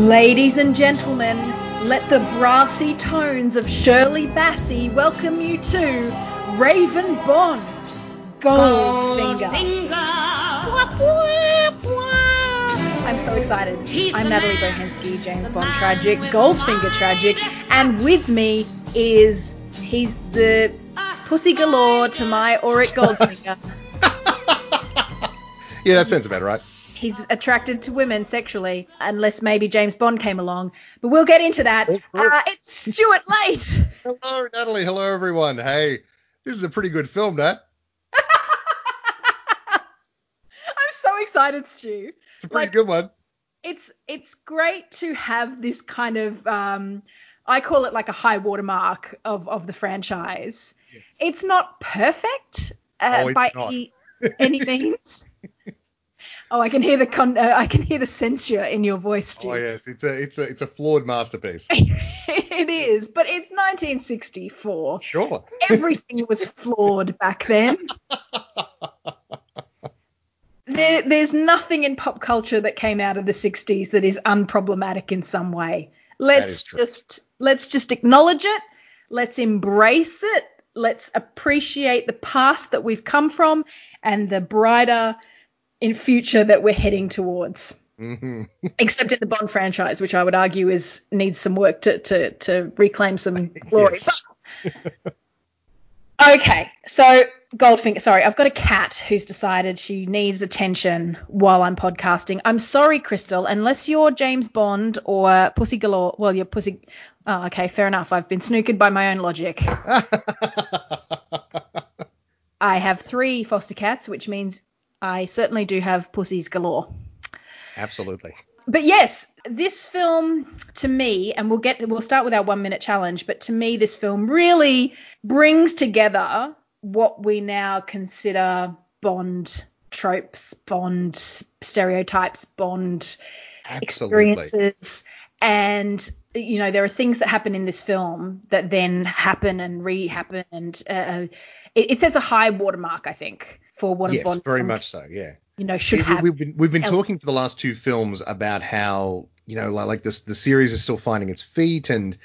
Ladies and gentlemen, let the brassy tones of Shirley Bassey welcome you to Raven Bond, Goldfinger. I'm so excited. I'm Natalie Bohensky, James Bond tragic, Goldfinger tragic, and with me is he's the pussy galore to my Auric Goldfinger. yeah, that sounds about right. He's attracted to women sexually, unless maybe James Bond came along. But we'll get into that. Uh, it's Stuart Late. Hello, Natalie. Hello, everyone. Hey, this is a pretty good film, Nat. I'm so excited, Stu. It's a pretty like, good one. It's it's great to have this kind of um, I call it like a high watermark of of the franchise. Yes. It's not perfect uh, oh, by not. Any, any means. Oh, I can hear the con- uh, I can hear the censure in your voice, Stu. Oh yes, it's a it's a it's a flawed masterpiece. it is, but it's 1964. Sure. Everything was flawed back then. there, there's nothing in pop culture that came out of the 60s that is unproblematic in some way. Let's just let's just acknowledge it. Let's embrace it. Let's appreciate the past that we've come from and the brighter in future that we're heading towards. Mm-hmm. Except in the Bond franchise, which I would argue is needs some work to to, to reclaim some glory. okay, so Goldfinger. Sorry, I've got a cat who's decided she needs attention while I'm podcasting. I'm sorry, Crystal, unless you're James Bond or Pussy Galore. Well, you're Pussy. Oh, okay, fair enough. I've been snookered by my own logic. I have three foster cats, which means I certainly do have pussies galore. Absolutely. But yes, this film to me, and we'll get we'll start with our one minute challenge, but to me this film really brings together what we now consider Bond tropes, Bond stereotypes, Bond Absolutely. experiences. And you know there are things that happen in this film that then happen and re-happen, and uh, it, it sets a high watermark, I think for what yes, a Bond very much so. Yeah. You know, should have. We've been we've been talking for the last two films about how you know like, like this the series is still finding its feet and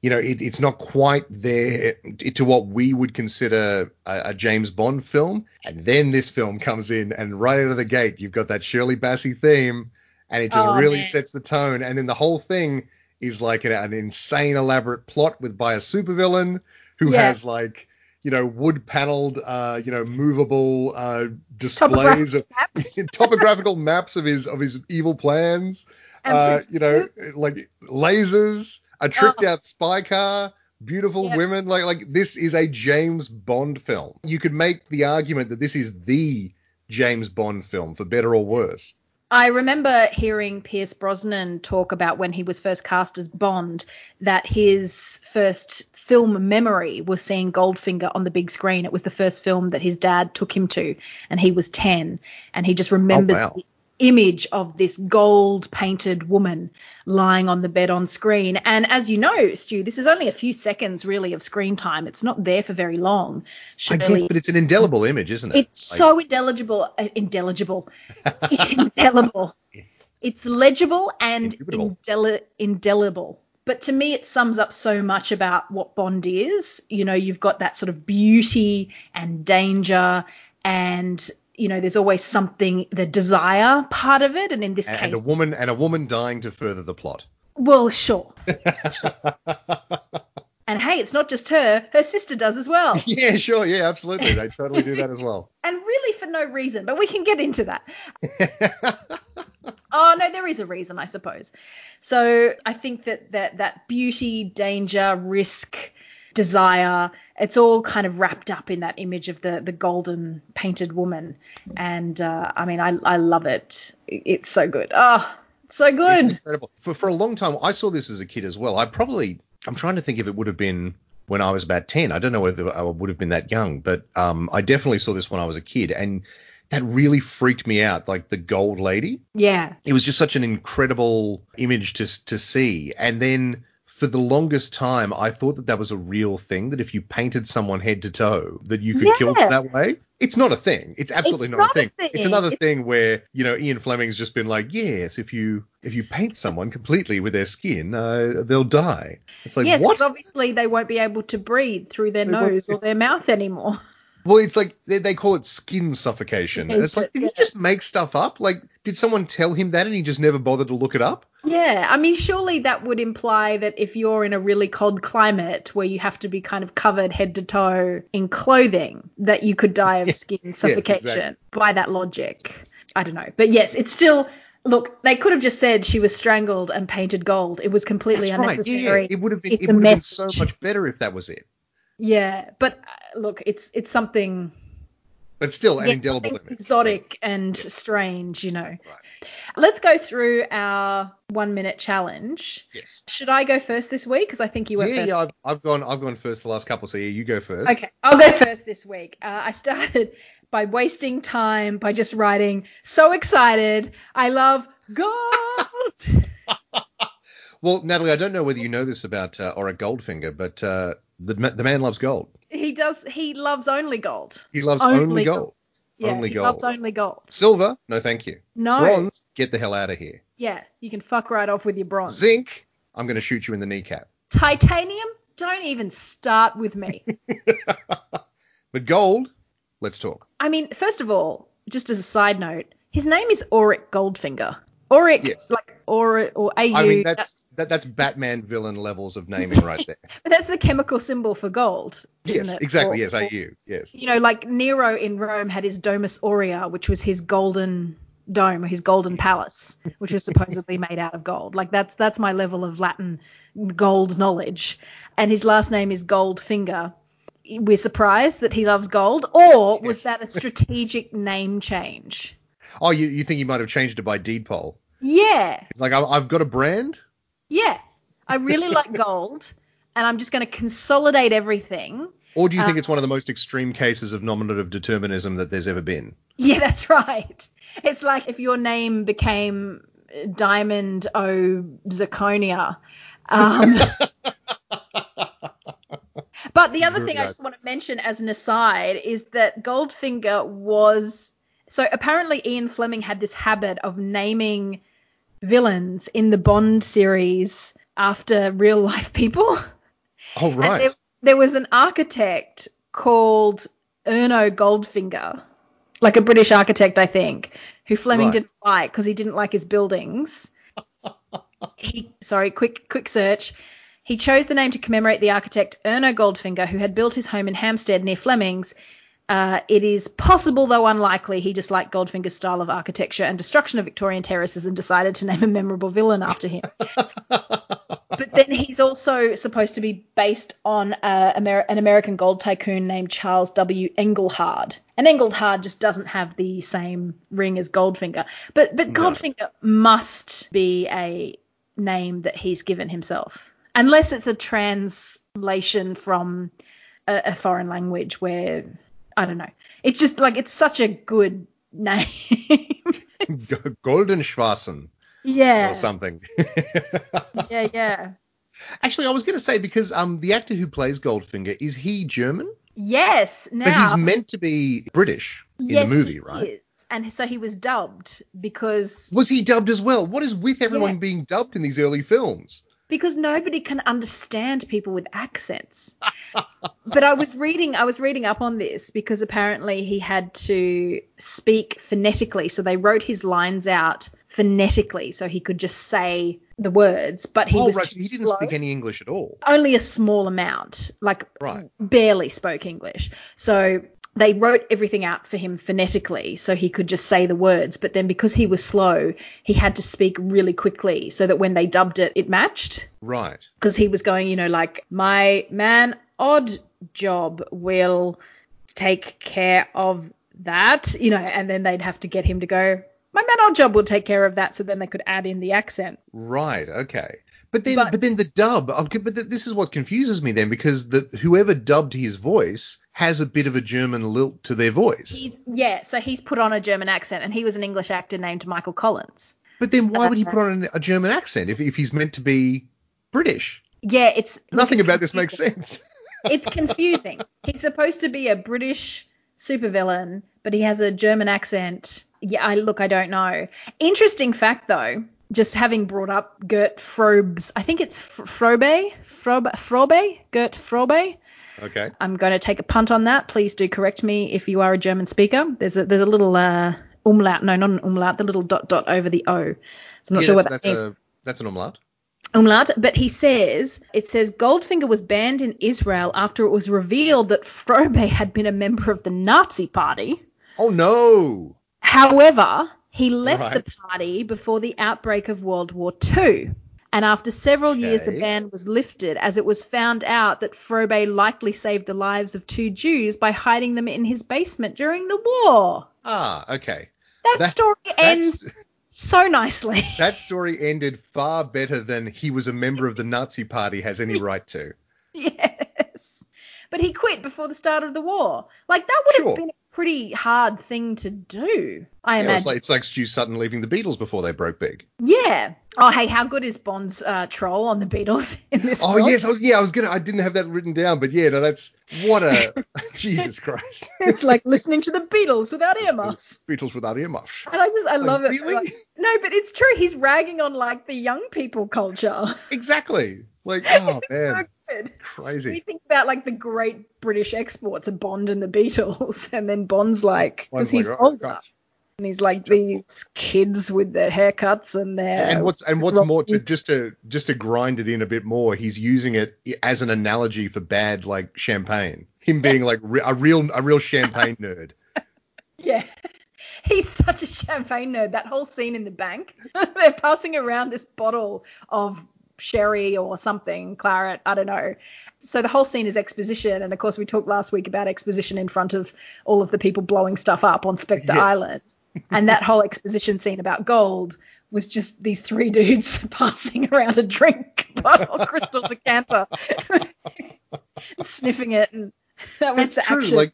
you know it, it's not quite there to what we would consider a, a, James Bond film. And then this film comes in and right out of the gate you've got that Shirley Bassey theme and it just oh, really man. sets the tone. And then the whole thing is like an, an insane elaborate plot with by a supervillain who yeah. has like you know, wood paneled, uh, you know, movable uh, displays of maps. topographical maps of his of his evil plans. Uh, you know, like lasers, a tricked oh. out spy car, beautiful yeah. women. Like like this is a James Bond film. You could make the argument that this is the James Bond film, for better or worse. I remember hearing Pierce Brosnan talk about when he was first cast as Bond that his first film memory was seeing Goldfinger on the big screen. It was the first film that his dad took him to, and he was 10, and he just remembers oh, wow. the image of this gold painted woman lying on the bed on screen. And as you know, Stu, this is only a few seconds really of screen time. It's not there for very long. Shirley. I guess, but it's an indelible image, isn't it? It's like... so indelible, uh, indelible, indelible. It's legible and indeli- indelible. But to me, it sums up so much about what Bond is. You know, you've got that sort of beauty and danger, and you know, there's always something, the desire part of it, and in this and, case, and a woman and a woman dying to further the plot. Well, sure. sure. And hey, it's not just her, her sister does as well. Yeah, sure. Yeah, absolutely. They totally do that as well. and really for no reason, but we can get into that. oh, no, there is a reason, I suppose. So I think that that, that beauty, danger, risk, desire, it's all kind of wrapped up in that image of the, the golden painted woman. And uh, I mean, I, I love it. It's so good. Oh, so good. It's incredible. For, for a long time, I saw this as a kid as well. I probably I'm trying to think if it would have been when I was about 10. I don't know whether I would have been that young, but um, I definitely saw this when I was a kid. And that really freaked me out, like the gold lady. Yeah. It was just such an incredible image to, to see. And then for the longest time, I thought that that was a real thing. That if you painted someone head to toe, that you could kill Yeah. them that way. It's not a thing. It's absolutely It's not, not a a thing. thing. It's another It's- thing where you know Ian Fleming's just been like, yes, if you if you paint someone completely with their skin, uh, they'll die. It's like yes, what? obviously they won't be able to breathe through their They nose or their mouth anymore. Well, it's like they, they call it skin suffocation. And it's like, did he just make stuff up? Like, did someone tell him that and he just never bothered to look it up? Yeah, I mean, surely that would imply that if you're in a really cold climate where you have to be kind of covered head to toe in clothing, that you could die of skin suffocation exactly. by that logic. I don't know. But yes, it's still. Look, they could have just said she was strangled and painted gold. It was completely That's right. unnecessary. Yeah, yeah. It would have been It's it would have been so much better if that was it. Yeah, but uh, look, it's it's something But still, an yeah, indelible image. exotic and strange, you know. Right. Let's go through our one minute challenge. Yes. Should I go first this week? Because I think you went Yeah, first. yeah. I've, I've gone. I've gone first the last couple. So yeah, you go first. Okay, I'll go first this week. Uh, I started by wasting time by just writing, so excited. I love gold. Well, Natalie, I don't know whether you know this about uh, Auric Goldfinger, but uh, the the man loves gold. he does. He loves only gold. He loves Only only, gold. gold. Yeah, Only he gold. loves only gold. Silver, no, thank you. No. Bronze, get the hell out of here. Yeah, you can fuck right off with your bronze. Zinc, I'm going to shoot you in the kneecap. Titanium, don't even start with me. But gold, let's talk. I mean, first of all, just as a side note, his name is Auric Goldfinger. Auric, Yes. like Auric or AU. I mean, that's that, that's Batman villain levels of naming right there. but that's the chemical symbol for gold. Isn't yes, exactly. Or- yes, or- AU. Yes. you know, like Nero in Rome had his Domus Aurea, which was his golden dome, or his golden palace, which was supposedly made out of gold. Like that's that's my level of Latin gold knowledge. And his last name is Goldfinger. We're surprised that he loves gold, or was Yes. that a strategic name change? Oh, you, you think you might have changed it by deed poll? Yeah, It's like I, I've got a brand. yeah. I really like gold, and I'm just going to consolidate everything. Or do you think Uh, it's one of the most extreme cases of nominative determinism that there's ever been? Yeah, that's right. It's like if your name became Diamond O Zirconia. Um, but the other thing I just want to mention as an aside is that Goldfinger was. So apparently Ian Fleming had this habit of naming villains in the Bond series after real life people. Oh, right. there, there was an architect called Erno Goldfinger, like a British architect, I think, who Fleming Right. didn't like because he didn't like his buildings. he, sorry, quick quick search. He chose the name to commemorate the architect Erno Goldfinger, who had built his home in Hampstead near Fleming's. Uh, it is possible, though unlikely, he disliked Goldfinger's style of architecture and destruction of Victorian terraces and decided to name a memorable villain after him but then he's also supposed to be based on uh, Amer- an American gold tycoon named Charles W. Engelhard. And Engelhard just doesn't have the same ring as Goldfinger. But but No. Goldfinger must be a name that he's given himself, unless it's a translation from a, a foreign language where I don't know. It's just like it's such a good name. Goldenschwassen yeah. or something. Yeah, yeah. Actually, I was going to say because um the actor who plays Goldfinger is he German? Yes. Now But he's meant to be British in Yes, the movie, he right? is. And so he was dubbed because Was he dubbed as well? What is with everyone Yeah. being dubbed in these early films? Because nobody can understand people with accents. but I was reading I was reading up on this because apparently he had to speak phonetically. So they wrote his lines out phonetically so he could just say the words, but he oh, was right, so he didn't slow. speak any English at all. only a small amount, like Right. barely spoke English. So they wrote everything out for him phonetically so he could just say the words. But then because he was slow, he had to speak really quickly so that when they dubbed it, it matched. Right. Because he was going, you know, like, my man odd job will take care of that, you know, and then they'd have to get him to go, my man Oddjob will take care of that. So then they could add in the accent. Right. Okay. But then, but, But- then the dub. But this is what confuses me then, because the whoever dubbed his voice has a bit of a German lilt to their voice. He's, yeah, so he's put on a German accent and he was an English actor named Michael Collins. But then why would he put on a German accent if, if he's meant to be British? Yeah, it's Nothing about this makes sense. it's confusing. He's supposed to be a British supervillain, but he has a German accent. Yeah, I look, I don't know. Interesting fact though, just having brought up Gert Frobes, I think it's Frobe, Frobe, Frobe, Gert Frobe. Okay. I'm going to take a punt on that. Please do correct me if you are a German speaker. There's a there's a little uh, umlaut, no, not an umlaut, the little dot dot over the O. So I'm not yeah, sure what that's, that that's means. a that's an umlaut. Umlaut, but he says it says Goldfinger was banned in Israel after it was revealed that Frobe had been a member of the Nazi Party. Oh no. However, he left Right. the party before the outbreak of World War II. And after several years, the ban was lifted as it was found out that Frobe likely saved the lives of two Jews by hiding them in his basement during the war. Ah, okay. That, That- story ends so nicely. that story ended far better than he was a member of the Nazi Party has any right to. yes. But he quit before the start of the war. Like, that would Sure. have been a pretty hard thing to do, I Yeah, it's imagine. like it's like Stu Sutton leaving the Beatles before they broke big. yeah. Oh, hey, how good is Bond's uh, troll on the Beatles in this Oh film? yes, I was yeah, I was gonna I didn't have that written down, but yeah, no, that's what a Jesus Christ. It's like listening to the Beatles without earmuffs. Beatles without earmuffs. And I just, I Like, love it. really? Like, no, but it's true. He's ragging on like the young people culture. Exactly. Like, oh so good. We think about like the great British exports of Bond and the Beatles, and then Bond's like, oh because like, he's oh, older, gosh. and he's like these kids with their haircuts and their. And what's and what's more to just to just to grind it in a bit more, he's using it as an analogy for bad like champagne. Him being like re- a real a real champagne nerd. Yeah. He's such a champagne nerd. That whole scene in the bank, they're passing around this bottle of sherry or something, claret, I don't know. So the whole scene is exposition, and of course we talked last week about exposition in front of all of the people blowing stuff up on Spectre Yes. Island, and that whole exposition scene about gold was just these three dudes passing around a drink bottle, crystal decanter, sniffing it, and that was That's the true. action. Like,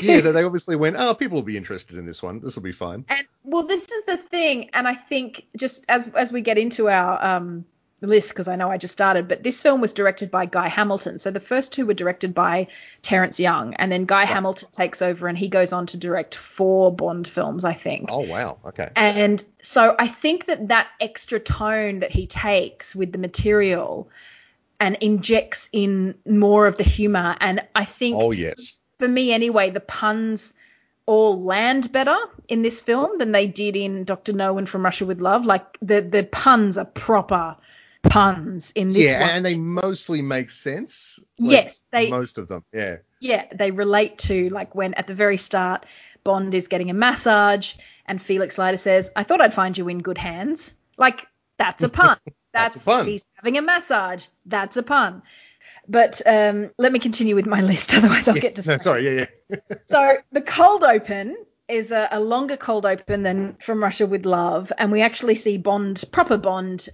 yeah, they they obviously went, oh, people will be interested in this one. This will be fun. And well, this is the thing, and I think just as as we get into our um, list, because I know I just started, but this film was directed by Guy Hamilton. So the first two were directed by Terrence Young, and then Guy Hamilton takes over, and he goes on to direct four Bond films, I think. Oh wow, okay. And so I think that that extra tone that he takes with the material and injects in more of the humor, and I think Oh yes. for me anyway, the puns all land better in this film than they did in Doctor No and from Russia with Love. Like the the puns are proper puns in this Yeah, one. and they mostly make sense. Like, Yes, they- most of them. Yeah. yeah, they relate to like when at the very start Bond is getting a massage and Felix Leiter says, "I thought I'd find you in good hands." Like that's a pun. That's That's, a pun. He's having a massage. That's a pun. But um, let me continue with my list, otherwise I'll Yes. get No, distracted. sorry. Yeah, yeah. So the cold open is a, a longer cold open than From Russia with Love, and we actually see Bond, proper Bond,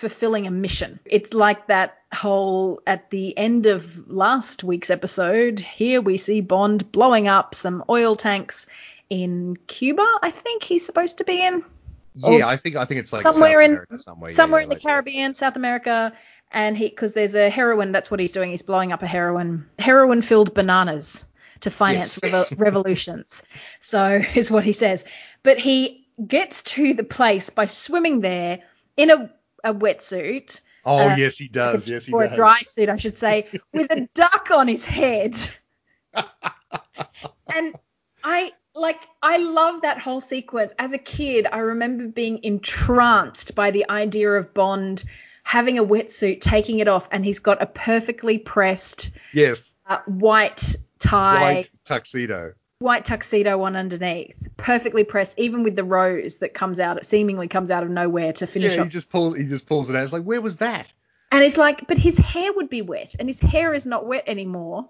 fulfilling a mission. It's like that whole at the end of last week's episode. Here we see Bond blowing up some oil tanks in Cuba. I think he's supposed to be in Yeah, I think I think it's like somewhere South in America somewhere. somewhere yeah, in the like- Caribbean, South America, and he because there's a heroin. That's what he's doing. He's blowing up a heroin heroin filled bananas to finance Yes. revo- revolutions. So is what he says. But he gets to the place by swimming there in a, a wetsuit. Oh uh, yes, he does. Yes, he or does. a dry suit, I should say, with a duck on his head. and I like I love that whole sequence. As a kid, I remember being entranced by the idea of Bond having a wetsuit, taking it off, and he's got a perfectly pressed Yes, uh, white tie, white white. tuxedo. on underneath, perfectly pressed, even with the rose that comes out, it seemingly comes out of nowhere to finish Yeah, off he just pulls he just pulls it out. It's like, where was that? And it's like, but his hair would be wet, and his hair is not wet anymore.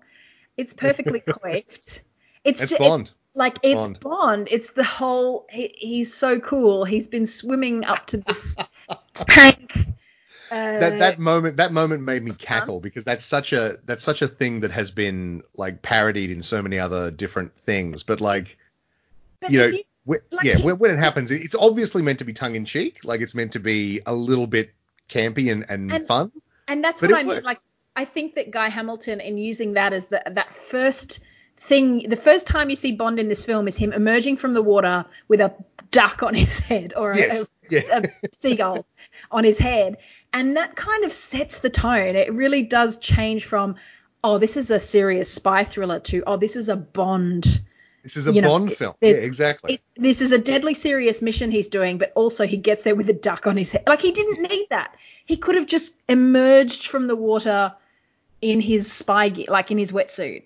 It's perfectly coiffed. It's It's ju- Bond. like it's Bond. Bond. It's the whole. He, he's so cool. He's been swimming up to this tank. Uh, that that moment that moment made me cackle because that's such a that's such a thing that has been like parodied in so many other different things. But like but you know, you- when, like yeah, he- when, when it happens, it's obviously meant to be tongue in cheek. Like it's meant to be a little bit campy and, and, And- fun. And that's what I mean. Like, I think that Guy Hamilton, in using that as the, that first thing, the first time you see Bond in this film is him emerging from the water with a duck on his head or a- Yes. a, Yeah. a seagull on his head. And that kind of sets the tone. It really does change from, oh, this is a serious spy thriller to, oh, this is a Bond. This is a you Bond it- film. it- yeah, exactly. It, this is a deadly serious mission he's doing, but also he gets there with a duck on his head. Like he didn't need that. He could have just emerged from the water in his spy gear, like in his wetsuit,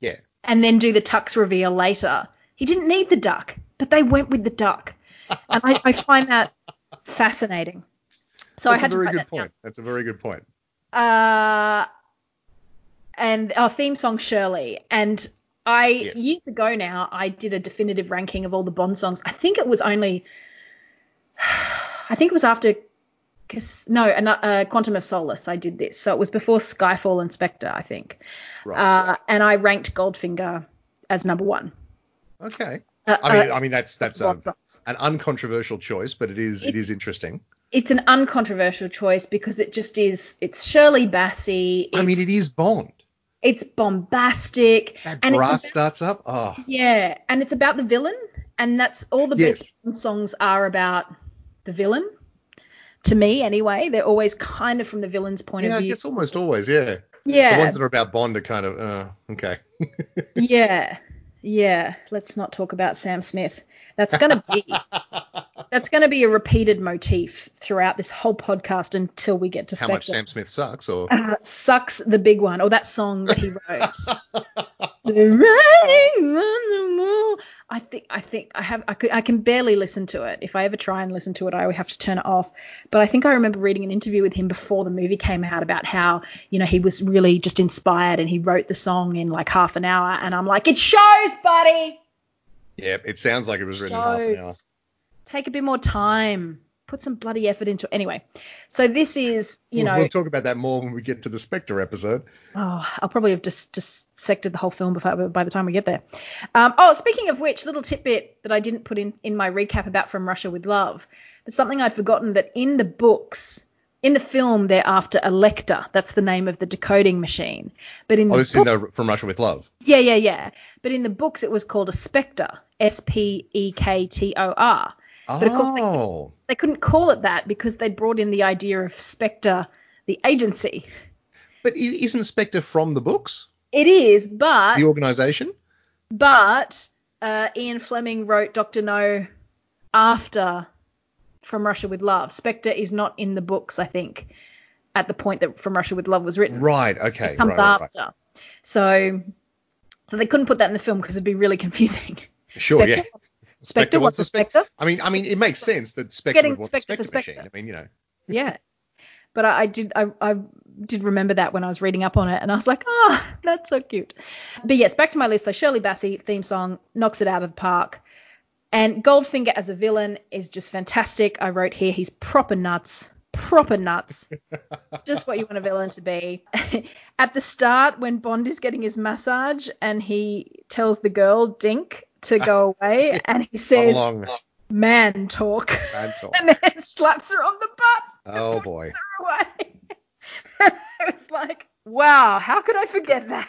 yeah. and then do the tux reveal later. He didn't need the duck, but they went with the duck, and I, I find that fascinating. So That's I had a very to good that down. point. That's a very good point. Uh, and our theme song Shirley. And I Yes. years ago now I did a definitive ranking of all the Bond songs. I think it was only, I think it was after, no, uh, Quantum of Solace. I did this, so it was before Skyfall and Spectre, I think. Right. Uh, and I ranked Goldfinger as number one. okay. Uh, I mean, uh, I mean that's that's a, an uncontroversial choice, but it is it is interesting. It's an uncontroversial choice because it just is. It's Shirley Bassey. I mean, it's- it is Bond. it's bombastic. That and it's brass about- starts up. Oh, Yeah, and it's about the villain, and that's all the Yes. best songs are about the villain. To me, anyway, they're always kind of from the villain's point yeah, of view. Yeah, it's almost always. Yeah. Yeah. The ones that are about Bond are kind of uh, okay. yeah, yeah. Let's not talk about Sam Smith. That's gonna be that's gonna be a repeated motif throughout this whole podcast until we get to How much Sam Smith sucks, or Uh, sucks the big one, or that song that he wrote. The rain on the wall. I think I think I have I could I can barely listen to it. If I ever try and listen to it, I would have to turn it off. But I think I remember reading an interview with him before the movie came out about how you know he was really just inspired and he wrote the song in like half an hour. And I'm like, it shows, buddy. yeah, it sounds like it was written in half an hour. Take a bit more time. Put some bloody effort into it. Anyway, so this is you We'll- know we'll talk about that more when we get to the Spectre episode. Oh, I'll probably have just dissected the whole film before, by the time we get there. Um, oh, speaking of which, little tidbit that I didn't put in in my recap about From Russia with Love, but something I'd forgotten that in the books, in the film, they're after Lektor. That's the name of the decoding machine. But in Oh, the this is in the From Russia with Love. yeah, yeah, yeah. But in the books, it was called a Spectre, S P E K T O R. But of course, they- Oh, They couldn't call it that because they'd brought in the idea of Spectre, the agency. but isn't Spectre from the books? It is, but The organization? But uh, Ian Fleming wrote Doctor No after From Russia with Love. Spectre is not in the books, I think, at the point that From Russia with Love was written. Right. Okay. It comes right, right, right. after. So, so they couldn't put that in the film because it'd be really confusing. Sure. Yeah. Spectre, Spectre, what's the Spectre? I mean, I mean, it makes sense that Spectre Getting would want Spectre the Spectre machine. I mean, you know. Yeah. But I, I did I, I did remember that when I was reading up on it and I was like, oh, that's so cute. But yes, back to my list. So Shirley Bassey theme song knocks it out of the park. And Goldfinger as a villain is just fantastic. I wrote here he's proper nuts. Proper nuts. just what you want a villain to be. At the start, when Bond is getting his massage and he tells the girl, Dink, to go away, and he says, man talk. man talk. and then slaps her on the butt Oh boy. away. I was like, wow, how could I forget that?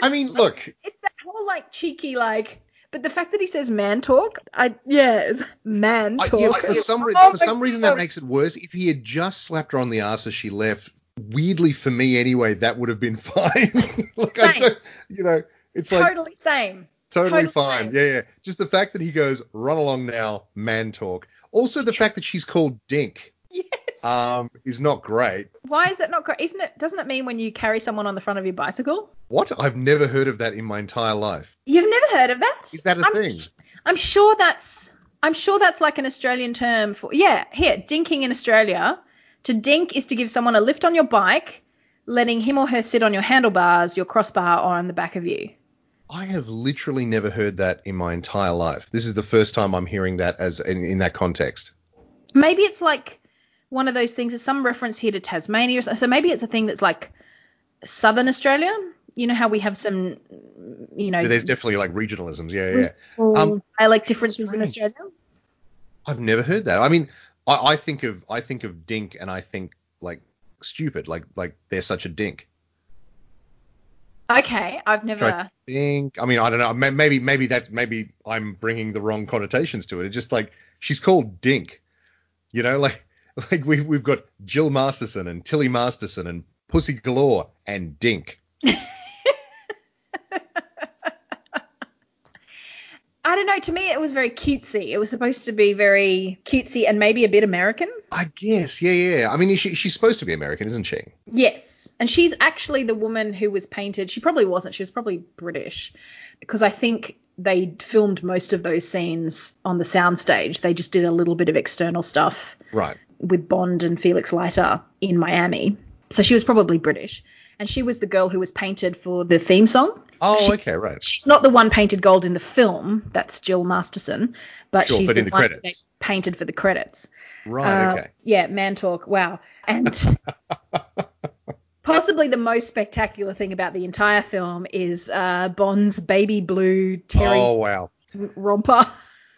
I mean, look, it's that whole like cheeky like, but the fact that he says man talk, I yeah, it's man I, talk. yeah, for some reason, Oh for some reason that makes it worse. If he had just slapped her on the ass as she left, weirdly for me anyway, that would have been fine. like I don't, you know, it's like totally same. Totally, totally fine. fine. Yeah, yeah. Just the fact that he goes, run along now, man talk. Also, the fact that she's called Dink Yes. um, is not great. Why is that not great? Isn't it? Doesn't it mean when you carry someone on the front of your bicycle? What? I've never heard of that in my entire life. You've never heard of that? Is that a I'm, thing? I'm sure that's I'm sure that's like an Australian term for yeah, here, dinking in Australia. To dink is to give someone a lift on your bike, letting him or her sit on your handlebars, your crossbar, or on the back of you. I have literally never heard that in my entire life. This is the first time I'm hearing that as in, in that context. Maybe it's like one of those things. There's some reference here to Tasmania, so maybe it's a thing that's like Southern Australia. You know how we have some, you know, There's definitely like regionalisms. Yeah, yeah. regional um, dialect differences in. Australia. I've never heard that. I mean, I, I think of I think of Dink and I think like stupid, like like they're such a dink. Okay, I've never. I think. I mean, I don't know. Maybe maybe that's maybe I'm bringing the wrong connotations to it. It's just like she's called Dink. You know, like like we've we've got Jill Masterson and Tilly Masterson and Pussy Galore and Dink. I don't know. To me, it was very cutesy. It was supposed to be very cutesy and maybe a bit American. I guess. Yeah, yeah. I mean, she, she's supposed to be American, isn't she? Yes. And she's actually the woman who was painted. She probably wasn't. She was probably British because I think they filmed most of those scenes on the soundstage. They just did a little bit of external stuff Right. with Bond and Felix Leiter in Miami. So she was probably British. And she was the girl who was painted for the theme song. Oh, She- okay, right. She's not the one painted gold in the film. That's Jill Masterson. But Sure, she's but the, in the one credits. they painted for the credits. Right. Uh, okay. Yeah, man talk. Wow. And possibly the most spectacular thing about the entire film is uh, Bond's baby blue Terry Oh wow. romper.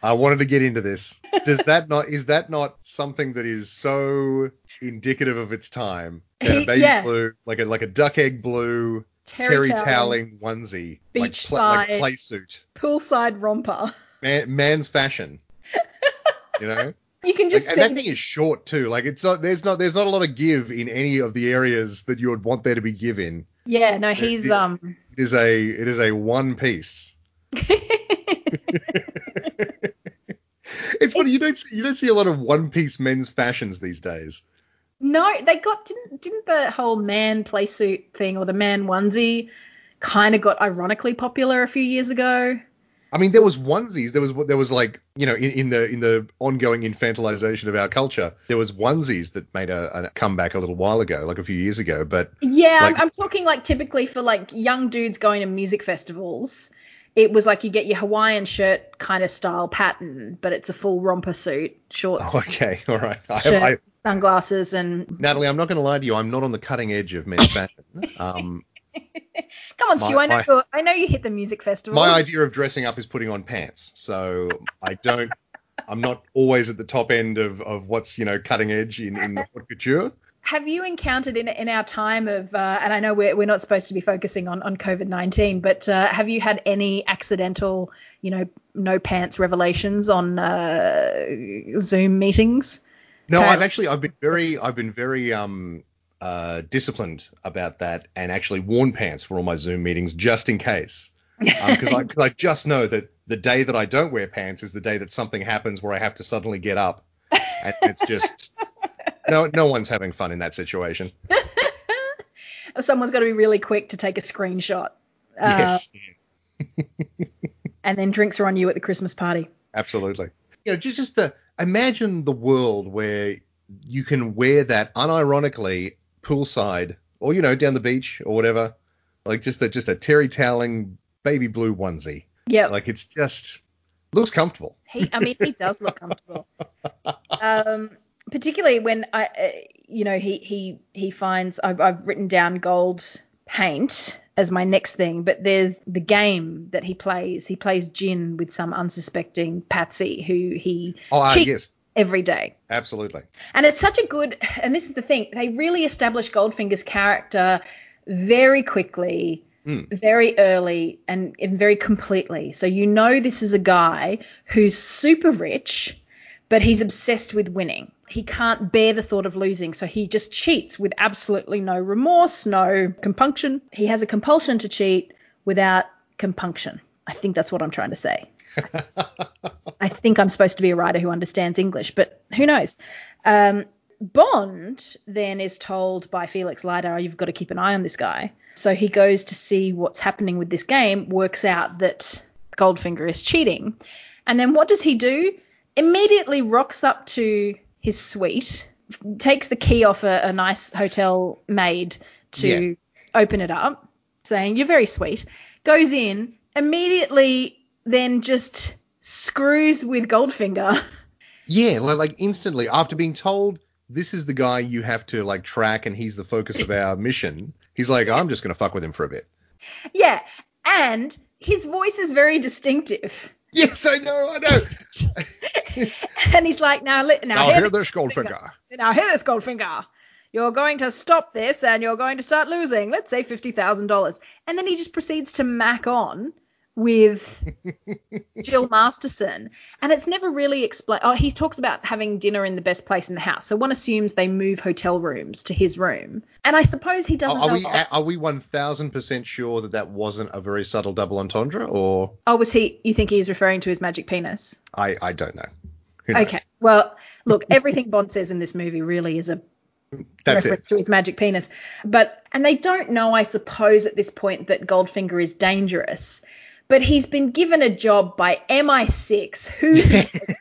I wanted to get into this. Does that not is that not something that is so indicative of its time? A baby Yeah. blue, like a like a duck egg blue Terry, terry toweling onesie, like, Beachside. pla- like play suit, poolside romper. Man, man's fashion. You know, You can like, just and that thing is short too. Like it's not there's not there's not a lot of give in any of the areas that you would want there to be give in. Yeah, no, he's It's- um It is a it is a one piece. It's funny you don't see, you don't see a lot of one piece men's fashions these days. No, they got didn't didn't the whole man play suit thing or the man onesie kind of got ironically popular a few years ago. I mean, there was onesies. There was there was like you know in, in the in the ongoing infantilization of our culture, there was onesies that made a, a comeback a little while ago, like a few years ago. But Yeah, Like- I'm, I'm talking like typically for like young dudes going to music festivals. It was like you get your Hawaiian shirt kind of style pattern, but it's a full romper suit, shorts, oh, okay, all right. I, shirt, I, sunglasses, and Natalie, I'm not going to lie to you. I'm not on the cutting edge of men's fashion. Um, come on, My- Stu. I know my- I know you hit the music festival. my idea of dressing up is putting on pants. So I don't. I'm not always at the top end of, of what's you know cutting edge in in haute couture. Have you encountered in in our time of, uh, and I know we're we're not supposed to be focusing on on COVID nineteen, but uh, have you had any accidental, you know, no pants revelations on uh, Zoom meetings? No, I've actually I've been very I've been very um uh disciplined about that and actually worn pants for all my Zoom meetings just in case. Because I, 'cause I just know that the day that I don't wear pants is the day that something happens where I have to suddenly get up, and it's just no no one's having fun in that situation. Someone's got to be really quick to take a screenshot. Uh, yes, And then drinks are on you at the Christmas party. absolutely. You know, just just the imagine the world where you can wear that unironically poolside or you know down the beach or whatever, like just a just a terry toweling baby blue onesie. Yeah. Like it's just looks comfortable. He, I mean, he does look comfortable. Um, particularly when I, uh, you know, he he he finds I've, I've written down gold paint as my next thing, but there's the game that he plays. He plays gin with some unsuspecting patsy who he Oh, cheats yes, every day. absolutely. And it's such a good, and this is the thing, they really establish Goldfinger's character very quickly, Mm. very early, and, and very completely. So you know this is a guy who's super rich, but he's obsessed with winning. He can't bear the thought of losing, so he just cheats with absolutely no remorse, no compunction. He has a compulsion to cheat without compunction. I think that's what I'm trying to say. I think I'm supposed to be a writer who understands English, but who knows? Um, Bond then is told by Felix Leiter, you've got to keep an eye on this guy. So he goes to see what's happening with this game, works out that Goldfinger is cheating. And then what does he do? Immediately rocks up to his suite, takes the key off a, a nice hotel maid to Yeah. open it up, saying, You're very sweet. Goes in, immediately then just screws with Goldfinger. Yeah, like, like instantly after being told this is the guy you have to like track and he's the focus of our mission. He's like, I'm just gonna fuck with him for a bit. yeah. And his voice is very distinctive. Yes, I know, I know. And he's like, now, li- now, Now hear hear this, this Goldfinger. now hear this, Goldfinger. you're going to stop this and you're going to start losing, let's say $50,000. And then he just proceeds to mac on with Jill Masterson. And it's never really explained. Oh, he talks about having dinner in the best place in the house. So one assumes they move hotel rooms to his room. And I suppose he doesn't Are, are know. we are we one thousand percent sure that that wasn't a very subtle double entendre, or oh, was he? You think he is referring to his magic penis? I I don't know. Who knows? Okay. Well, look, everything Bond says in this movie really is a That's reference it. to his magic penis. But and they don't know, I suppose, at this point that Goldfinger is dangerous. But he's been given a job by MI6, who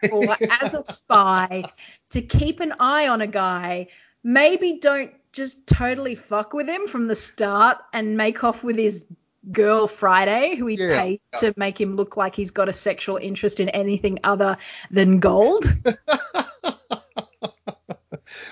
for as a spy, to keep an eye on a guy. Maybe don't just totally fuck with him from the start and make off with his girl Friday, who he Yeah. paid to make him look like he's got a sexual interest in anything other than gold.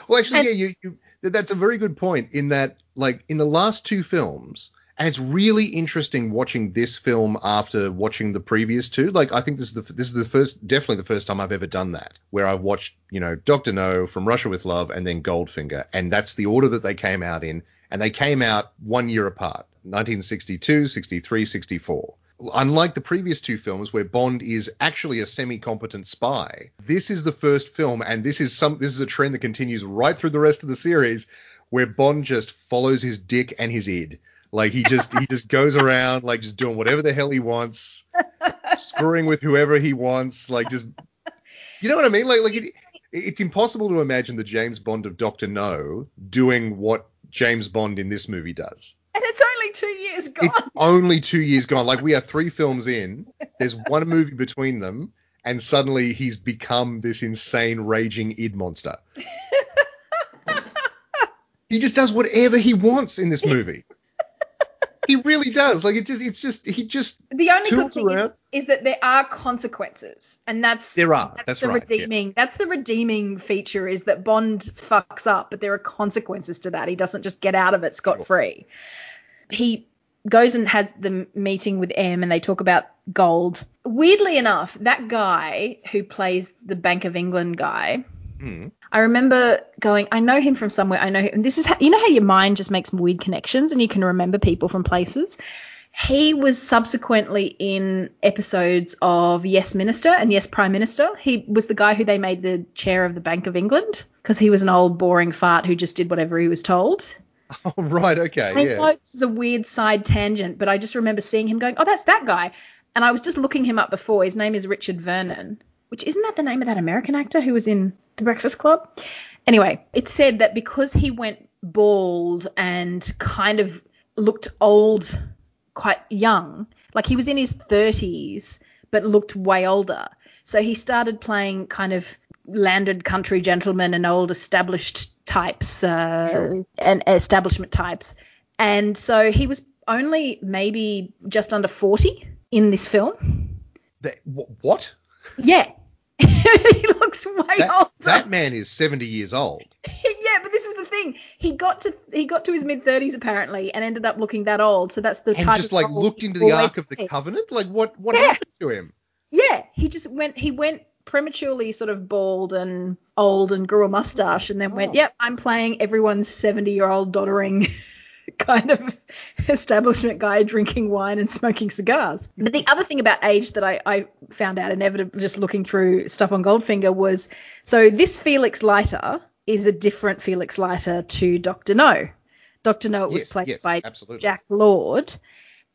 Well, actually, And- yeah, you, you, that's a very good point. In that, like in the last two films, and it's really interesting watching this film after watching the previous two. Like, I think this is the this is the first, definitely the first time I've ever done that, where I've watched, you know, Doctor No, From Russia with Love, and then Goldfinger, and that's the order that they came out in, and they came out one year apart, 1962, 63, 64. Unlike the previous two films where Bond is actually a semi-competent spy, this is the first film, and this is some this is a trend that continues right through the rest of the series, where Bond just follows his dick and his id. Like he just he just goes around like just doing whatever the hell he wants, screwing with whoever he wants, like just you know what I mean? Like like it, it's impossible to imagine the James Bond of Doctor No doing what James Bond in this movie does. And it's only two years gone. It's only two years gone. Like we are three films in. There's one movie between them, and suddenly he's become this insane raging id monster. he just does whatever he wants in this movie. He really does. Like it just, it's just, he just. the only good thing is, is that there are consequences, and that's There are. that's, That's the right, yeah. redeeming. That's the redeeming feature is that Bond fucks up, but there are consequences to that. He doesn't just get out of it scot free. He goes and has the meeting with M, and they talk about gold. Weirdly enough, that guy who plays the Bank of England guy. Hmm. I remember going, I know him from somewhere. I know him. And this is how, you know how your mind just makes weird connections and you can remember people from places. He was subsequently in episodes of Yes Minister and Yes Prime Minister. He was the guy who they made the chair of the Bank of England because he was an old boring fart who just did whatever he was told. Oh, right. Okay. I yeah. know this is a weird side tangent, but I just remember seeing him going, oh, that's that guy. And I was just looking him up before. His name is Richard Vernon, which isn't that the name of that American actor who was in The Breakfast Club? Anyway, it said that because he went bald and kind of looked old, quite young, like he was in his 30s, but looked way older. So he started playing kind of landed country gentlemen and old established types uh, Sure. and establishment types. And so he was only maybe just under 40 in this film. That- what? Yeah. he looks way That, older. that man is 70 years old. yeah, but this is the thing. He got to he got to his mid 30s apparently and ended up looking that old. So that's the And type just like looked into the Ark of the. Covenant. Like what? What Yeah. happened to him? Yeah, he just went he went prematurely sort of bald and old and grew a mustache and then went, Oh. "Yep, I'm playing everyone's 70-year-old doddering kind of establishment guy drinking wine and smoking cigars." But the other thing about age that I, I found out inevitably just looking through stuff on Goldfinger was so this Felix Leiter is a different Felix Leiter to Dr. No. Dr. No it was Yes, played yes, by absolutely. Jack Lord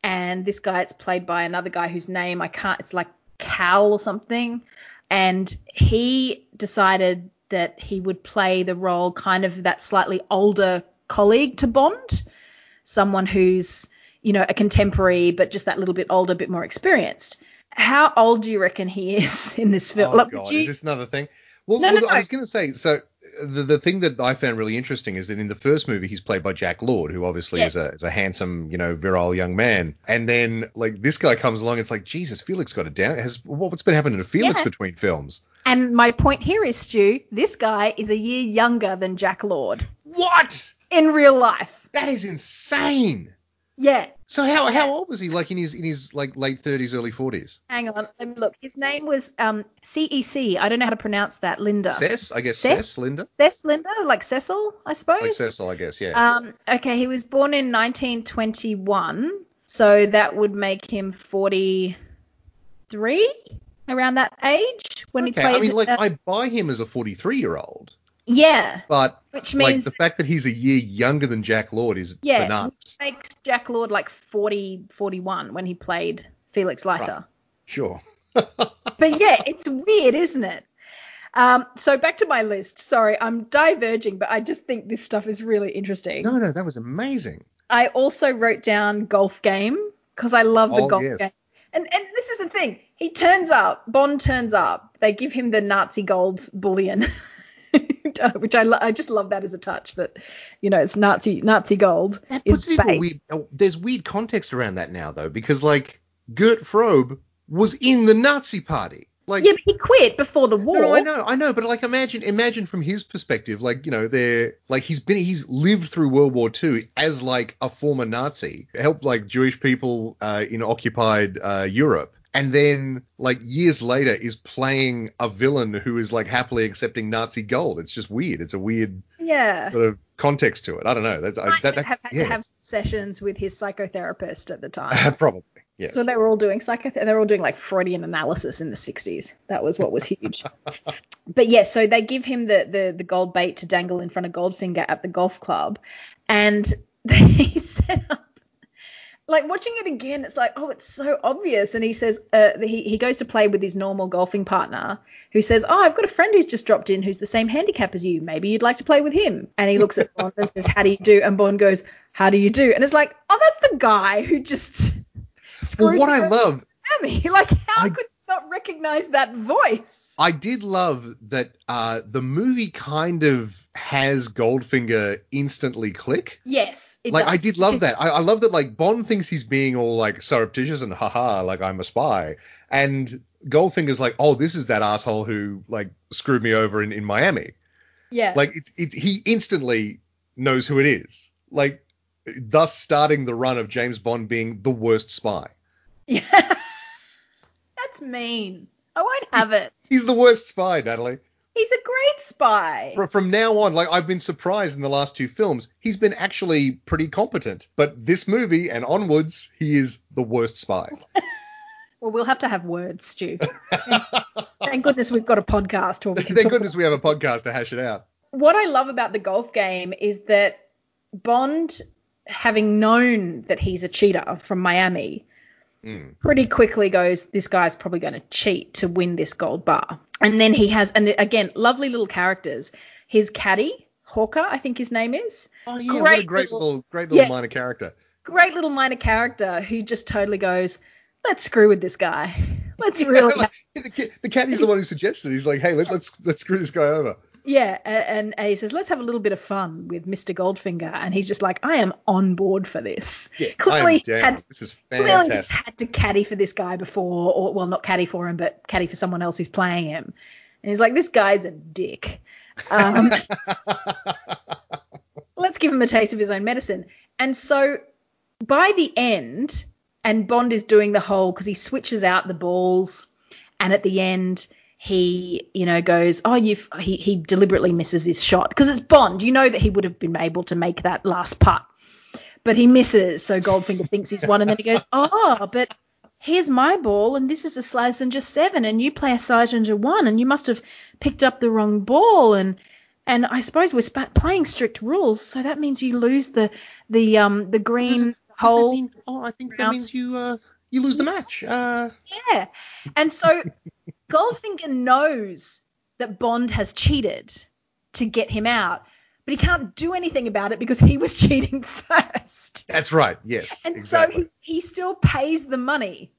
and this guy it's played by another guy whose name I can't it's like Cal or something and he decided that he would play the role kind of that slightly older colleague to Bond someone who's you know a contemporary but just that little bit older a bit more experienced how old do you reckon he is in this film Oh Like, God, you- is this another thing? Well, No, well, no, I no. was going to say. So the the thing that I found really interesting is that in the first movie he's played by Jack Lord, who obviously is a is a handsome, you know, virile young man. And then like this guy comes along, it's like Jesus, Felix got it down. Has what- what's been happening to Felix Yeah. between films? and my point here is Stu this guy is a year younger than Jack Lord What? In real life That is insane. Yeah. So how how old was he? Like in his in his like late 30s, early 40s? Hang on, let me look. His name was um CEC. I don't know how to pronounce that. Linder. Cess, I guess. Cess? Cess, Linder. Cess Linder, like Cecil, I suppose. Like Cecil, I guess. Yeah. Um, okay, he was born in 1921, so that would make him 43 around that age when okay. he played. I mean, like uh, I buy him as a 43 year old, yeah, but which like means the fact that he's a year younger than Jack Lord is yeah, bananas. which makes Jack Lord like 40, 41 when he played Felix Leiter. Sure. But yeah, it's weird, isn't it? Um, so back to my list. Sorry, I'm diverging, but I just think this stuff is really interesting. no, no, that was amazing. I also wrote down golf game because I love the Oh, golf yes. game. And and this is the thing. He turns up. Bond turns up. They give him the Nazi gold bullion, which I lo- I just love that as a touch that you know it's Nazi Nazi gold That puts it in a weird. oh, there's weird context around that now though, because like Gert Frobe was in the Nazi party. Like Yeah, but he quit before the war. No, no, I know, I know, but like imagine, imagine from his perspective, like you know, they're like he's been, he's lived through World War II as like a former Nazi, helped like Jewish people uh, in occupied uh, Europe, and then like years later is playing a villain who is like happily accepting Nazi gold. It's just weird. It's a weird Yeah. sort of context to it. I don't know. That's I, that, that have had yeah, to have sessions with his psychotherapist at the time. probably yes. So they were all doing psycho. They were all doing like Freudian analysis in the 60s. That was what was huge. but yeah, so they give him the, the the gold bait to dangle in front of Goldfinger at the golf club, and they set up. Like watching it again, it's like, oh, it's so obvious. And he says, uh, he he goes to play with his normal golfing partner, who says, oh, I've got a friend who's just dropped in, who's the same handicap as you. Maybe you'd like to play with him. And he looks at Bond and says, how do you do? And Bond goes, how do you do? And it's like, oh, that's the guy who just screwed well, what I love Sammy. Like, how I- could you not recognize that voice? I did love that uh, the movie kind of has Goldfinger instantly click. Yes, it like does. I did love that. I, I love that like Bond thinks he's being all like surreptitious and haha, like I'm a spy. And Goldfinger's like, oh, this is that asshole who like screwed me over in, in Miami. Yeah. Like it's it's he instantly knows who it is. Like thus starting the run of James Bond being the worst spy. yeah. That's mean. Oh, I won't have it. He's the worst spy, Natalie. He's a great spy. From now on, like I've been surprised in the last two films, he's been actually pretty competent. But this movie and onwards, he is the worst spy. Well, we'll have to have words, Stu. Thank goodness we've got a podcast where we can Thank talk goodness we have a podcast to hash it out. what I love about the golf game is that Bond, having known that he's a cheater from Miami, Mm. pretty quickly goes, This guy's probably going to cheat to win this gold bar. And then he has, and again, lovely little characters. His caddy, Hawker, I think his name is. Oh yeah, what a Great great little- little, great little Yeah. minor character. Great little minor character who just totally goes, Let's screw with this guy. Let's really. Like, the, the caddy's the one who suggested. He's like, hey, let, let's let's screw this guy over. Yeah, and, A says, let's have a little bit of fun with Mr. Goldfinger. And he's just like, I am on board for this. Yeah, Clearly had- this is fantastic. Clearly he's had to caddy for this guy before, or well, not caddy for him, but caddy for someone else who's playing him. And he's like, this guy's a dick. Um, let's give him a taste of his own medicine. And so by the end, and Bond is doing the whole because he switches out the balls, and at the end he, you know, goes, oh, you've he he deliberately misses his shot because it's Bond. You know that he would have been able to make that last putt, but he misses. So Goldfinger thinks he's won, and then he goes, oh, but here's my ball, and this is a Slazenger seven, and you play a Slazenger one, and you must have picked up the wrong ball, and and I suppose we're sp- playing strict rules, so that means you lose the the um the green hole. oh, I think that means you uh you lose the match. Uh, Yeah. And so Goldfinger knows that Bond has cheated to get him out, but he can't do anything about it because he was cheating first. that's right. Yes, And exactly. so he, he still pays the money.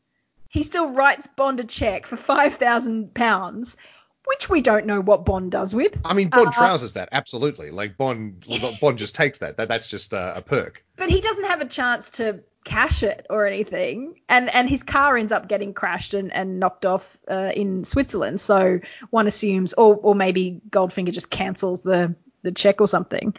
He still writes Bond a check for five thousand pounds, which we don't know what Bond does with. I mean, Bond Uh, trousers that absolutely. Like Bond, Bond just takes that. That that's just uh, a perk. But he doesn't have a chance to cash it or anything. And and his car ends up getting crashed and, and knocked off uh, in Switzerland. So one assumes, or or maybe Goldfinger just cancels the the check or something.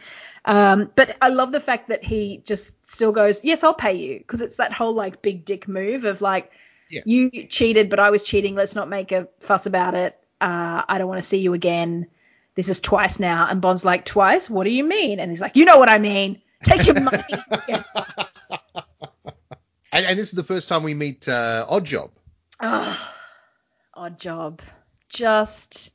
Um, but I love the fact that he just still goes, yes, I'll pay you, because it's that whole like big dick move of like, Yeah. you cheated, but I was cheating. Let's not make a fuss about it. Uh, I don't want to see you again. This is twice now. And Bond's like, twice? What do you mean? And he's like, you know what I mean. Take your money. And, and this is the first time we meet uh, Oddjob. Ah, Oddjob. Just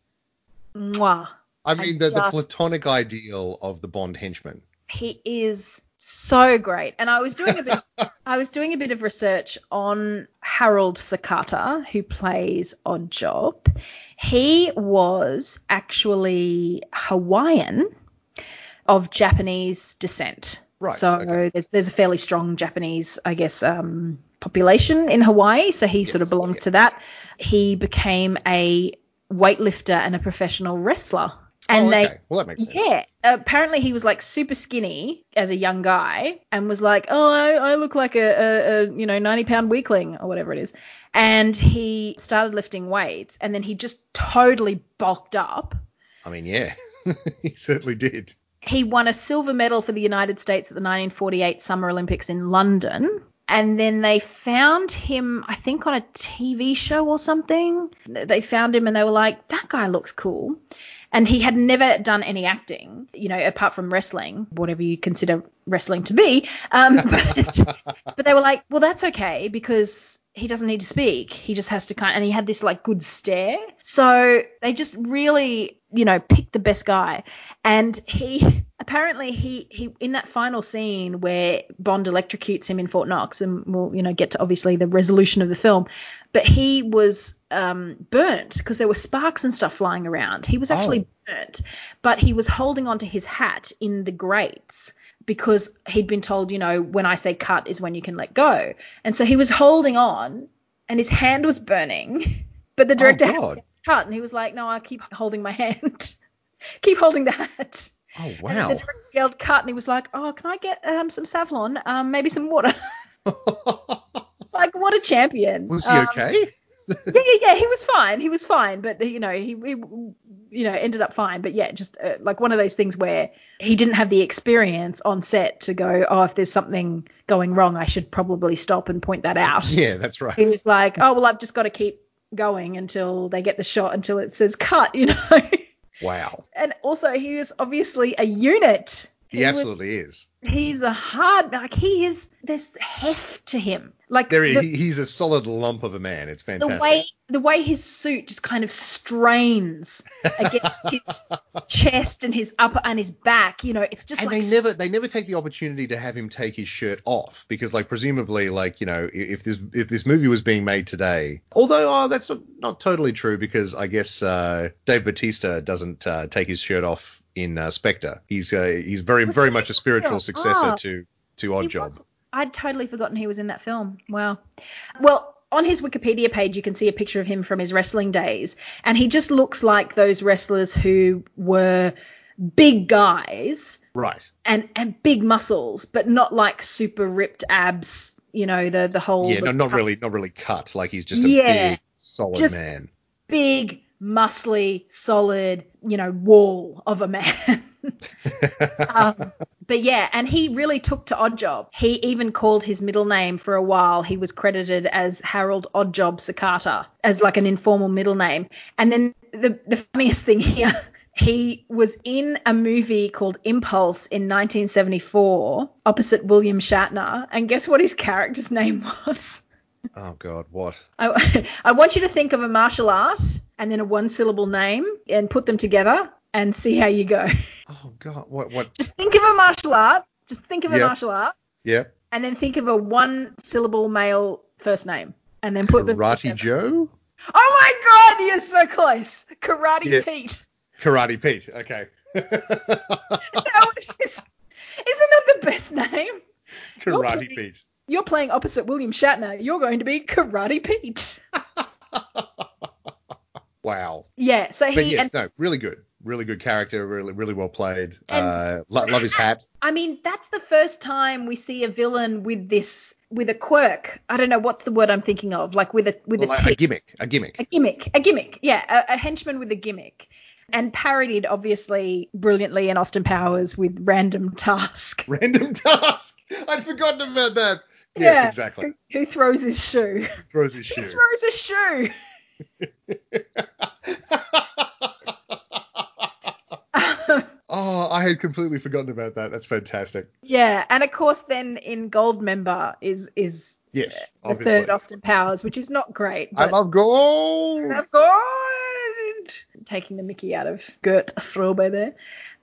mwah. I mean, the, the platonic ideal of the Bond henchman. He is so great. And I was doing a bit I was doing a bit of research on Harold Sakata, who plays Oddjob. He was actually Hawaiian of Japanese descent. Right, So okay. there's there's a fairly strong Japanese, I guess, um, population in Hawaii. So he sort of belongs yeah. to that. He became a weightlifter and a professional wrestler. And oh, they okay. Well, that makes sense. yeah. Apparently, he was like super skinny as a young guy and was like, oh, I, I look like a, a, a, you know, 90 pound weakling or whatever it is. And he started lifting weights and then he just totally bulked up. I mean, yeah, he certainly did. He won a silver medal for the United States at the 1948 Summer Olympics in London. And then they found him, I think, on a TV show or something. They found him and they were like, that guy looks cool. And he had never done any acting, you know, apart from wrestling, whatever you consider wrestling to be. Um, but, but they were like, well, that's okay because he doesn't need to speak. He just has to kind and he had this like good stare. So they just really, you know, picked the best guy. And he apparently he he in that final scene where Bond electrocutes him in Fort Knox, and we'll you know get to obviously the resolution of the film. But he was um, burnt because there were sparks and stuff flying around. He was actually burnt, but he was holding onto his hat in the grates because he'd been told, you know, when I say cut is when you can let go. And so he was holding on and his hand was burning. But the director had cut and he was like, no, I'll keep holding my hand. keep holding that. hat. Oh, And wow. the director yelled cut and he was like, oh, can I get um, some Savlon? Um, maybe some water. like, what a champion. Was he Um, okay? Yeah, yeah, yeah. He was fine. He was fine, but you know, he, he you know, ended up fine. But yeah, just uh, like one of those things where he didn't have the experience on set to go, oh, if there's something going wrong, I should probably stop and point that out. Yeah, that's right. He was like, oh, well, I've just got to keep going until they get the shot until it says cut, you know. Wow. and also, he was obviously a unit. He, was- absolutely is. he's a hard like he is. There's heft to him. Like There is. the- he's a solid lump of a man. It's fantastic. the way the way his suit just kind of strains against his chest and his upper and his back, you know, it's just and like they never they never take the opportunity to have him take his shirt off because like presumably like you know if this if this movie was being made today although oh that's not, not totally true because I guess uh, Dave Batista doesn't uh, take his shirt off in uh, Spectre he's uh, he's very Was very much a spiritual successor Ah. to to Oddjob I'd totally forgotten he was in that film. Wow. Well, on his Wikipedia page, you can see a picture of him from his wrestling days, and he just looks like those wrestlers who were big guys right and and big muscles, but not like super ripped abs. You know, the the whole yeah no, not really not really cut like he's just a Yeah, big solid just- man big, muscly, solid, you know, wall of a man. um, but yeah, and he really took to Oddjob. He even called his middle name for a while. He was credited as Harold Oddjob Sakata as like an informal middle name. And then the the funniest thing here. He was in a movie called Impulse in 1974 opposite William Shatner. And guess what his character's name was? Oh god what I, I want you to think of a martial art and then a one syllable name and put them together and see how you go. oh god what what Just think of a martial art. Just think of a martial art yeah and then think of a one syllable male first name and then put them Karate. Joe Oh my god, you're so close. Karate Yeah. Pete. Karate Pete okay That was just, isn't that the best name? Karate. Pete You're playing opposite William Shatner. You're going to be Karate Pete. wow Yeah, so he But yes, and no, really good, really good character, really, really well played. Uh, lo- love his hat. I mean, that's the first time we see a villain with this with a quirk. I don't know what's the word I'm thinking of, like with a with Well, a like a gimmick, a gimmick. a gimmick, a gimmick. Yeah, a, a henchman with a gimmick. and parodied obviously brilliantly in Austin Powers with Random Task. Random task. I'd forgotten about that. Yes, Yeah. exactly. Who, who throws his shoe? Throws his Who shoe. throws his shoe? oh, I had completely forgotten about that. That's fantastic. yeah, and of course then in Goldmember is is Yes, the obviously. third Austin Powers, which is not great. I love gold. I love course. Taking the Mickey out of Gert Frobe there.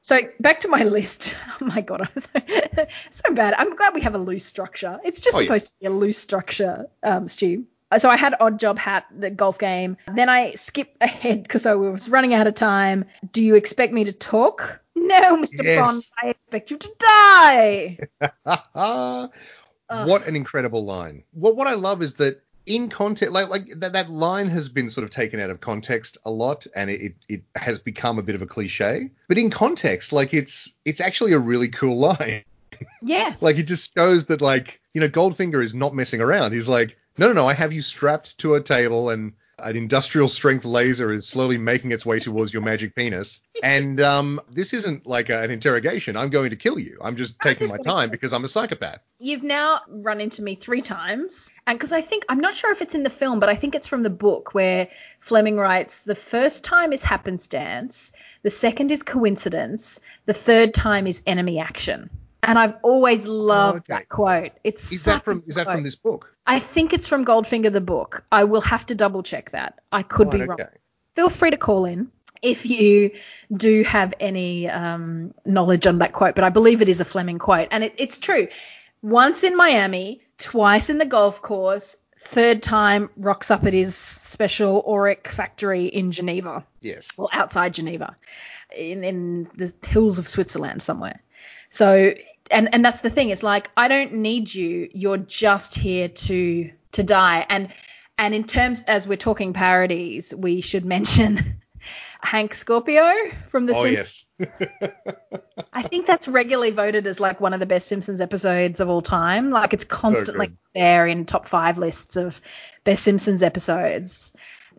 So back to my list. Oh my god, I'm so, so bad. I'm glad we have a loose structure. It's just Oh, yeah. supposed to be a loose structure, um, Stu. So I had Oddjob Hat, the golf game. Then I skipped ahead because I was running out of time. Do you expect me to talk? No, Mr. Yes. Bond. I expect you to die. What an incredible line. What what I love is that in context, like like that, that line has been sort of taken out of context a lot, and it, it it has become a bit of a cliche. But in context, like it's it's actually a really cool line. Yes. Like it just shows that like you know Goldfinger is not messing around. He's like, no no no, I have you strapped to a table and. An industrial strength laser is slowly making its way towards your magic penis. And um, this isn't like a, an interrogation. I'm going to kill you. I'm just taking my time because I'm a psychopath. You've now run into me three times. And because I think, I'm not sure if it's in the film, but I think it's from the book where Fleming writes the first time is happenstance, the second is coincidence, the third time is enemy action. And I've always loved okay. that quote. It's Is that from is that from this book? I think it's from Goldfinger the book. I will have to double check that. I could be wrong okay. feel free to call in if you do have any um, knowledge on that quote, but I believe it is a Fleming quote. And it, it's true. Once in Miami, twice in the golf course, third time rocks up at his special auric factory in Geneva, Yes. Well, outside Geneva, in, in the hills of Switzerland somewhere. So, and, and that's the thing. It's like, I don't need you. You're just here to, to die. And, and in terms, as we're talking parodies, we should mention Hank Scorpio from The oh Simpsons. yes. I think that's regularly voted as like one of the best Simpsons episodes of all time. Like it's constantly good. there in top five lists of best Simpsons episodes.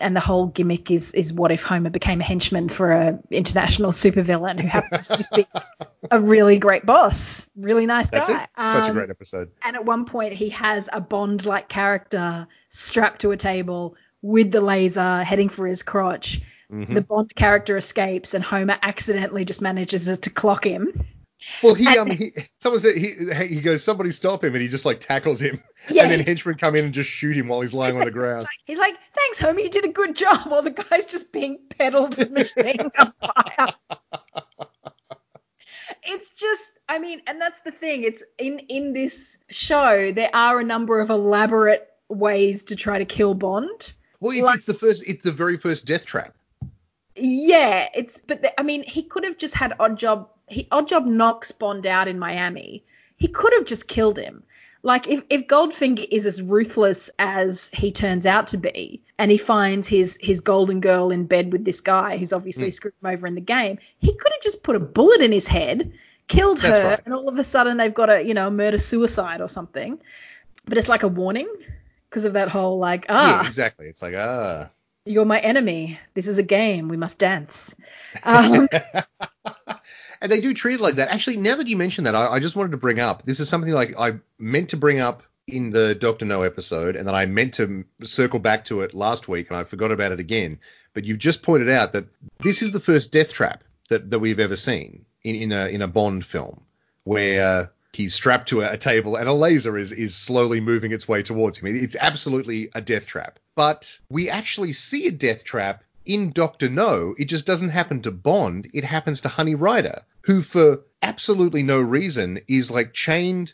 And the whole gimmick is is what if Homer became a henchman for a international supervillain who happens to just be a really great boss, really nice That's guy. it. Such a Um, great episode. and at one point, he has a Bond like character strapped to a table with the laser heading for his crotch. Mhm. The Bond character escapes, and Homer accidentally just manages to clock him. Well, he um he someone said he he goes somebody stop him and he just like tackles him Yeah. and then henchmen come in and just shoot him while he's lying on the ground. He's like, "Thanks, homie, you did a good job." While the guy's just being peddled with machine gun fire. It's just, I mean, and that's the thing. It's in in this show there are a number of elaborate ways to try to kill Bond. Well, it's, Like- it's the first it's the very first death trap. Yeah, it's but the, I mean, he could have just had Oddjob. He Oddjob knocks Bond out in Miami. He could have just killed him. Like if if Goldfinger is as ruthless as he turns out to be, and he finds his his golden girl in bed with this guy who's obviously Mm. screwed him over in the game, he could have just put a bullet in his head, killed That's her, right. and all of a sudden they've got a you know murder suicide or something. But it's like a warning because of that whole like ah Yeah, exactly. It's like ah. you're my enemy. This is a game. We must dance. Um, and they do treat it like that. Actually, now that you mention that, I, I just wanted to bring up this is something like I meant to bring up in the Doctor No episode, and then I meant to circle back to it last week, and I forgot about it again. But you've just pointed out that this is the first death trap that, that we've ever seen in, in a in a Bond film, where he's strapped to a, a table and a laser is is slowly moving its way towards him. It's absolutely a death trap. But we actually see a death trap in Doctor No. It just doesn't happen to Bond. It happens to Honey Ryder, who for absolutely no reason is like chained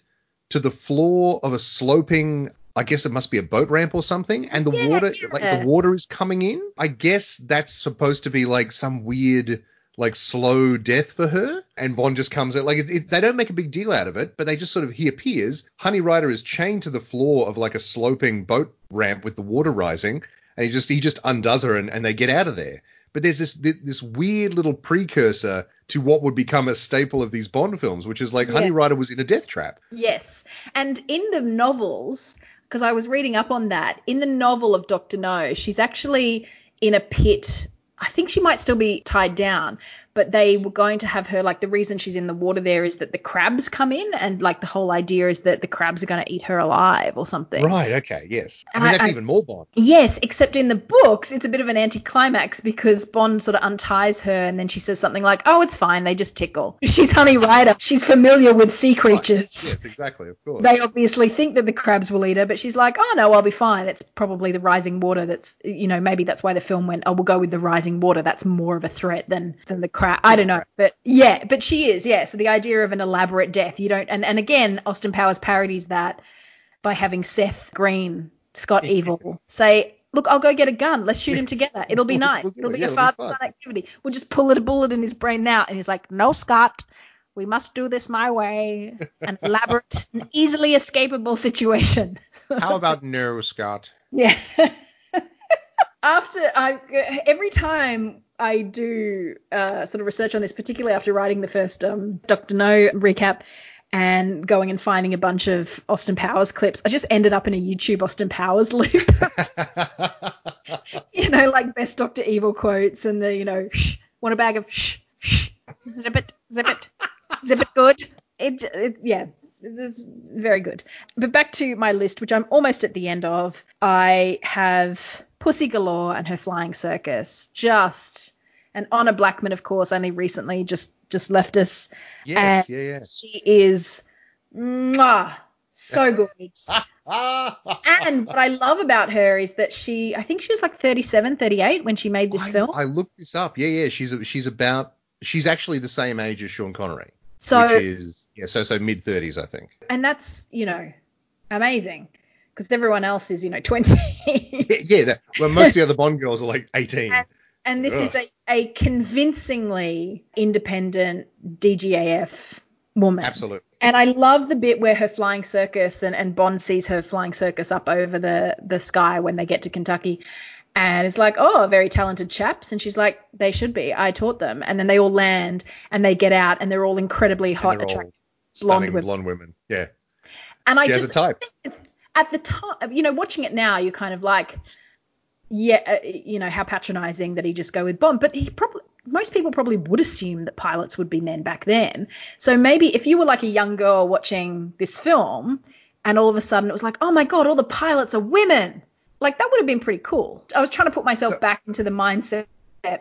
to the floor of a sloping I guess it must be a boat ramp or something, and the Yeah, water, yeah. like the water is coming in. I guess that's supposed to be like some weird, like slow death for her, and Bond just comes out. Like it, it, they don't make a big deal out of it, but they just sort of he appears. Honey Ryder is chained to the floor of like a sloping boat ramp with the water rising, and he just he just undoes her, and, and they get out of there. But there's this this weird little precursor to what would become a staple of these Bond films, which is like Yeah. Honey Ryder was in a death trap. Yes. And in the novels, because I was reading up on that, in the novel of Dr. No, she's actually in a pit I think she might still be tied down, but they were going to have her like the reason she's in the water there is that the crabs come in and like the whole idea is that the crabs are going to eat her alive or something. Right. Okay. Yes. I And mean, I- that's I- even more Bond. Yes, except in the books, it's a bit of an anticlimax because Bond sort of unties her and then she says something like, "Oh, it's fine, they just tickle." She's Honey Ryder. She's familiar with sea creatures. Yes. Exactly. Of course. They obviously think that the crabs will eat her, but she's like, "Oh no, I'll be fine. It's probably the rising water that's, you know, maybe that's why the film went, oh, we'll go with the rising water. That's more of a threat than than the I don't know, but yeah, but she is, yeah. So the idea of an elaborate death, you don't, and and again, Austin Powers parodies that by having Seth Green, Scott Evil, say. Look, I'll go get a gun. Let's shoot him together. It'll be nice. It'll be Yeah, a father-son activity. We'll just pull it a bullet in his brain now. And he's like, No, Scott, we must do this my way. An elaborate, an easily escapable situation. How about no, Scott? Yeah. after I, every time I do uh, sort of research on this, particularly after writing the first um, Doctor No recap and going and finding a bunch of Austin Powers clips, I just ended up in a YouTube Austin Powers loop. you know, like best Doctor Evil quotes and the, you know, shh, want a bag of shh, shh, zip it, zip it, zip it good. It, it yeah, it's very good. But back to my list, which I'm almost at the end of. I have Pussy Galore and her Flying Circus. Just and Honor Blackman, of course, only recently just just left us. yes. Yeah. Yeah. She is mwah, so good. And what I love about her is that she, I think she was like 37, 38 when she made this I, film. I looked this up. Yeah, yeah. She's she's about she's actually the same age as Sean Connery, so, which is yeah, so so mid thirties, I think. and that's, you know, amazing because everyone else is, you know, 20. Yeah, yeah. That, well, most of the other Bond girls are like eighteen. And- and this Ugh. is a, a convincingly independent DGAF woman. Absolutely. And I love the bit where her flying circus and, and Bond sees her flying circus up over the, the sky when they get to Kentucky. And it's like, oh, very talented chaps. And she's like, they should be. I taught them. And then they all land and they get out and they're all incredibly hot, attractive. stunning women. blonde women. Yeah. And I She has just a type. it's- at the time, you know, watching it now, you're kind of like, yeah, uh, you know, how patronizing that he just go with Bond. But he probably, most people probably would assume that pilots would be men back then. So maybe if you were like a young girl watching this film and all of a sudden it was like, oh my God, all the pilots are women. Like that would have been pretty cool. I was trying to put myself So- back into the mindset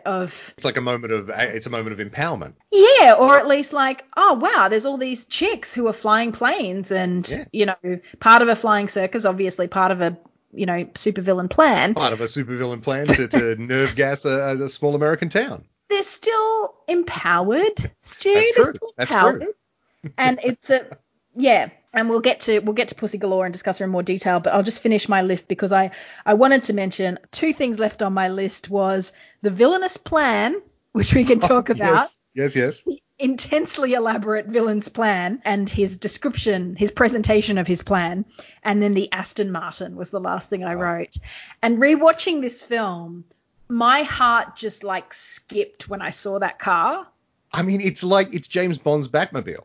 of It's like a moment of it's a moment of empowerment. yeah, or at least like, oh wow, there's all these chicks who are flying planes and Yeah. you know, part of a flying circus, obviously part of a you know, supervillain plan. Part of a supervillain plan to, to nerve gas a, a small American town. They're still empowered, Stu. That's They're true. still That's empowered. true. and it's a yeah, and we'll get to we'll get to Pussy Galore and discuss her in more detail, but I'll just finish my list because I I wanted to mention two things left on my list was the villainous plan, which we can talk about. Yes, yes, yes. Intensely elaborate villain's plan and his description, his presentation of his plan, and then the Aston Martin was the last thing I wrote. And rewatching this film, my heart just like skipped when I saw that car. I mean, it's like it's James Bond's Batmobile, is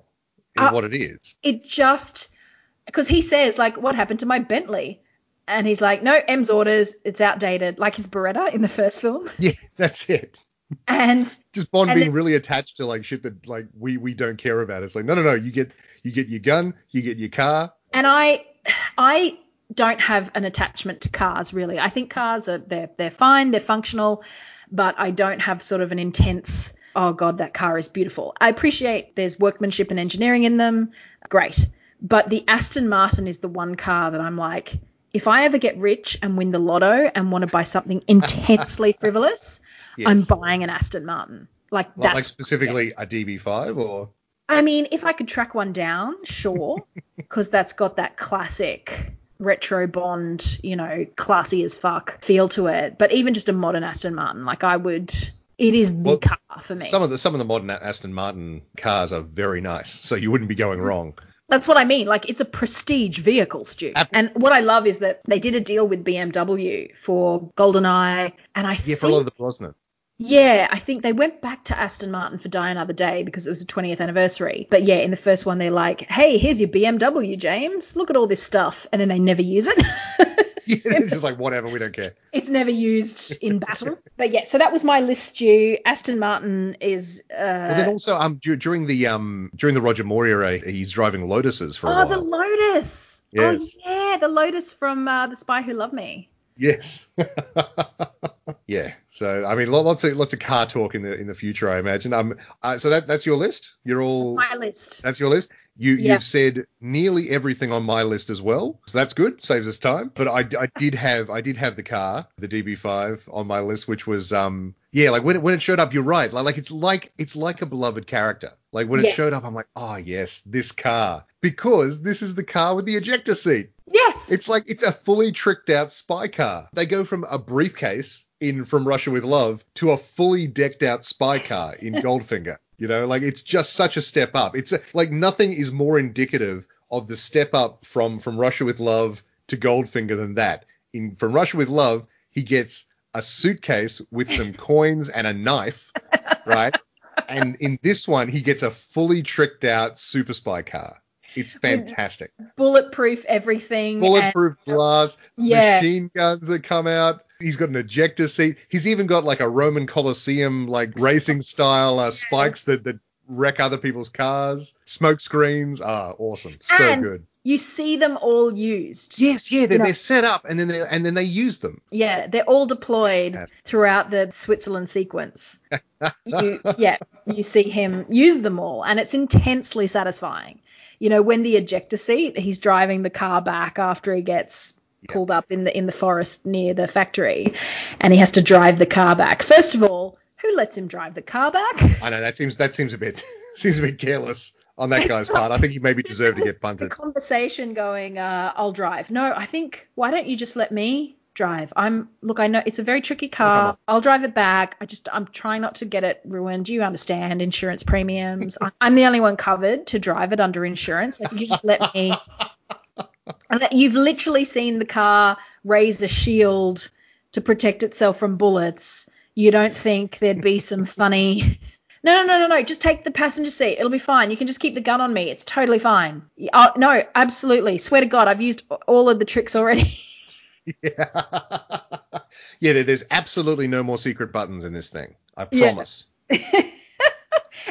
Uh, what it is. It just because he says like, "What happened to my Bentley?" And he's like, "No, M's orders. It's outdated, like his Beretta in the first film." Yeah, that's it. And Just Bond And being it- really attached to like shit that like we we don't care about. It's like no, no, no. You get you get your gun, you get your car. and I I don't have an attachment to cars really. I think cars are they're they're fine, they're functional, but I don't have sort of an intense oh god that car is beautiful. I appreciate there's workmanship and engineering in them. Great. But the Aston Martin is the one car that I'm like if I ever get rich and win the lotto and want to buy something intensely frivolous, Yes. I'm buying an Aston Martin. Like Like, that's like specifically a DB5 or I mean, if I could track one down, sure, because that's got that classic retro Bond, you know, classy as fuck feel to it. But even just a modern Aston Martin, like I would, it is the Well, car for me. some of the some of the modern Aston Martin cars are very nice, so you wouldn't be going Mm-hmm. wrong. That's what I mean. Like it's a prestige vehicle, Stu. And what I love is that they did a deal with BMW for GoldenEye, and I Yeah, think for a lot of the Brosnan. Yeah, I think they went back to Aston Martin for Die Another Day because it was the 20th anniversary. But yeah, in the first one, they're like, hey, here's your BMW, James. Look at all this stuff. And then they never use it. Yeah, it's just like whatever, we don't care. It's never used in battle. But yeah, so that was my list due. Aston Martin is. Uh, Well, then also um dur- during the um during the Roger Moore era, he's driving Lotuses for a oh, while. the Lotus. Yes. Oh yeah, the Lotus from uh, The Spy Who Loved Me. Yes. yeah. So I mean, lots of lots of car talk in the in the future, I imagine. Um. Uh, so that that's your list. You're all. That's my list. That's your list. You Yeah. you've said nearly everything on my list as well, so that's good. Saves us time. But I, I did have I did have the car, the DB5, on my list, which was um yeah like when it, when it showed up, you're right. Like, like it's like it's like a beloved character. Like when Yeah. it showed up, I'm like, oh yes, this car because this is the car with the ejector seat. Yes. It's like it's a fully tricked out spy car. They go from a briefcase in From Russia with Love to a fully decked out spy car in Goldfinger. You know, like it's just such a step up. It's a, like nothing is more indicative of the step up from From Russia with Love to Goldfinger than that. In From Russia with Love, he gets a suitcase with some coins and a knife, right? And in this one, he gets a fully tricked out super spy car. It's fantastic Bulletproof everything. and- bulletproof glass, Yeah. machine guns that come out. He's got an ejector seat. He's even got like a Roman Colosseum, like racing style uh, spikes that, that wreck other people's cars. Smoke screens. Ah, awesome. So And- good. you see them all used. Yes, yeah, they're, Yeah. they're set up and then they and then they use them. Yeah, they're all deployed Yes. throughout the Switzerland sequence. you, yeah, you see him use them all, and it's intensely satisfying. You know, when the ejector seat, he's driving the car back after he gets pulled up in the in the forest near the factory, and he has to drive the car back. First of all, who lets him drive the car back? I know that seems that seems a bit seems a bit careless on that guy's part. I think he maybe deserved to get the punted. conversation going, uh, I'll drive. No, I think why don't you just let me drive? I'm look, I know it's a very tricky car. I'll drive it back. I just I'm trying not to get it ruined. Do you understand insurance premiums. I'm the only one covered to drive it under insurance. If you just let me you've literally seen the car raise a shield to protect itself from bullets. You don't think there'd be some funny no, no, no, no, no. Just take the passenger seat. It'll be fine. You can just keep the gun on me. It's totally fine. Oh, no, absolutely. Swear to God, I've used all of the tricks already. Yeah. yeah, there's absolutely no more secret buttons in this thing. I Yeah.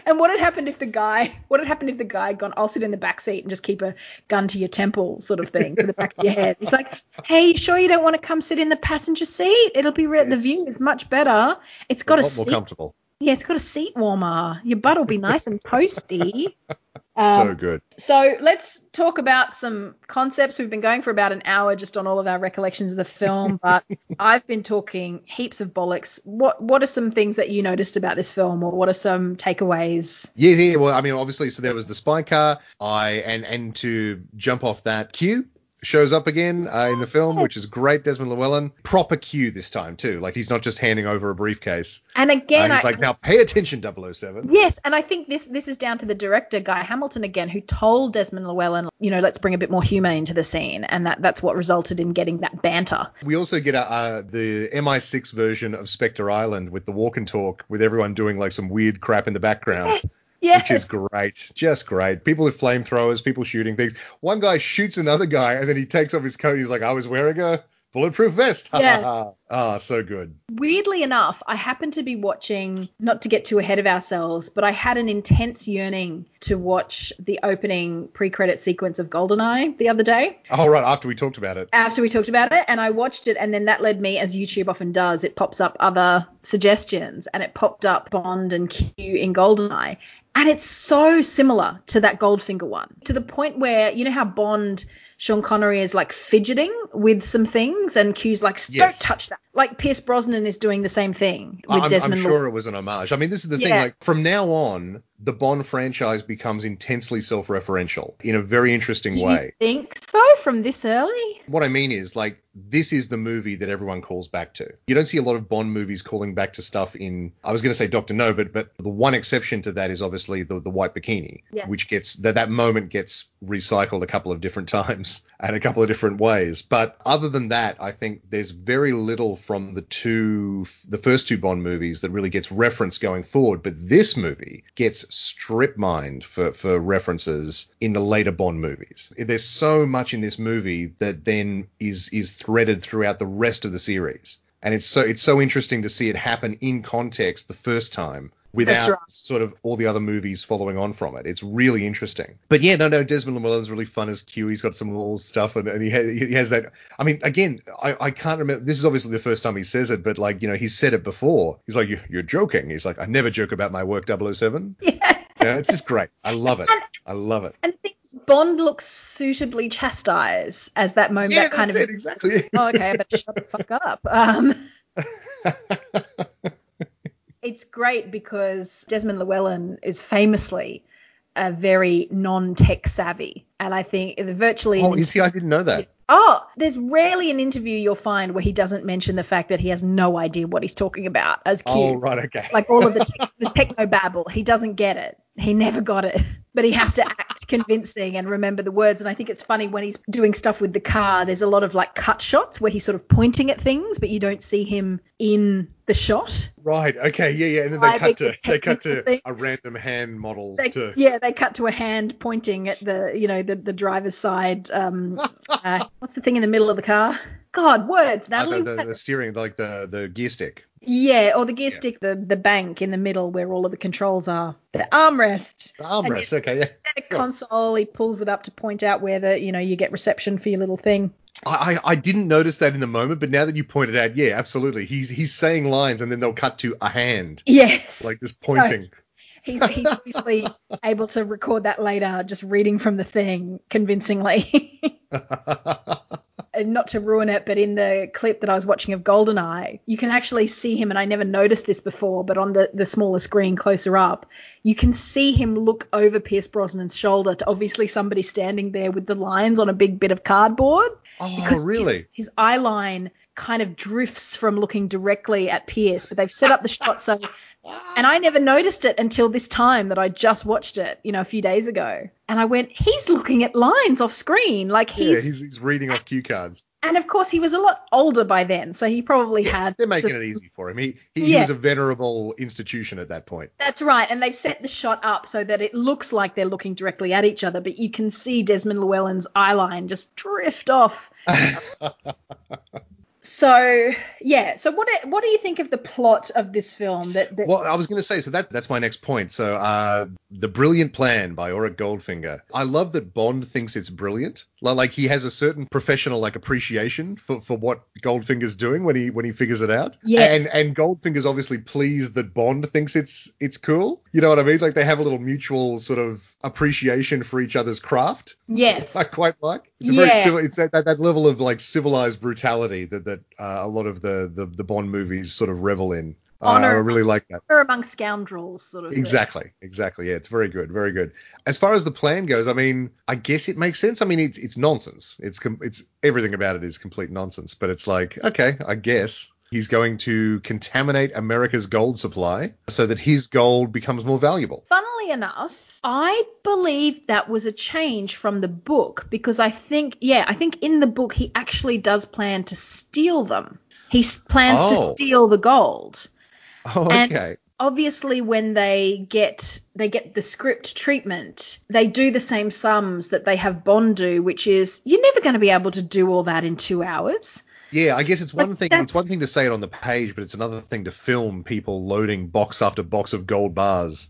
and what had happened if the guy, what had happened if the guy had gone, I'll sit in the back seat and just keep a gun to your temple sort of thing to the back of your head. He's like, hey, you sure you don't want to come sit in the passenger seat? It'll be, re- the view is much better. It's got a a, lot more seat. comfortable. Yeah, it's got a seat warmer. Your butt will be nice and toasty. so Um, good. So let's talk about some concepts. We've been going for about an hour just on all of our recollections of the film, but I've been talking heaps of bollocks. What what are some things that you noticed about this film, or what are some takeaways? Yeah, yeah. Well, I mean, obviously, so there was the spy car. I and and to jump off that, Q shows up again uh, in the film, which is great. Desmond Llewellyn, proper Q this time too. Like he's not just handing over a briefcase. And Uh, again, he's I, like, now pay attention, 007. yes, and I think this this is down to the director Guy Hamilton again, who told Desmond Llewellyn, you know, let's bring a bit more humour into the scene, and that that's what resulted in getting that banter. We also get uh, uh, the MI6 version of Spectre Island with the walk and talk, with everyone doing like some weird crap in the background. Yes. Which is great, just great. People with flamethrowers, people shooting things. One guy shoots another guy, and then he takes off his coat. He's like, "I was wearing a bulletproof vest." Yeah. Ah, so good. Weirdly enough, I happened to be watching, not to get too ahead of ourselves, but I had an intense yearning to watch the opening pre credit sequence of GoldenEye the other day Oh, right. After we talked about it. after we talked about it. And I watched it, and then that led me, as YouTube often does, it pops up other suggestions, and it popped up Bond and Q in GoldenEye. And it's so similar to that Goldfinger one, to the point where, you know how Bond. Sean Connery is like fidgeting with some things, and Q's like, "Don't Yes. touch that." Like Pierce Brosnan is doing the same thing with I'm, Desmond. I'm sure it was an homage. I mean, this is the thing. Like from now on, the Bond franchise becomes intensely self-referential in a very interesting Do you way. think so from this early? What I mean is, like, this is the movie that everyone calls back to. You don't see a lot of Bond movies calling back to stuff in. I was going to say Doctor No, but but the one exception to that is obviously the the white bikini, Yeah. which gets that that moment gets recycled a couple of different times and a couple of different ways. But other than that, I think there's very little from the two the first two Bond movies that really gets referenced going forward. But this movie gets strip mined for for references in the later Bond movies. There's so much in this movie that then is is threaded throughout the rest of the series. And it's so it's so interesting to see it happen in context the first time without right. sort of all the other movies following on from it. It's really interesting. But yeah, no, no, Desmond Llewellyn's really fun as Q. He's got some little stuff, and, and he, has, he has that. I mean, again, I, I can't remember. This is obviously the first time he says it, but like, you know, he's said it before. He's like, you, you're joking. He's like, I never joke about my work 007. Yeah. Yeah, it's just great. I love it. I love it. And things Bond looks suitably chastised as that moment. Yeah, that kind that's of it, exactly. oh, okay, I better shut the fuck up. Um, it's great because Desmond Llewellyn is famously a very non-tech savvy, and I think virtually. oh, is he? I didn't know that. Oh, there's rarely an interview you'll find where he doesn't mention the fact that he has no idea what he's talking about as Q. Oh, right, okay. Like all of the, te- the techno babble, he doesn't get it. He never got it, but he has to act convincing and remember the words. And I think it's funny when he's doing stuff with the car. There's a lot of like cut shots where he's sort of pointing at things, but you don't see him in the shot. Right. Okay. Yeah. Yeah. And then they cut to they cut to technical a random hand model They, to. yeah, they cut to a hand pointing at the, you know, the, the driver's side. Um, uh, what's the thing in the middle of the car? God, words, uh, Natalie. the, the, the steering, like the the gear stick. Yeah, or the gear Yeah. stick, the the bank in the middle where all of the controls are. The armrest. The armrest. Okay. Yeah. A console, he pulls it up to point out where the you know you get reception for your little thing. I, I I didn't notice that in the moment, but now that you pointed out, yeah, absolutely. He's he's saying lines and then they'll cut to a hand, Yes. like just pointing. He's he's obviously able to record that later, just reading from the thing convincingly. and not to ruin it, but in the clip that I was watching of Goldeneye, you can actually see him, and I never noticed this before, but on the, the smaller screen closer up, you can see him look over Pierce Brosnan's shoulder to obviously somebody standing there with the lines on a big bit of cardboard. oh, Because really? His eye line kind of drifts from looking directly at Pierce, but they've set up the shot so. And I never noticed it until this time that I just watched it, you know, a few days ago. And I went, he's looking at lines off screen. Like he's, yeah, he's he's reading off cue cards. and of course he was a lot older by then, so he probably had. They're making it easy for him. He he, he was a venerable institution at that point. That's right, and they've set the shot up so that it looks like they're looking directly at each other, but you can see Desmond Llewellyn's eye line just drift off. So yeah, so what do- what do you think of the plot of this film? That, that Well, I was going to say, so that that's my next point. So, uh, the brilliant plan by Auric Goldfinger. I love that Bond thinks it's brilliant. Li- Like he has a certain professional like appreciation for, for what Goldfinger's doing when he when he figures it out. Yes. And and Goldfinger's obviously pleased that Bond thinks it's it's cool. You know what I mean? Like they have a little mutual sort of appreciation for each other's craft. yes, I quite like. It's a very Yeah. civil, it's that, that, that level of like civilized brutality that that uh, a lot of the, the the Bond movies sort of revel in. Uh, I really like that. They're among scoundrels, sort of. thing. Exactly, exactly. Yeah, it's very good, very good. As far as the plan goes, I mean, I guess it makes sense. I mean, it's it's nonsense. It's com- it's everything about it is complete nonsense. But it's like, okay, I guess he's going to contaminate America's gold supply so that his gold becomes more valuable. Funnily enough, I believe that was a change from the book because I think, yeah, I think in the book he actually does plan to steal them. He plans Oh. to steal the gold. Oh, And okay. obviously when they get they get the script treatment, they do the same sums that they have Bond do, which is you're never going to be able to do all that in 2 hours. Yeah, I guess it's But one thing. that's- It's one thing to say it on the page, but it's another thing to film people loading box after box of gold bars.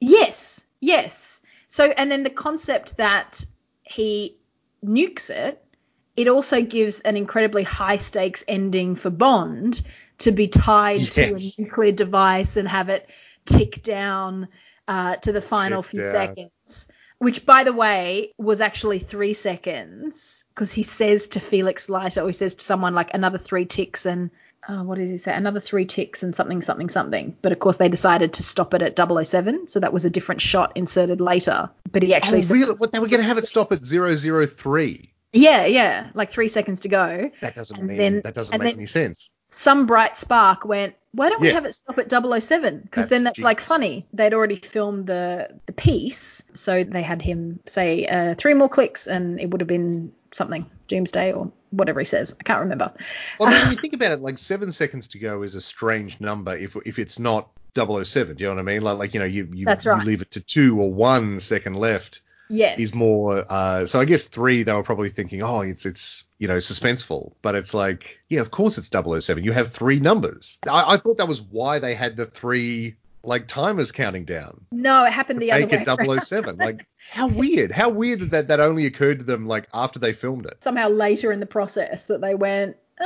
Yes, yes. So, and then the concept that he nukes it, it also gives an incredibly high stakes ending for Bond to be tied Yes. to a nuclear device and have it tick down uh, to the final Tick few down. seconds. Which, by the way, was actually three seconds because he says to Felix Leiter, or he says to someone like another three ticks and oh, what does he say? Another three ticks and something, something, something. But of course, they decided to stop it at 007, so that was a different shot inserted later. But he actually oh, said, really? What, they were going to have it stop at 003. yeah, yeah, like three seconds to go. That doesn't And mean then- that doesn't make any sense. Some bright spark went, why don't we Yeah. have it stop at 007? Because then That's that's like funny. They'd already filmed the the piece, so they had him say uh, three more clicks, and it would have been something, Doomsday or whatever he says. I can't remember. Well, when you think about it, like seven seconds to go is a strange number if if it's not 007. Do you know what I mean? Like like you know you you, right. you leave it to two or one second left yes. is more. Uh, so I guess three they were probably thinking, oh, it's it's you know suspenseful, but it's like yeah, of course it's 007. You have three numbers. I, I thought that was why they had the three like timers counting down. No, it happened the other Make way. it around. 007. Like how weird. How weird that, that that only occurred to them like after they filmed it. Somehow later in the process that they went, ah,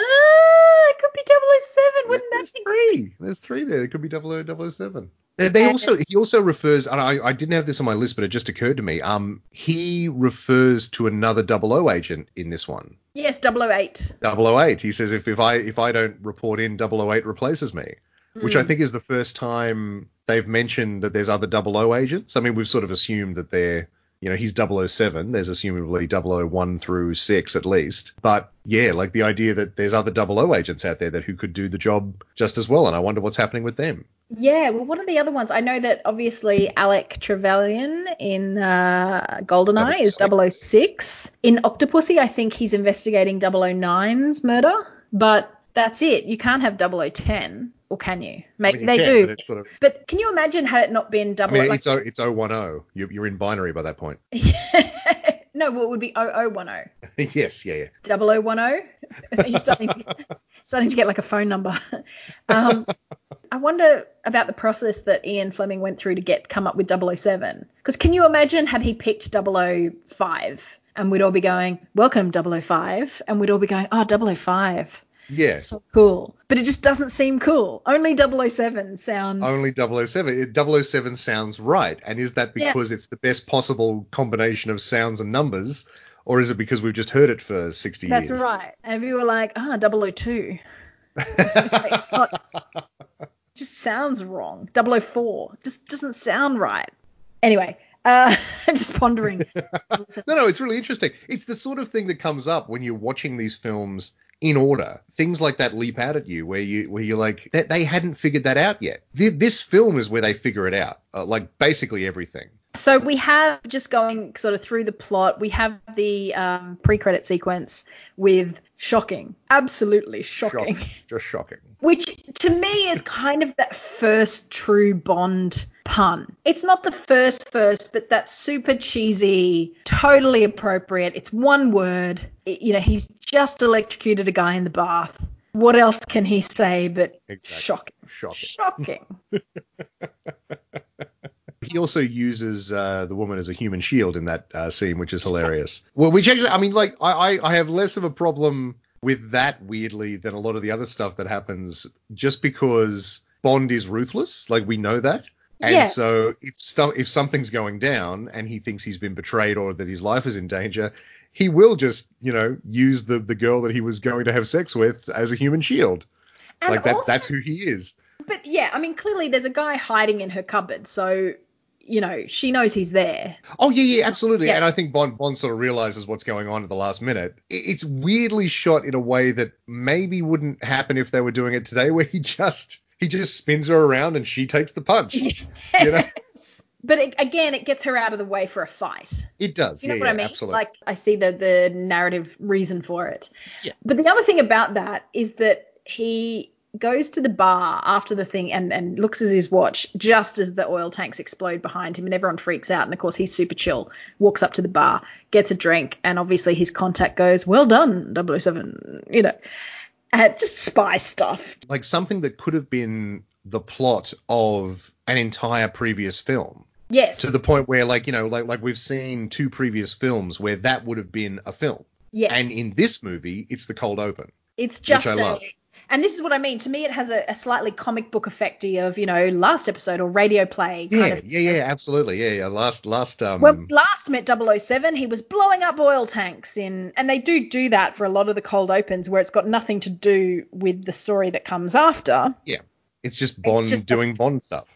it could be 007. Wouldn't that be three. There's three there. It could be 007. They, they also he also refers and I, I didn't have this on my list but it just occurred to me um he refers to another 00 agent in this one Yes, 008. 008 he says if, if I if I don't report in 008 replaces me which I Mm. think is the first time they've mentioned that there's other 00 agents I mean we've sort of assumed that they're you know he's 007 there's assumably 001 through 6 at least but yeah like the idea that there's other 00 agents out there that who could do the job just as well and I wonder what's happening with them Yeah, well, what are the other ones? I know that obviously Alec Trevelyan in uh, GoldenEye is 006. In Octopussy, I think he's investigating 009's murder, but that's it. You can't have 0010, or can you? I mean, you they can, do. but sort of But can you imagine had it not been double? I mean, like, it's o, it's 010. You, you're in binary by that point. no, well, it would be 0010. yes, yeah, yeah. 0010. You're starting starting to get like a phone number. Um, I wonder about the process that Ian Fleming went through to get come up with 007. Because can you imagine had he picked 005 and we'd all be going, "Welcome 005," and we'd all be going, "Oh, 005." Yeah. So cool. But it just doesn't seem cool. Only 007 sounds Only 007. It, 007 sounds right. And is that Yeah. because it's the best possible combination of sounds and numbers? Or is it because we've just heard it for 60 That's years? That's right. And we were like, ah, 002. it's not just sounds wrong. 004 just doesn't sound right. Anyway, uh, I'm just pondering. No, no, it's really interesting. It's the sort of thing that comes up when you're watching these films in order. Things like that leap out at you, where you where you're like, they, they hadn't figured that out yet. Th- This film is where they figure it out, uh, like basically everything. So we have just going sort of through the plot. We have the um, pre-credit sequence with shocking, absolutely shocking. Shock- just shocking. which to me is kind of that first true Bond pun. It's not the first first, but that super cheesy, totally appropriate. It's one word. It- you know, he's just electrocuted a guy in the bath. What else can he say but Exactly. shocking? Shocking. Shocking. He also uses uh, the woman as a human shield in that uh, scene, which is hilarious. Well, which actually, I mean, like, I, I, I have less of a problem with that weirdly than a lot of the other stuff that happens, just because Bond is ruthless. Like we know that. And Yeah. so if stuff if something's going down and he thinks he's been betrayed or that his life is in danger, he will just you know use the the girl that he was going to have sex with as a human shield. And like that also- that's who he is. But yeah, I mean, clearly there's a guy hiding in her cupboard, so you know she knows he's there. Oh yeah, yeah, absolutely. Yeah. And I think Bond Bond sort of realizes what's going on at the last minute. It's weirdly shot in a way that maybe wouldn't happen if they were doing it today, where he just he just spins her around and she takes the punch. you know, But it, again, it gets her out of the way for a fight. it does. You know yeah, what yeah, I mean? absolutely. Like I see the the narrative reason for it. Yeah. But the other thing about that is that he goes to the bar after the thing and, and looks at his watch just as the oil tanks explode behind him and everyone freaks out and of course he's super chill walks up to the bar gets a drink and obviously his contact goes well done 007 you know and just spy stuff like something that could have been the plot of an entire previous film. yes To the point where, like, you know, like like we've seen two previous films where that would have been a film. yes And in this movie, it's the cold open. It's just a, love. And this is what I mean. To me, it has a, a slightly comic book effecty of you know last episode or radio play kind Yeah, of. yeah, yeah, absolutely. Yeah, yeah. Last, last, um, When last met 007, he was blowing up oil tanks in, and they do do that for a lot of the cold opens where it's got nothing to do with the story that comes after. Yeah, it's just Bond just a- doing Bond stuff.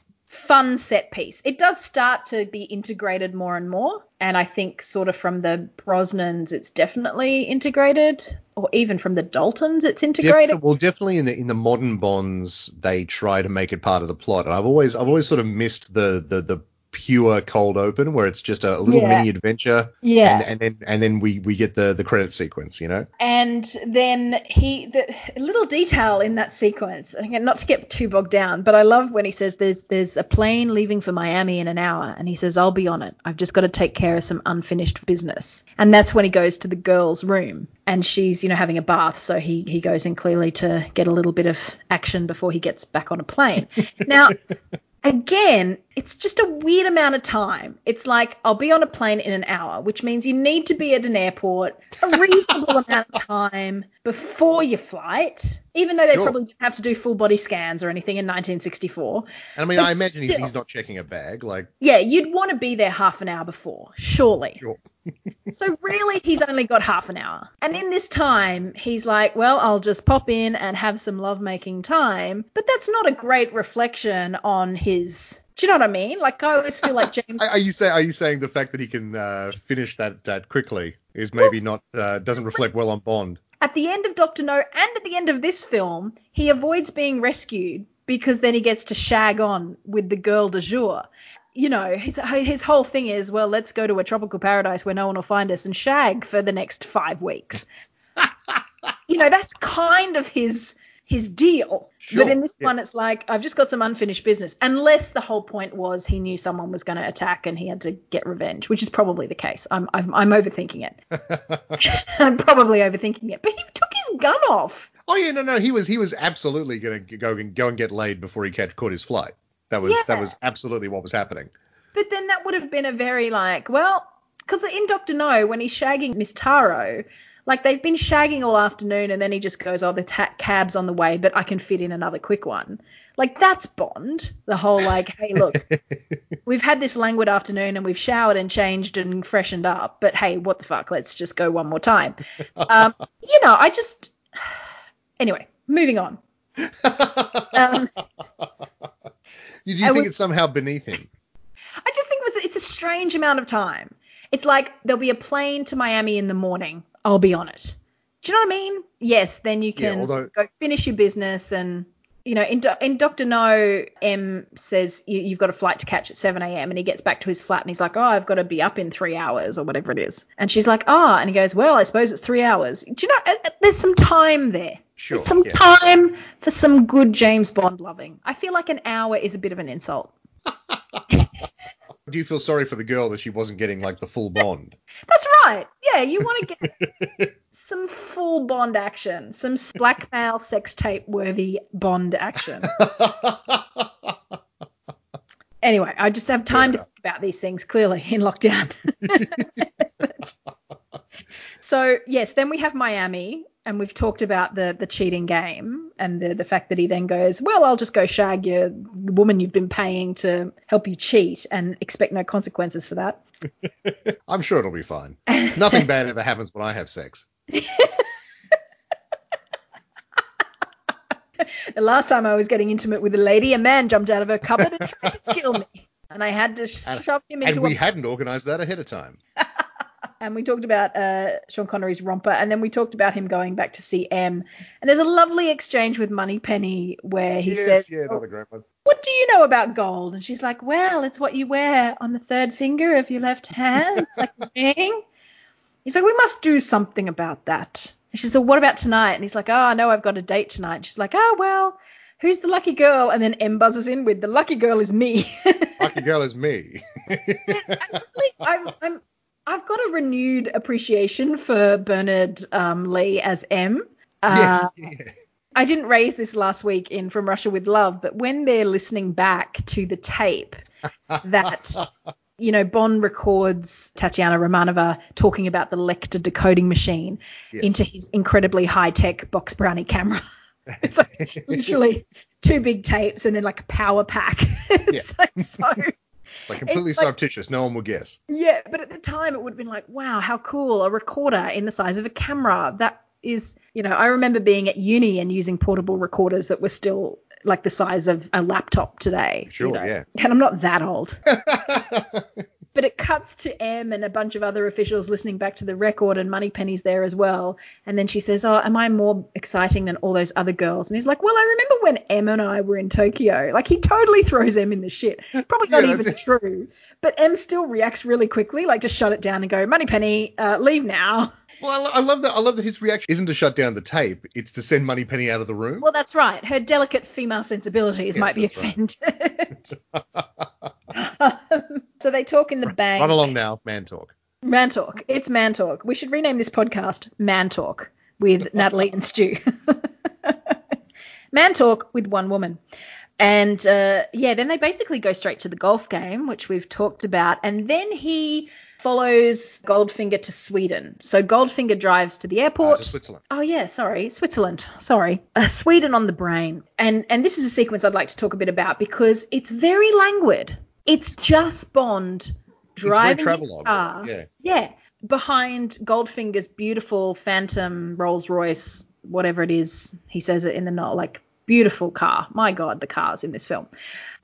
Fun set piece. It does start to be integrated more and more, and I think sort of from the Brosnans, it's definitely integrated, or even from the Daltons, it's integrated. Defi- well, definitely in the in the modern Bonds, they try to make it part of the plot, and I've always I've always sort of missed the the the pure cold open where it's just a, little Yeah. mini adventure. Yeah. And, and then and then we we get the the credit sequence, you know. And then he, the a little detail in that sequence, again, not to get too bogged down, but I love when he says there's there's a plane leaving for Miami in an hour, and he says I'll be on it. I've just got to take care of some unfinished business, and that's when he goes to the girl's room, and she's you know having a bath, so he he goes in clearly to get a little bit of action before he gets back on a plane. Now. Again, it's just a weird amount of time. It's like I'll be on a plane in an hour, which means you need to be at an airport a reasonable amount of time before your flight, even though they Sure. probably didn't have to do full body scans or anything in 1964. And I mean, But I imagine still. he's not checking a bag. Like, Yeah, you'd want to be there half an hour before, surely. sure. So really, he's only got half an hour. And in this time, he's like, well, I'll just pop in and have some lovemaking time. But that's not a great reflection on his. Do you know what I mean? Like, I always feel like James. Are you say are you saying the fact that he can uh, finish that that quickly is maybe not uh, doesn't reflect well on Bond? at the end of Doctor No and at the end of this film, he avoids being rescued because then he gets to shag on with the girl de jour. You know, his, his whole thing is, well, let's go to a tropical paradise where no one will find us and shag for the next five weeks. you know, that's kind of his his deal. Sure, but in this one, it's like I've just got some unfinished business. Unless the whole point was he knew someone was going to attack and he had to get revenge, which is probably the case. I'm I'm, I'm overthinking it. I'm probably overthinking it. But he took his gun off. Oh yeah, no, no, he was he was absolutely gonna go and go and get laid before he catch, caught his flight. That was Yeah. that was absolutely what was happening. But then that would have been a very like, well, because in Doctor No, when he's shagging Miss Taro, like they've been shagging all afternoon, and then he just goes, oh, the ta- cab's on the way, but I can fit in another quick one. Like that's Bond. The whole like, hey, look, we've had this languid afternoon and we've showered and changed and freshened up, but hey, what the fuck? Let's just go one more time. Um, you know, I just. Anyway, moving on. Um, you think was- it's somehow beneath him? I just think it was, it's a strange amount of time. It's like there'll be a plane to Miami in the morning. I'll be on it. Do you know what I mean? Yes, then you Yeah, can although- go finish your business and you know in, in Doctor No, M says you, you've got a flight to catch at 7 a.m. and he gets back to his flat and he's like, oh, I've got to be up in three hours or whatever it is. And she's like, ah, and he goes, well, I suppose it's three hours. Do you know? uh, uh, There's some time there. Sure. Some yeah. time for some good James Bond loving. I feel like an hour is a bit of an insult. Do you feel sorry for the girl that she wasn't getting like the full Bond? That's right. Yeah, you want to get some full Bond action, some blackmail sex tape worthy Bond action. Anyway, I just have time to think about these things clearly in lockdown. But- so yes, then we have Miami, and we've talked about the the cheating game and the the fact that he then goes, well, I'll just go shag your the woman you've been paying to help you cheat and expect no consequences for that. I'm sure it'll be fine. Nothing bad ever happens when I have sex. The last time I was getting intimate with a lady, a man jumped out of her cupboard and tried to kill me. And I had to And- shove him into. And we a. hadn't organised that ahead of time. And we talked about uh, Sean Connery's romper, and then we talked about him going back to see M. And there's a lovely exchange with Moneypenny where he yes, says, yeah, "Oh, another great one. "What do you know about gold?" And she's like, "Well, it's what you wear on the third finger of your left hand, like a ring." He's like, "We must do something about that." And she said, "What about tonight?" And he's like, "Oh, no, I've got a date tonight." And she's like, "Oh, well." Who's the lucky girl? And then M buzzes in with the lucky girl is me. Lucky girl is me. I'm, I'm, I've got a renewed appreciation for Bernard um, Lee as M. Uh, yes. Yeah. I didn't raise this last week in From Russia with Love, but when they're listening back to the tape that, you know, Bond records Tatiana Romanova talking about the Lektor decoding machine Yes. into his incredibly high tech box brownie camera. It's like literally two big tapes and then like a power pack. it's like so like completely like- surreptitious. No one will guess. yeah, but at the time it would have been like, wow, how cool, a recorder in the size of a camera. That is, you know, I remember being at uni and using portable recorders that were still like the size of a laptop today. you Sure, know. yeah. And I'm not that old. But it cuts to M and a bunch of other officials listening back to the record, and Moneypenny's there as well. And then she says, "Oh, am I more exciting than all those other girls?" And he's like, "Well, I remember when M and I were in Tokyo." Like he totally throws M in the shit. Probably not Yeah, even that's- true. But M still reacts really quickly, like just shut it down and go, "Moneypenny, uh, leave now." Well, I, love that. I love that his reaction isn't to shut down the tape; it's to send Moneypenny out of the room. Well, that's right. Her delicate female sensibilities Yes, might be offended. right. so they talk in the bank. Run along now, man talk. Man Talk. It's Man Talk. We should rename this podcast Man Talk with Natalie and Stu. Man Talk with one woman. And uh, yeah, then they basically go straight to the golf game, which we've talked about. And then he follows Goldfinger to Sweden. So Goldfinger drives to the Uh, airport. to Switzerland. Oh yeah, sorry, Switzerland. Sorry, uh, Sweden on the brain. And and this is a sequence I'd like to talk a bit about because it's very languid. It's just Bond driving his car. yeah. Yeah, behind Goldfinger's beautiful Phantom Rolls Royce, whatever it is. He says it in the note, like beautiful car. My God, the cars in this film.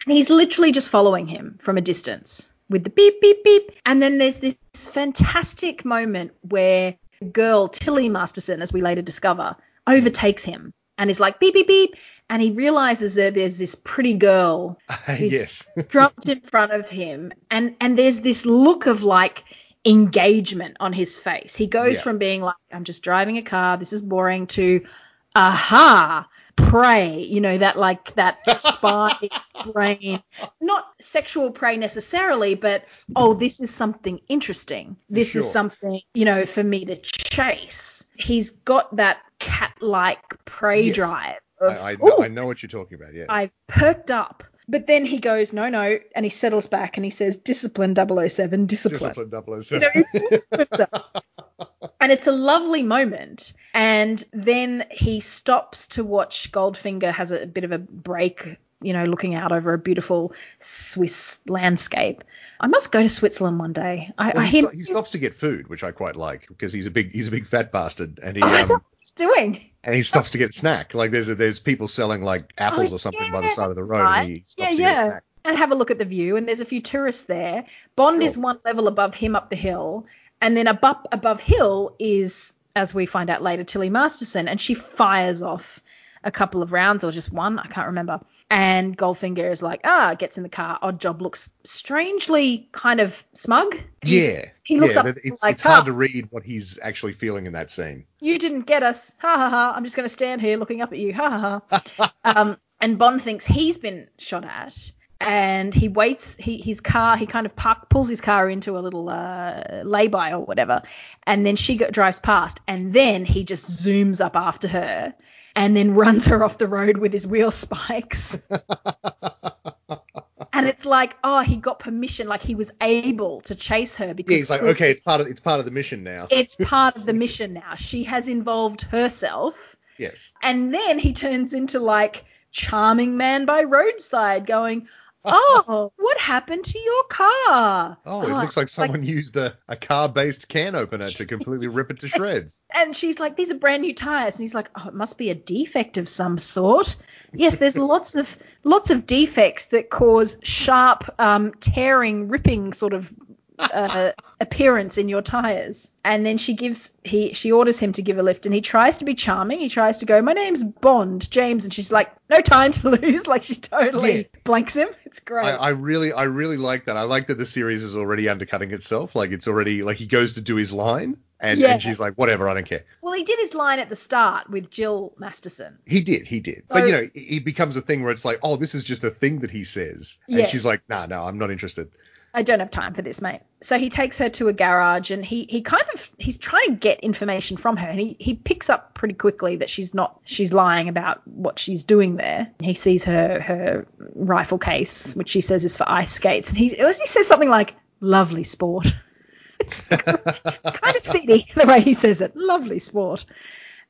And he's literally just following him from a distance with the beep beep beep. And then there's this fantastic moment where the girl Tilly Masterson, as we later discover, overtakes him and is like beep beep beep. And he realizes that there's this pretty girl who's yes. dropped in front of him. And and there's this look of like engagement on his face. He goes Yeah. from being like i'm just driving a car. This is boring to aha prey. You know that like that spy brain. Not sexual prey necessarily but oh this is something interesting. This is something you know for me to chase. He's got that like prey Yes. drive of, I, I, know, I know what you're talking about. Yes. I perked up. But then he goes, no, no, and he settles back and he says, discipline 007, discipline. Discipline 007. You know, he talks to himself. and it's a lovely moment. And then he stops to watch Goldfinger has a bit of a break, you know, looking out over a beautiful Swiss landscape. I must go to Switzerland one day. I, Well, I he, he stops to get food, which I quite like because he's a big he's a big fat bastard, and he oh, um, what he's doing. And he stops to get a snack. Like there's a, there's people selling like apples Oh, or something yeah, by the side of the road, right. and he stops yeah, to get a yeah. snack. And have a look at the view, and there's a few tourists there. Bond is one level above him up the hill, and then above above hill is, as we find out later, Tilly Masterson, and she fires off a couple of rounds or just one, I can't remember. And Goldfinger is like, ah, gets in the car. Oddjob looks strangely kind of smug. He's- Yeah, he looks yeah. up it's like, it's hard "Ah, to read what he's actually feeling in that scene. you didn't get us. Ha ha ha. I'm just going to stand here looking up at you. Ha ha ha. um, and Bond thinks he's been shot at. And he waits. He his car. He kind of park, pulls his car into a little uh, lay-by or whatever, and then she go, drives past. And then he just zooms up after her, and then runs her off the road with his wheel spikes. and it's like, oh, he got permission. Like he was able to chase her because Yeah, he's like, okay, it's part of it's part of the mission now. it's part of the mission now. She has involved herself. yes. And then he turns into like charming man by roadside going, Oh, what happened to your car? Oh, it looks like someone used a, a car-based can opener to completely rip it to shreds. And she's like, These are brand new tires. And he's like, Oh, it must be a defect of some sort. Yes, there's lots of lots of defects that cause sharp um, tearing, ripping sort of uh, appearance in your tires. And then she gives he she orders him to give a lift, and he tries to be charming. He tries to go, my name's Bond James, and she's like, no time to lose. Like she totally Yeah. blanks him. It's great. I, I really, I really like that. I like that the series is already undercutting itself. Like it's already like he goes to do his line, and, Yeah. and she's like, whatever, I don't care. well, he did his line at the start with Jill Masterson. He did, he did. So- but you know, it becomes a thing where it's like, oh, this is just a thing that he says, and Yes. she's like, nah, no, I'm not interested. I don't have time for this, mate. So he takes her to a garage and he he kind of he's trying to get information from her and he, he picks up pretty quickly that she's not she's lying about what she's doing there. He sees her her rifle case, which she says is for ice skates, and he he says something like lovely sport. it's kind of seedy the way he says it. Lovely sport.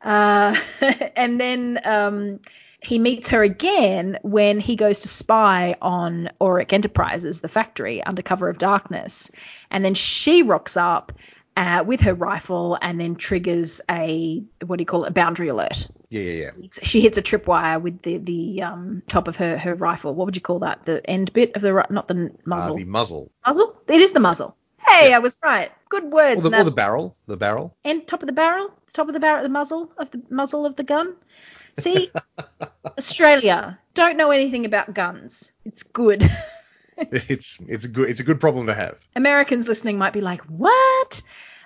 Uh, and then um, he meets her again when he goes to spy on Auric Enterprises, the factory, under cover of darkness. And then she rocks up uh, with her rifle and then triggers a, what do you call it, a boundary alert. Yeah, yeah, yeah. She hits a tripwire with the the um, top of her her rifle. What would you call that? The end bit of the not the muzzle. Uh, the muzzle. muzzle. It is the muzzle. Hey, Yeah. I was right. Good words. Or the, or the barrel. The barrel. end top of the barrel, top of the barrel, the muzzle of the muzzle of the gun. See, Australia don't know anything about guns. It's good. It's it's a good it's a good problem to have. Americans listening might be like, what?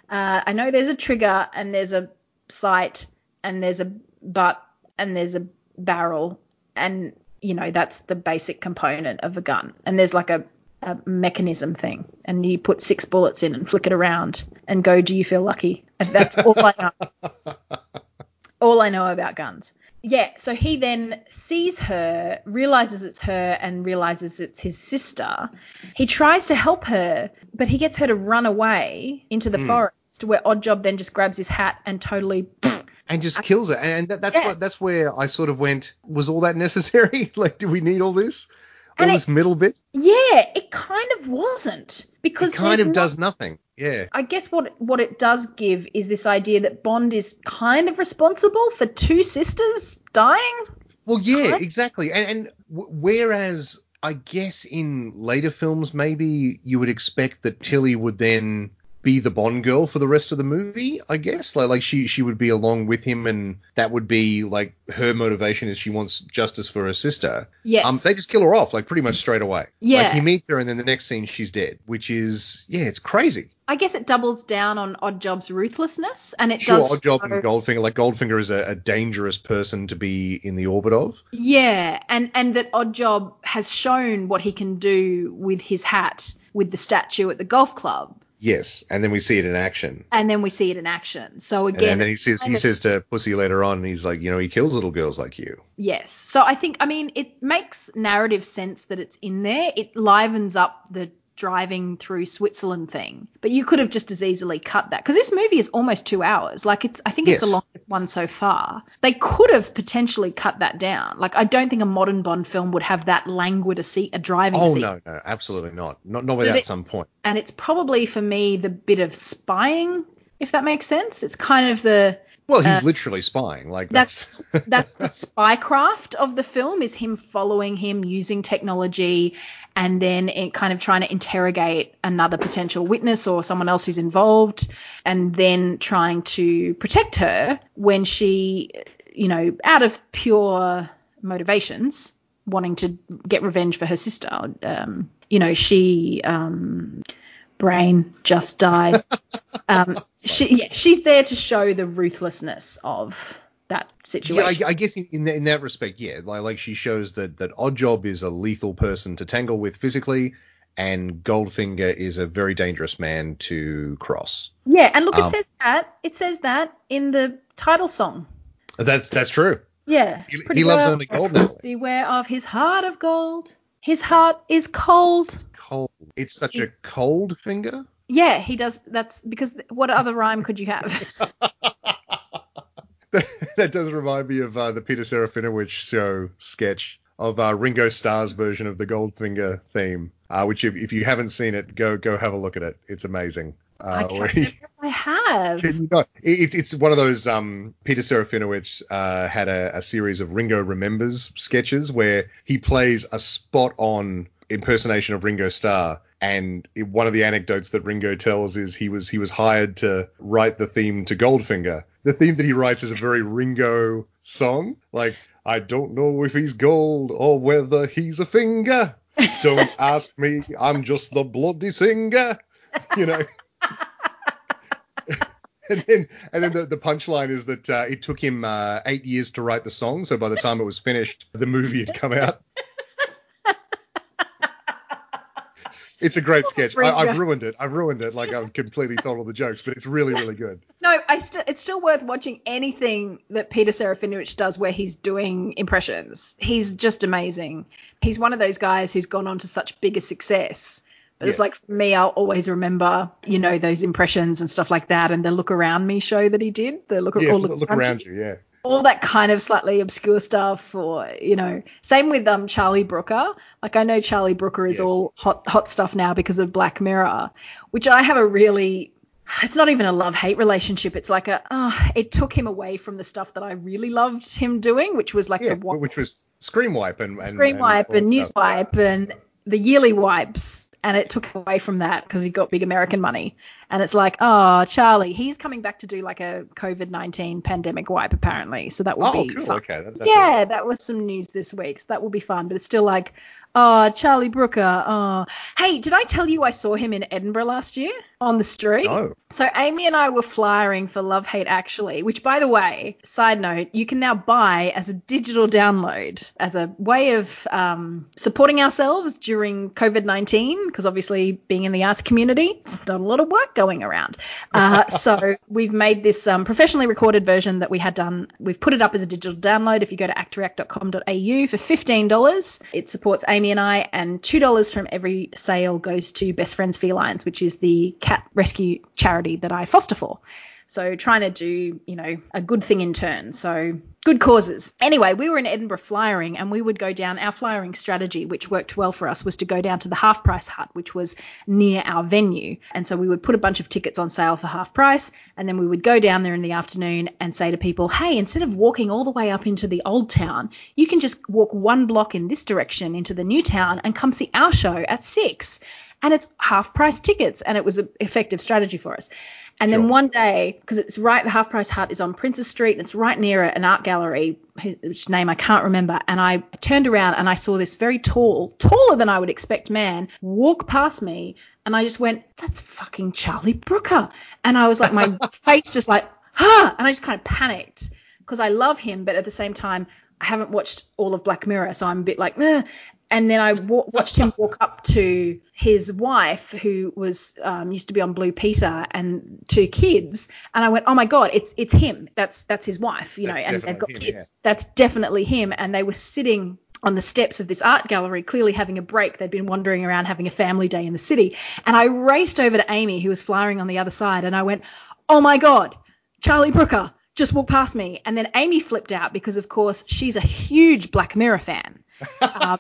Uh, I know there's a trigger and there's a sight and there's a butt and there's a barrel and you know that's the basic component of a gun and there's like a, a mechanism thing and you put six bullets in and flick it around and go do you feel lucky and that's all i know all i know about guns yeah so he then sees her realizes it's her and realizes it's his sister he tries to help her but he gets her to run away into the hmm. forest where oddjob then just grabs his hat and totally and just kills it. And that, that's Yeah. what that's where I sort of went. Was all that necessary? like, do we need all this? All And it- this middle bit? Yeah, it kind of wasn't because It kind of not- does nothing. Yeah. I guess what what it does give is this idea that Bond is kind of responsible for two sisters dying. Well, yeah, Correct. exactly. And, and w- whereas I guess in later films, maybe you would expect that Tilly would then be the Bond girl for the rest of the movie. I guess like like she she would be along with him, and that would be like her motivation is she wants justice for her sister. Yes. Um, they just kill her off like pretty much straight away. Yeah. Like he meets her, and then the next scene she's dead, which is yeah, it's crazy. I guess it doubles down on Oddjob's ruthlessness, and it Sure, does. Oddjob show- and Goldfinger. Like Goldfinger is a, a dangerous person to be in the orbit of. Yeah, and and that Oddjob has shown what he can do with his hat, with the statue at the golf club, Yes, and then we see it in action. and then we see it in action. So again, and then he says he says to Pussy later on, he's like, you know, he kills little girls like you. Yes. So I think, I mean, it makes narrative sense that it's in there. It livens up the driving through Switzerland thing. But you could have just as easily cut that because this movie is almost two hours. Like it's, I think it's the longest one so far. They could have potentially cut that down. Like I don't think a modern Bond film would have that languid a seat, a driving Oh no, no, absolutely not. Not not without it- some point. And it's probably for me the bit of spying, if that makes sense. It's kind of the Well, he's Uh, literally spying. Like that's, that's that's the spycraft of the film is him following him using technology and then it kind of trying to interrogate another potential witness or someone else who's involved and then trying to protect her when she you know out of pure motivations wanting to get revenge for her sister um you know she um brain just died um, she, yeah, she's there to show the ruthlessness of that yeah, situation. I, I guess in, in, that, in that respect, yeah, like, like she shows that that Oddjob is a lethal person to tangle with physically, and Goldfinger is a very dangerous man to cross. yeah, and look, it Um, says that it says that in the title song. That's that's true. Yeah, He, he loves only gold now. Beware of his heart of gold. His heart is cold. Cold. It's such a cold finger. Yeah, he does. That's because what other rhyme could you have? that does remind me of uh, the Peter Serafinowicz show sketch of uh, Ringo Starr's version of the Goldfinger theme, uh, which if, if you haven't seen it, go go have a look at it. It's amazing. I Uh, can't he- I have. You It's it's one of those. Um, Peter Serafinowicz uh, had a, a series of Ringo Remembers sketches where he plays a spot on impersonation of Ringo Starr. And one of the anecdotes that Ringo tells is he was he was hired to write the theme to Goldfinger. The theme that he writes is a very Ringo song, like I don't know if he's gold or whether he's a finger. Don't ask me, I'm just the bloody singer. You know. and then and then the, the punchline is that uh, it took him uh, eight years to write the song, so by the time it was finished, the movie had come out. It's a great sketch. I, I've ruined it. I've ruined it. Like I've completely told all the jokes, but it's really, really good. No, I st- it's still worth watching anything that Peter Serafinowicz does where he's doing impressions. He's just amazing. He's one of those guys who's gone on to such bigger success. But it's like for me, I'll always remember, you know, those impressions and stuff like that, and the look around me show that he did. The look, Yes, look, look around you. Yeah. All that kind of slightly obscure stuff or you know same with um charlie brooker like i know charlie brooker is Yes. all hot hot stuff now because of black mirror which i have a really it's not even a love hate relationship. It's like a oh, it took him away from the stuff that I really loved him doing, which was like Yeah, the wipes, which was Screen Wipe and, and screen wipe and, news wipe and the yearly wipes. And it took away from that because he got big American money. And it's like, oh, Charlie, he's coming back to do like a COVID 19 pandemic wipe, apparently. So that will Oh, be cool. fun. Okay. That, that's Yeah, that was some news this week. So that will be fun. But it's still like, oh, Charlie Brooker. Oh, hey, did I tell you I saw him in Edinburgh last year on the street? No. So Amy and I were flyering for Love Hate Actually, which by the way, side note, you can now buy as a digital download as a way of um, supporting ourselves during COVID-19, because obviously being in the arts community, it's not a lot of work going around. Uh, so we've made this um, professionally recorded version that we had done. We've put it up as a digital download. If you go to actoract.com.au for $15, it supports Amy and I, and $2 from every sale goes to Best Friends Felines, which is the cat rescue charity that I foster for. So trying to do, you know, a good thing in turn. So good causes. Anyway, we were in Edinburgh flyering and we would go down our flyering strategy, which worked well for us, was to go down to the half price hut, which was near our venue. And so we would put a bunch of tickets on sale for half price and then we would go down there in the afternoon and say to people, hey, instead of walking all the way up into the old town, you can just walk one block in this direction into the new town and come see our show at six. And it's half price tickets. And it was an effective strategy for us. And then one day, because it's right, the Half Price Hut is on Princes Street, and it's right near an art gallery, whose name I can't remember. And I turned around and I saw this very tall, taller than I would expect man, walk past me, and I just went, "That's fucking Charlie Brooker." And I was like, my face just like, "Ha!" And I just kind of panicked because I love him, but at the same time, I haven't watched all of Black Mirror, so I'm a bit like, "Meh." And then I watched him walk up to his wife, who was um, used to be on Blue Peter, and two kids, and I went, "Oh my god, it's it's him. That's that's his wife, you know, That's and they've got him, kids. That's definitely him." And they were sitting on the steps of this art gallery, clearly having a break. They'd been wandering around having a family day in the city, and I raced over to Amy, who was flying on the other side, and I went, "Oh my god, Charlie Brooker." Just walked past me, and then Amy flipped out because, of course, she's a huge Black Mirror fan. Um,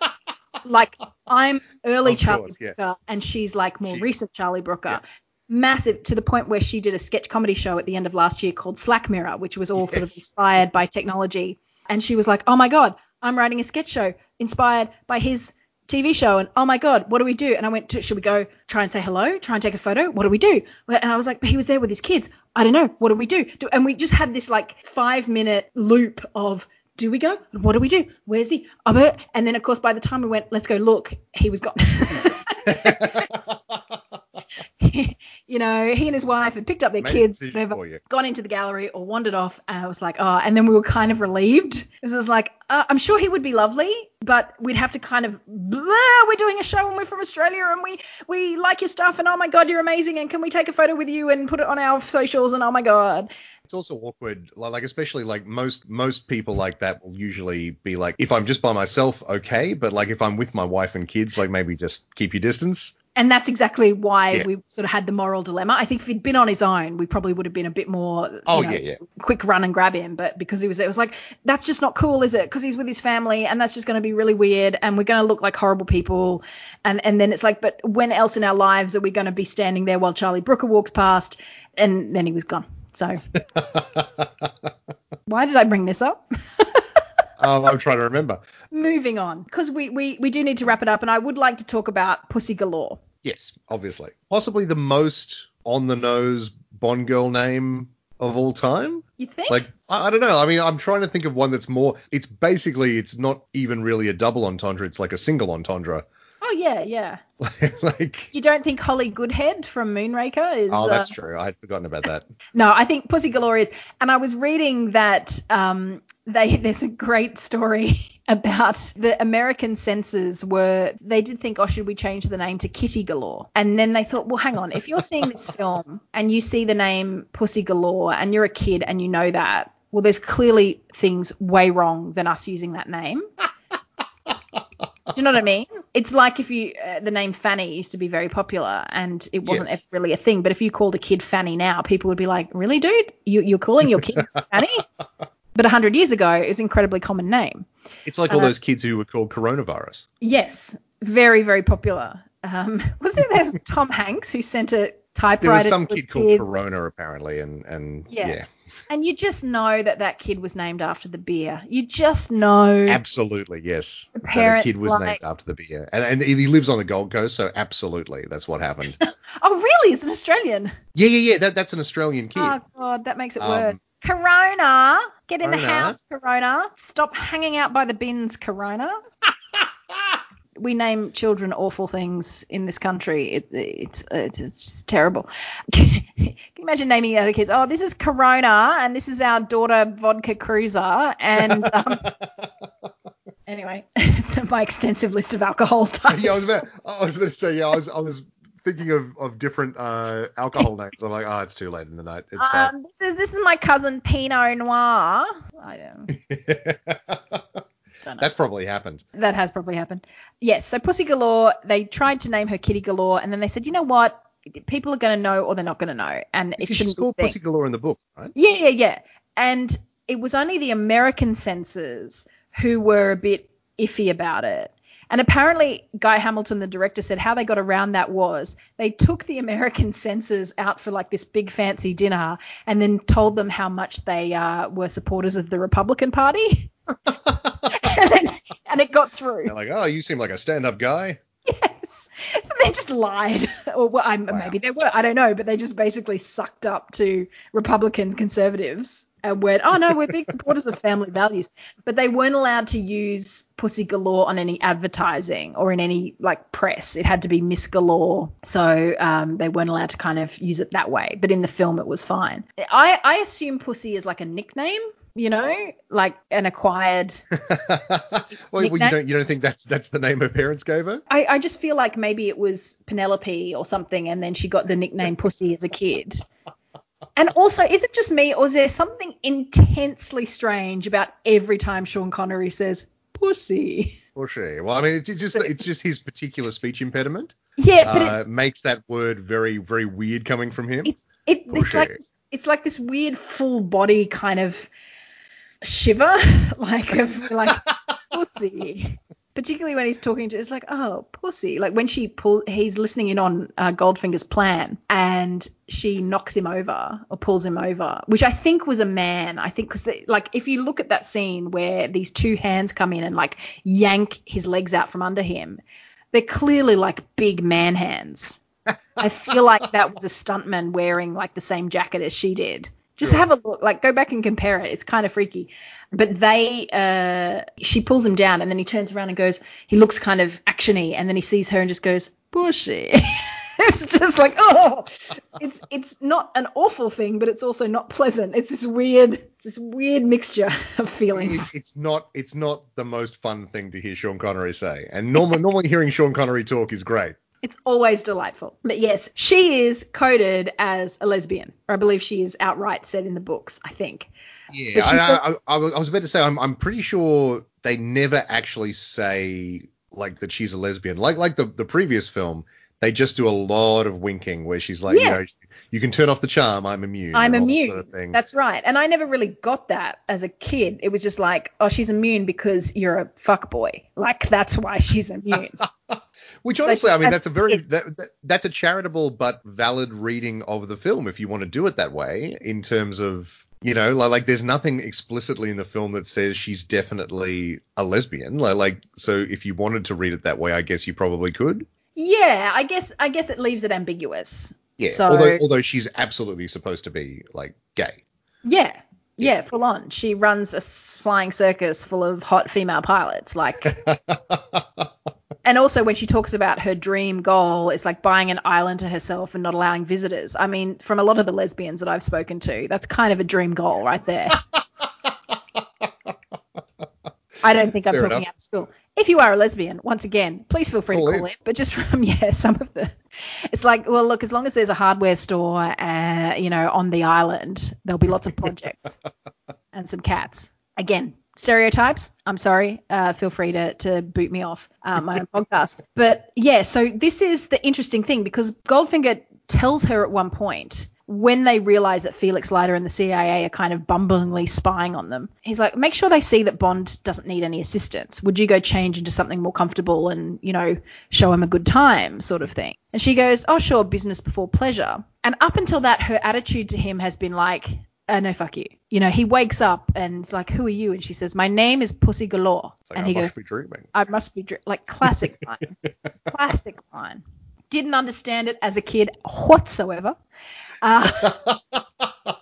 like I'm early Charlie course, yeah. Brooker, and she's like more She- recent Charlie Brooker. Yeah. Massive to the point where she did a sketch comedy show at the end of last year called Slack Mirror, which was all sort of inspired by technology. And she was like, "Oh my god, I'm writing a sketch show inspired by his TV show." And oh my god, what do we do? And I went, to, "Should we go try and say hello? Try and take a photo? What do we do?" And I was like, "But he was there with his kids. I don't know. What do we do?" Do- And we just had this like five minute loop of do we go? What do we do? Where's he? Albert. And then, of course, by the time we went, let's go look, he was gone. you know, he and his wife had picked up their Made kids, whatever, gone into the gallery or wandered off. And I was like, oh, and then we were kind of relieved. It was like, uh, I'm sure he would be lovely, but we'd have to kind of, we're doing a show and we're from Australia and we, we like your stuff and oh my God, you're amazing. And can we take a photo with you and put it on our socials? And oh my God. It's also awkward, like especially like most most people like that will usually be like, if I'm just by myself, okay, but like if I'm with my wife and kids, like maybe just keep your distance. And that's exactly why Yeah. we sort of had the moral dilemma. I think if he'd been on his own, we probably would have been a bit more, you Oh know, yeah, yeah. quick run and grab him. But because he was there, it was like, that's just not cool, is it? Because he's with his family and that's just going to be really weird and we're going to look like horrible people. And, and then it's like, but when else in our lives are we going to be standing there while Charlie Brooker walks past? And then he was gone. So why did I bring this up? um, I'm trying to remember. Moving on, because we, we, we do need to wrap it up. And I would like to talk about Pussy Galore. Yes, obviously. Possibly the most on the nose Bond girl name of all time. You think? Like I, I don't know. I mean, I'm trying to think of one that's more. It's basically it's not even really a double entendre. It's like a single entendre. Oh, yeah, yeah. like You don't think Holly Goodhead from Moonraker is? oh, that's uh, true. I had forgotten about that. No, I think Pussy Galore is. And I was reading that um, they there's a great story about the American censors were they did think, oh, should we change the name to Kitty Galore? And then they thought, well, hang on, if you're seeing this film and you see the name Pussy Galore and you're a kid and you know that, well, there's clearly things way wrong than us using that name. Do you know what I mean? It's like if you uh, the name Fanny used to be very popular and it wasn't Yes. really a thing. But if you called a kid Fanny now, people would be like, "Really, dude? You, you're calling your kid Fanny?" But hundred years ago, it was an incredibly common name. It's like all Uh, those kids who were called coronavirus. Yes, very very popular. Um, was it there Tom Hanks who sent a typewriter. There was some a kid called Corona apparently, and and Yeah. yeah, And you just know that that kid was named after the beer. You just know. absolutely yes. That the kid was like- named after the beer, and, and he lives on the Gold Coast, so absolutely that's what happened. Oh, really? It's an Australian. yeah, yeah, yeah. That, that's an Australian kid. Oh, God, that makes it Um, worse. Corona, get in the house, Corona. Stop hanging out by the bins, Corona. we name children awful things in this country. It, it's, it's it's terrible. Can you imagine naming the other kids? Oh, this is Corona, and this is our daughter Vodka Cruiser, and um, anyway, so my extensive list of alcohol types. yeah, I was about, I was about to say, yeah, I was, I was thinking of, of different uh, alcohol names. I'm like, oh, it's too late in the night. It's fine. um, this is this is my cousin Pinot Noir. I don't, don't know. That's probably happened. That has probably happened. Yes. So Pussy Galore, they tried to name her Kitty Galore, and then they said, you know what? People are going to know or they're not going to know, and it shouldn't she's called. Pussy Galore in the book, right? Yeah, yeah, yeah. And it was only the American censors who were a bit iffy about it. And apparently, Guy Hamilton, the director, said how they got around that was they took the American censors out for like this big fancy dinner and then told them how much they uh, were supporters of the Republican Party. and, then, and it got through. They're like, oh, you seem like a stand-up guy. Yes. So they just lied. Or well, Wow. maybe they were. I don't know. But they just basically sucked up to Republican conservatives and went, oh, no, we're big supporters of family values. But they weren't allowed to use Pussy Galore on any advertising or in any like press. It had to be Miss Galore. So um, they weren't allowed to kind of use it that way. But in the film, it was fine. I, I assume Pussy is like a nickname. You know, like an acquired well, you don't you don't think that's that's the name her parents gave her? I, I just feel like maybe it was Penelope or something, and then she got the nickname Pussy as a kid. And also, is it just me, or is there something intensely strange about every time Sean Connery says pussy? She? Well, I mean, it's just it's just his particular speech impediment Yeah, but uh, it's, makes that word very very weird coming from him. it's it, it's like it's like this weird full body kind of shiver, like of like pussy. Particularly when he's talking to, it's like, oh, pussy. Like when she pull, he's listening in on uh, Goldfinger's plan, and she knocks him over or pulls him over, which I think was a man. I think because like if you look at that scene where these two hands come in and like yank his legs out from under him, they're clearly like big man hands. I feel like that was a stuntman wearing like the same jacket as she did. Just Sure. have a look, like go back and compare it. It's kind of freaky. But they, uh, she pulls him down and then he turns around and goes, he looks kind of actiony and then he sees her and just goes, bushy. it's just like, oh, it's, it's not an awful thing, but it's also not pleasant. It's this weird, this weird mixture of feelings. It's, it's not it's not the most fun thing to hear Sean Connery say, and normally normally hearing Sean Connery talk is great. It's always delightful. But yes, she is coded as a lesbian. Or I believe she is outright said in the books, I think. Yeah, I, I, I was about to say I'm I'm pretty sure they never actually say like that she's a lesbian. Like like the the previous film, they just do a lot of winking where she's like, Yeah. you know, you can turn off the charm. I'm immune. I'm all that immune. Sort of. That's right. And I never really got that as a kid. It was just like, oh, she's immune because you're a fuck boy. Like that's why she's immune. Which honestly, I mean, that's that's a very that, that, that's a charitable but valid reading of the film if you want to do it that way. In terms of you know, like, like there's nothing explicitly in the film that says she's definitely a lesbian. Like, like so if you wanted to read it that way, I guess you probably could. yeah, I guess I guess it leaves it ambiguous. Yeah. So- although although she's absolutely supposed to be like gay. Yeah. Yeah, full on. She runs a flying circus full of hot female pilots. Like And also when she talks about her dream goal, it's like buying an island to herself and not allowing visitors. I mean, from a lot of the lesbians that I've spoken to, that's kind of a dream goal right there. I don't think I'm Fair talking enough. out of school. If you are a lesbian, once again, please feel free Call to call in. in. But just from yeah, some of the, it's like, well, look, as long as there's a hardware store, uh, you know, on the island, there'll be lots of projects and some cats. Again, stereotypes. I'm sorry. Uh, feel free to to boot me off uh, my own podcast. But yeah, so this is the interesting thing because Goldfinger tells her at one point, when they realize that Felix Leiter and the CIA are kind of bumblingly spying on them, he's like, make sure they see that Bond doesn't need any assistance. Would you go change into something more comfortable and, you know, show him a good time, sort of thing? And she goes, oh, sure, business before pleasure. And up until that, her attitude to him has been like, uh, no, fuck you. You know, he wakes up and it's like, who are you? And she says, my name is Pussy Galore. Like, and I he must goes, be dreaming. I must be dr-. like classic line, classic line. Didn't understand it as a kid whatsoever. Uh,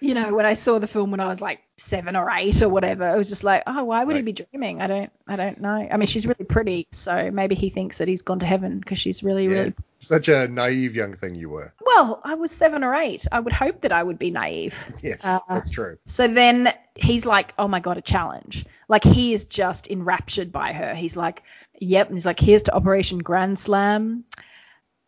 you know, when I saw the film when I was like seven or eight or whatever, it was just like, oh, why would he be dreaming? I don't, I don't know. I mean, she's really pretty, so maybe he thinks that he's gone to heaven because she's really, Yeah. really. Such a naive young thing you were. Well, I was seven or eight. I would hope that I would be naive. Yes, Uh, that's true. So then he's like, oh my God, a challenge. Like he is just enraptured by her. He's like, yep. And he's like, here's to Operation Grand Slam.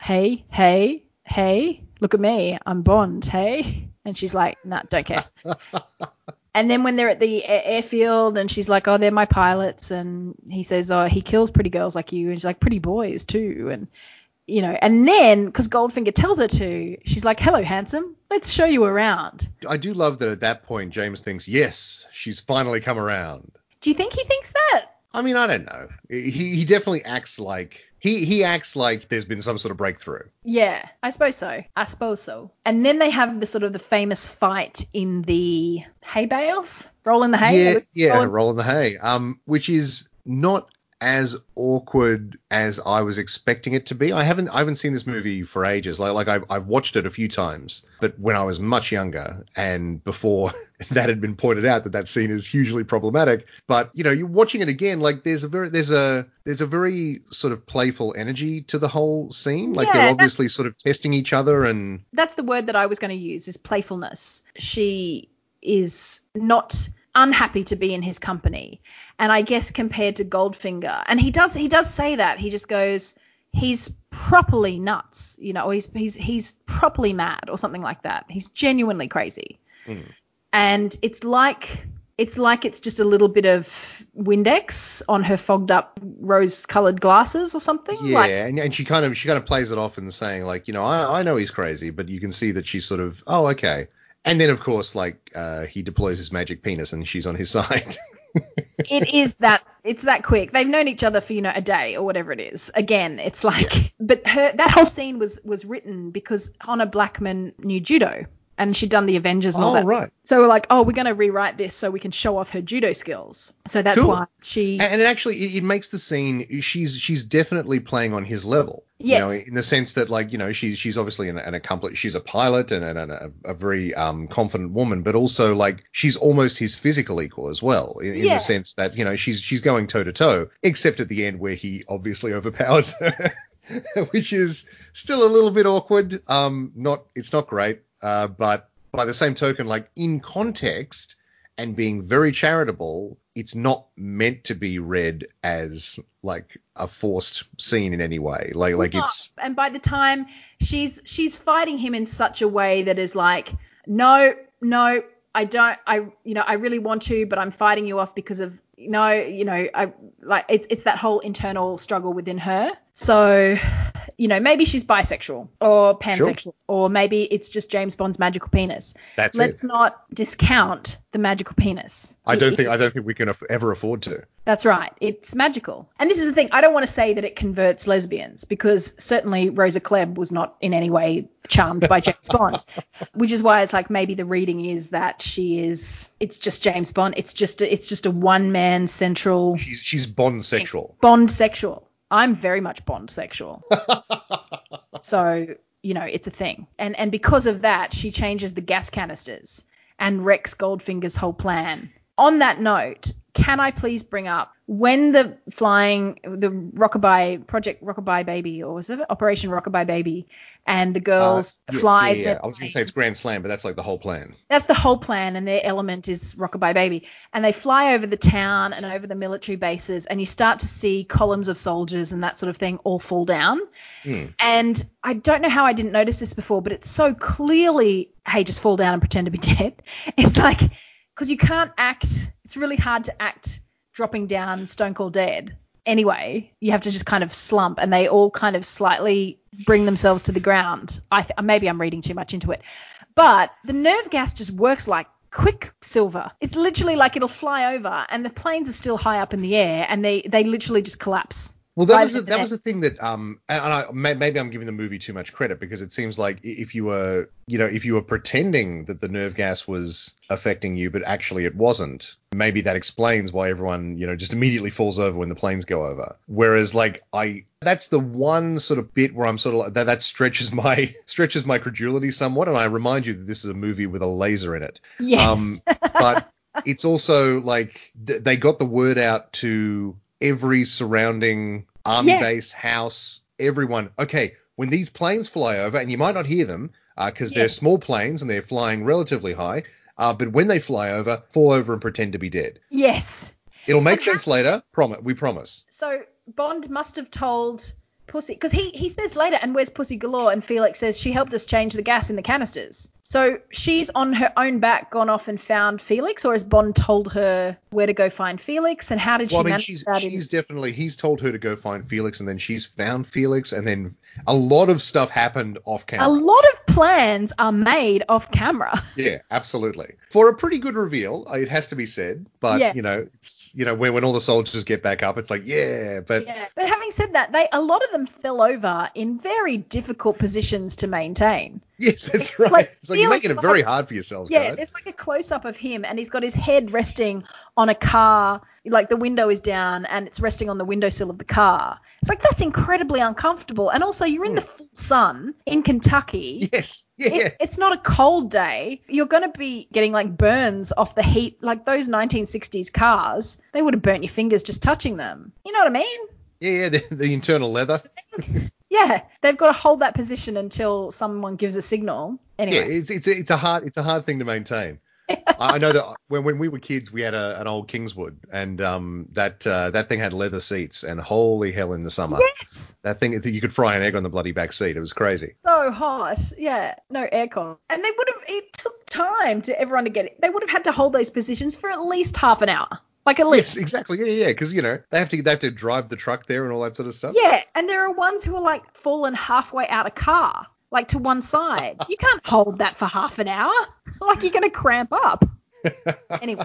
Hey, hey, hey, look at me. I'm Bond. Hey. And she's like, nah, don't care. and then when they're at the airfield and she's like, oh, they're my pilots. And he says, oh, he kills pretty girls like you. And she's like, pretty boys too. And, you know, and then because Goldfinger tells her to, she's like, hello, handsome. Let's show you around. I do love that at that point James thinks, yes, she's finally come around. Do you think he thinks that? I mean, I don't know. He he definitely acts like he he acts like there's been some sort of breakthrough. Yeah, I suppose so. I suppose so. And then they have the sort of the famous fight in the hay bales, rolling the hay. yeah, yeah, Rolling- rolling the hay. Um, which is not as awkward as I was expecting it to be. I haven't I haven't seen this movie for ages. Like like I've I've watched it a few times, but when I was much younger and before that had been pointed out that that scene is hugely problematic. But you know, you're watching it again. Like there's a very there's a there's a very sort of playful energy to the whole scene. Like Yeah, they're obviously sort of testing each other and That's the word that I was going to use is playfulness. She is not unhappy to be in his company. And I guess compared to Goldfinger, and he does he does say that. He just goes he's properly nuts, you know, or he's he's he's properly mad or something like that. He's genuinely crazy. Mm. And it's like it's like it's just a little bit of Windex on her fogged up rose colored glasses or something. Yeah, Like, and, and she kind of she kind of plays it off and saying like, you know, I, I know he's crazy, but you can see that she's sort of, oh, okay. And then of course, like uh, he deploys his magic penis and she's on his side. it is that it's that quick. They've known each other for you know a day or whatever it is. Again, it's like, but her that whole scene was was written because Honor Blackman knew judo and she'd done the Avengers and all Oh, that. right. So we're like, oh, we're gonna rewrite this so we can show off her judo skills. So that's Cool. why she. and it actually it, it makes the scene she's she's definitely playing on his level. Yes. You know, in the sense that like you know she's she's obviously an, an accomplished she's a pilot and, and, and a, a very um confident woman, but also like she's almost his physical equal as well in, in Yeah. the sense that you know she's she's going toe to toe, except at the end where he obviously overpowers her. Which is still a little bit awkward. Um, not it's not great. Uh, but by the same token, like in context, and being very charitable, it's not meant to be read as like a forced scene in any way. Like like No. it's and by the time she's she's fighting him in such a way that is like no no i don't i you know i really want to but i'm fighting you off because of no you know i like it's it's that whole internal struggle within her so you know maybe she's bisexual or pansexual or maybe it's just james bond's magical penis that's let's it. not discount the magical penis I don't It- think I don't think we can ever afford to. that's right. It's magical. And this is the thing. I don't want to say that it converts lesbians because certainly Rosa Klebb was not in any way charmed by James Bond, which is why it's like maybe the reading is that she is. It's just James Bond. It's just a, it's just a one man central She's she's Bond sexual. Bond sexual. I'm very much Bond sexual. so you know it's a thing. And and because of that, she changes the gas canisters and wrecks Goldfinger's whole plan. On that note, can I please bring up when the flying the Rockabye Project Rockabye Baby or was it Operation Rockabye Baby and the girls Uh, yes, fly yeah, yeah. I was going to say it's Grand Slam, but that's like the whole plan. that's the whole plan, and their element is Rockabye Baby. And they fly over the town and over the military bases, and you start to see columns of soldiers and that sort of thing all fall down. Hmm. And I don't know how I didn't notice this before, but it's so clearly, hey, just fall down and pretend to be dead. It's like, because you can't act, it's really hard to act dropping down stone cold dead. anyway. You have to just kind of slump, and they all kind of slightly bring themselves to the ground. I th- maybe I'm reading too much into it, but the nerve gas just works like quicksilver. It's literally like it'll fly over, and the planes are still high up in the air, and they they literally just collapse. Well, that was a, the that was the thing that um, and and I, may- maybe I'm giving the movie too much credit because it seems like if you were, you know, if you were pretending that the nerve gas was affecting you, but actually it wasn't, maybe that explains why everyone, you know, just immediately falls over when the planes go over. Whereas, like, I, that's the one sort of bit where I'm sort of like, that, that stretches my stretches my credulity somewhat, and I remind you that this is a movie with a laser in it. Yes. Um, but it's also like th- they got the word out to every surrounding army Yeah. base, house, everyone. Okay, when these planes fly over, and you might not hear them because they're small planes and they're flying relatively high, uh, but when they fly over, fall over and pretend to be dead. yes. It'll make how- sense later. Promise. We promise. So Bond must have told Pussy because he he says later, and where's Pussy Galore? And Felix says she helped us change the gas in the canisters. So she's on her own back gone off and found Felix, or has Bond told her where to go find Felix? And how did she Well, I mean, manage she's that? in- definitely he's told her to go find Felix, and then she's found Felix, and then a lot of stuff happened off camera. a lot of plans are made off camera. Yeah, absolutely. For a pretty good reveal, uh, it has to be said. But Yeah. you know, it's you know when when all the soldiers get back up, it's like yeah, but Yeah. But having said that, they a lot of them fell over in very difficult positions to maintain. Yes, that's It's right. like so you're making it very like- hard for yourselves, Yeah, guys. there's like a close up of him, and he's got his head resting on a car. Like the window is down, and it's resting on the windowsill of the car. It's like that's incredibly uncomfortable. And also, you're in the hmm. full sun in Kentucky. Yes, yeah. It, it's not a cold day. You're going to be getting like burns off the heat. Like those 1960s cars, they would have burnt your fingers just touching them. You know what I mean? yeah, yeah, the, the internal leather. Yeah, they've got to hold that position until someone gives a signal. Yeah, it's it's a, it's a hard it's a hard thing to maintain. I know that when when we were kids, we had a, an old Kingswood, and um that uh, that thing had leather seats, and holy hell in the summer, yes, that thing you could fry an egg on the bloody back seat. It was crazy. so hot. Yeah, no aircon, and they would have. It took time to everyone to get it. They would have had to hold those positions for at least half an hour, like at least. Yes, exactly. Yeah, yeah, because you know they have to they have to drive the truck there and all that sort of stuff. Yeah, and there are ones who are like fallen halfway out of car, like to one side. You can't hold that for half an hour. Like you're gonna cramp up. Anyway,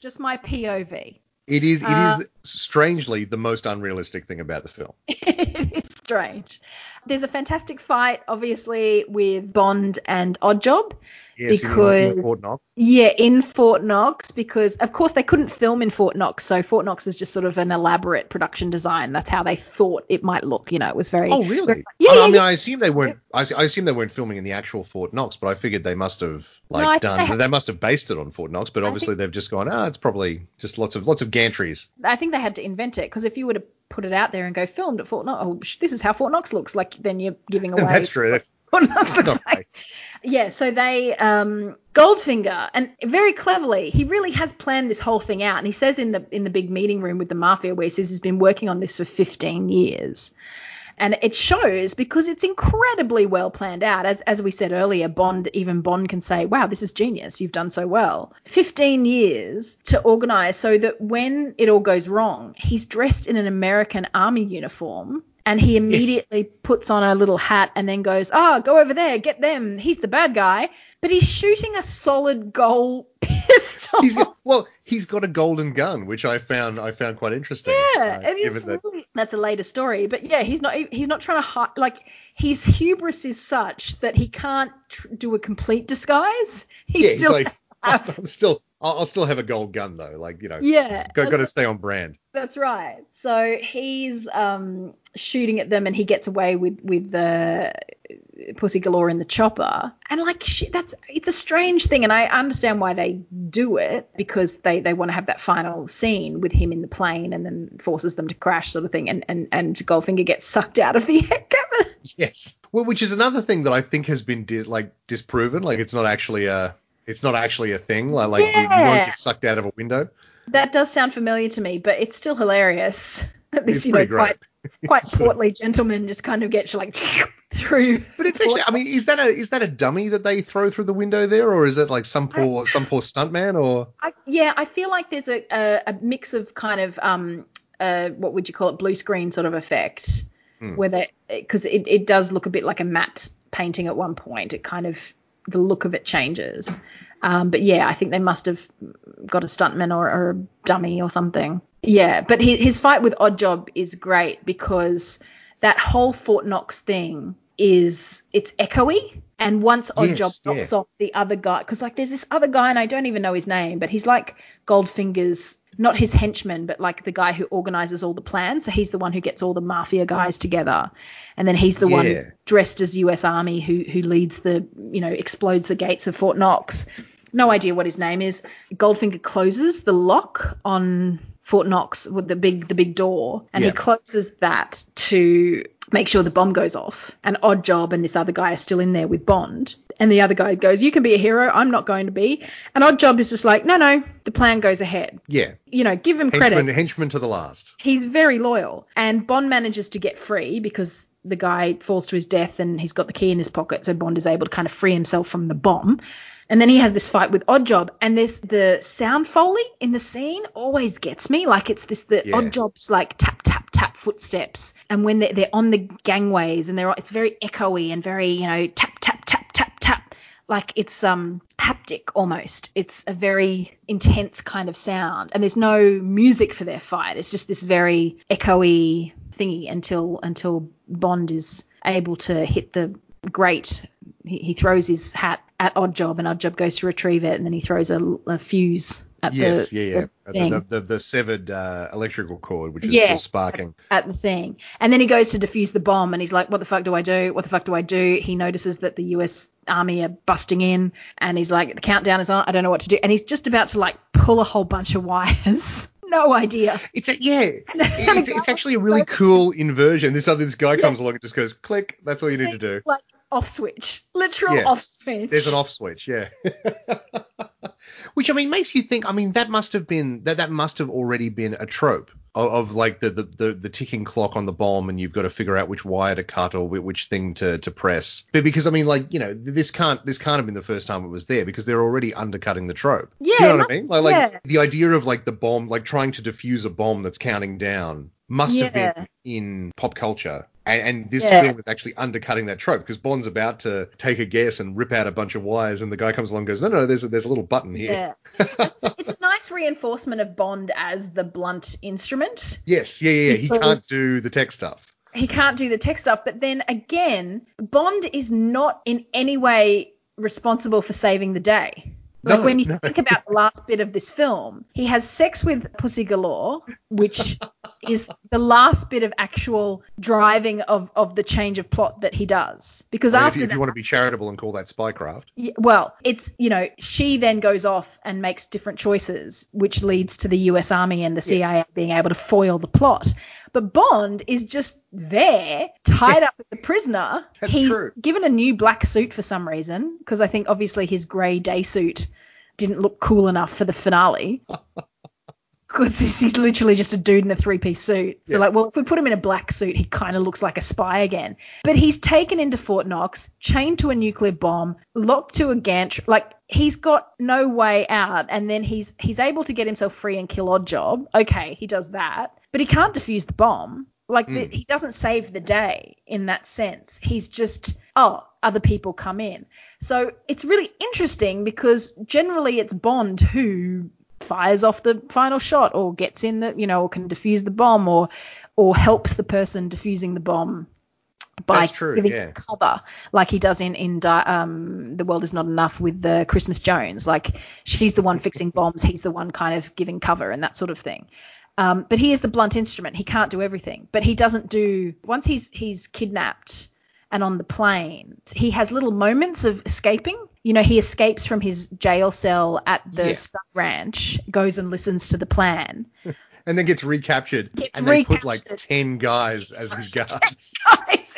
just my POV. It is. It Uh, is strangely the most unrealistic thing about the film. it's strange. There's a fantastic fight, obviously, with Bond and Oddjob. Yes, in- Because- in Fort Knox. Yeah, in Fort Knox, because of course they couldn't film in Fort Knox, so Fort Knox was just sort of an elaborate production design. That's how they thought it might look. You know, it was very. Oh, really? Yeah, I, yeah, I mean, yeah. I assume they weren't. I, I assume they weren't filming in the actual Fort Knox, but I figured they must have like think done. they They, must have based it on Fort Knox, but obviously they've just gone. Ah, it's probably just lots of lots of gantries. I think they had to invent it because if you were to put it out there and go filmed at Fort Knox, oh, this is how Fort Knox looks like, then you're giving away. That's true. That's Fort Knox looks like. right. Yeah, so they um Goldfinger and very cleverly, he really has planned this whole thing out and he says in the in the big meeting room with the mafia where he says he's been working on this for 15 years. And it shows because it's incredibly well planned out. As as we said earlier, Bond even Bond can say, "Wow, this is genius. You've done so well." 15 years to organize so that when it all goes wrong, he's dressed in an American army uniform and he immediately puts on a little hat and then goes, "Oh, go over there, get them. He's the bad guy." But he's shooting a solid gold pistol. He's got, well, he's got a golden gun, which I found I found quite interesting. yeah, uh, given that- really. That's a later story, but yeah, he's not. He's not trying to hide. Like his hubris is such that he can't tr- do a complete disguise. He yeah, he's like, I'm still, I'll, I'll still have a gold gun though. Like you know, yeah, got, got to stay on brand. that's right. So he's um shooting at them, and he gets away with with the pussy galore in the chopper. And like shit, that's it's a strange thing, and I understand why they do it because they they want to have that final scene with him in the plane, and then forces them to crash, sort of thing. And and and Goldfinger gets sucked out of the cabin. Yes. Well, which is another thing that I think has been dis- like disproven. Like it's not actually a, it's not actually a thing. Like, like you, you won't get sucked out of a window. That does sound familiar to me, but it's still hilarious. This, It's you know, quite quite portly gentleman just kind of gets like through. But it's actually, I mean, is that a is that a dummy that they throw through the window there, or is it like some poor some poor stuntman, or I, yeah, I feel like there's a, a, a mix of kind of um a what would you call it blue screen sort of effect Hmm. where they because it, it does look a bit like a matte painting at one point. It kind of the look of it changes. Um, but yeah, I think they must have got a stuntman or, or a dummy or something. Yeah, but his, his fight with Oddjob is great because that whole Fort Knox thing is it's echoey. And once Oddjob Yes, yeah. off the other guy, because like there's this other guy and I don't even know his name, but he's like Goldfinger's not his henchman, but like the guy who organizes all the plans. So he's the one who gets all the mafia guys mm. together, and then he's the Yeah. one dressed as U.S. Army who who leads the you know explodes the gates of Fort Knox. No idea what his name is. Goldfinger closes the lock on Fort Knox with the big the big door, and Yeah. he closes that to make sure the bomb goes off. And Oddjob and this other guy are still in there with Bond. And the other guy goes, "You can be a hero. I'm not going to be." And Oddjob is just like, "No, no, the plan goes ahead." Yeah. You know, give him credit Henchman, henchman to the last. he's very loyal and bond manages to get free because the guy falls to his death and he's got the key in his pocket so bond is able to kind of free himself from the bomb and then he has this fight with oddjob and this the sound foley in the scene always gets me like it's this the Yeah. oddjob's like tap tap tap footsteps and when they're, they're on the gangways and they're it's very echoey and very you know tap tap tap like it's um haptic almost. It's a very intense kind of sound, and there's no music for their fight. It's just this very echoey thingy until until Bond is able to hit the grate. He, he throws his hat at Oddjob, and Oddjob goes to retrieve it, and then he throws a, a fuse Yes, the, yeah, yeah. the The, the, severed uh, electrical cord, which is Yeah. still sparking. at the thing. And then he goes to defuse the bomb and he's like, What the fuck do I do? What the fuck do I do? He notices that the US army are busting in and he's like, The countdown is on. I don't know what to do. And he's just about to like pull a whole bunch of wires. no idea. It's a, yeah, it's, it's actually a really cool inversion. This other this guy comes along and just goes click. That's all you need to do. Like off switch. Literal Yeah. off switch. There's an off switch, yeah. Which I mean makes you think. I mean that must have been that that must have already been a trope of, of like the, the the the ticking clock on the bomb, and you've got to figure out which wire to cut or which thing to to press. But because I mean like you know this can't this can't have been the first time it was there because they're already undercutting the trope. Yeah, Do you know what I mean? Like, like yeah. the idea of like the bomb like trying to defuse a bomb that's counting down must have been in pop culture. And, and this Yeah. film is actually undercutting that trope because Bond's about to take a guess and rip out a bunch of wires, and the guy comes along and goes, "No, no, there's a, there's a little button here." Yeah. it's, it's a nice reinforcement of Bond as the blunt instrument. Yes, yeah, yeah, yeah. He can't do the tech stuff. he can't do the tech stuff. But then again, Bond is not in any way responsible for saving the day. Like No, when you no. think about the last bit of this film, he has sex with Pussy Galore, which is the last bit of actual driving of, of the change of plot that he does. Because I mean, if, after you, if that, you want to be charitable and call that spycraft, yeah, well, it's you know she then goes off and makes different choices, which leads to the U.S. Army and the CIA being able to foil the plot. But Bond is just there, tied up with the prisoner. That's He's true. given a new black suit for some reason, because I think obviously his grey day suit didn't look cool enough for the finale. Because he's literally just a dude in a three-piece suit. So Yeah. like, well, if we put him in a black suit, he kind of looks like a spy again. But he's taken into Fort Knox, chained to a nuclear bomb, locked to a gantry. Like he's got no way out, and then he's he's able to get himself free and kill Oddjob. Okay, he does that, but he can't defuse the bomb. Like the, he doesn't save the day in that sense. He's just oh, other people come in. So it's really interesting because generally it's Bond who fires off the final shot or gets in the you know or can defuse the bomb or or helps the person defusing the bomb by true, giving yeah. cover like he does in in um the world is not enough with the Christmas Jones like she's the one fixing bombs he's the one kind of giving cover and that sort of thing um, but he is the blunt instrument he can't do everything but he doesn't do once he's he's kidnapped and on the plane he has little moments of escaping you know he escapes from his jail cell at the Yeah. Stud ranch goes and listens to the plan and then gets recaptured, Gets and they put like ten guys as his guards. guys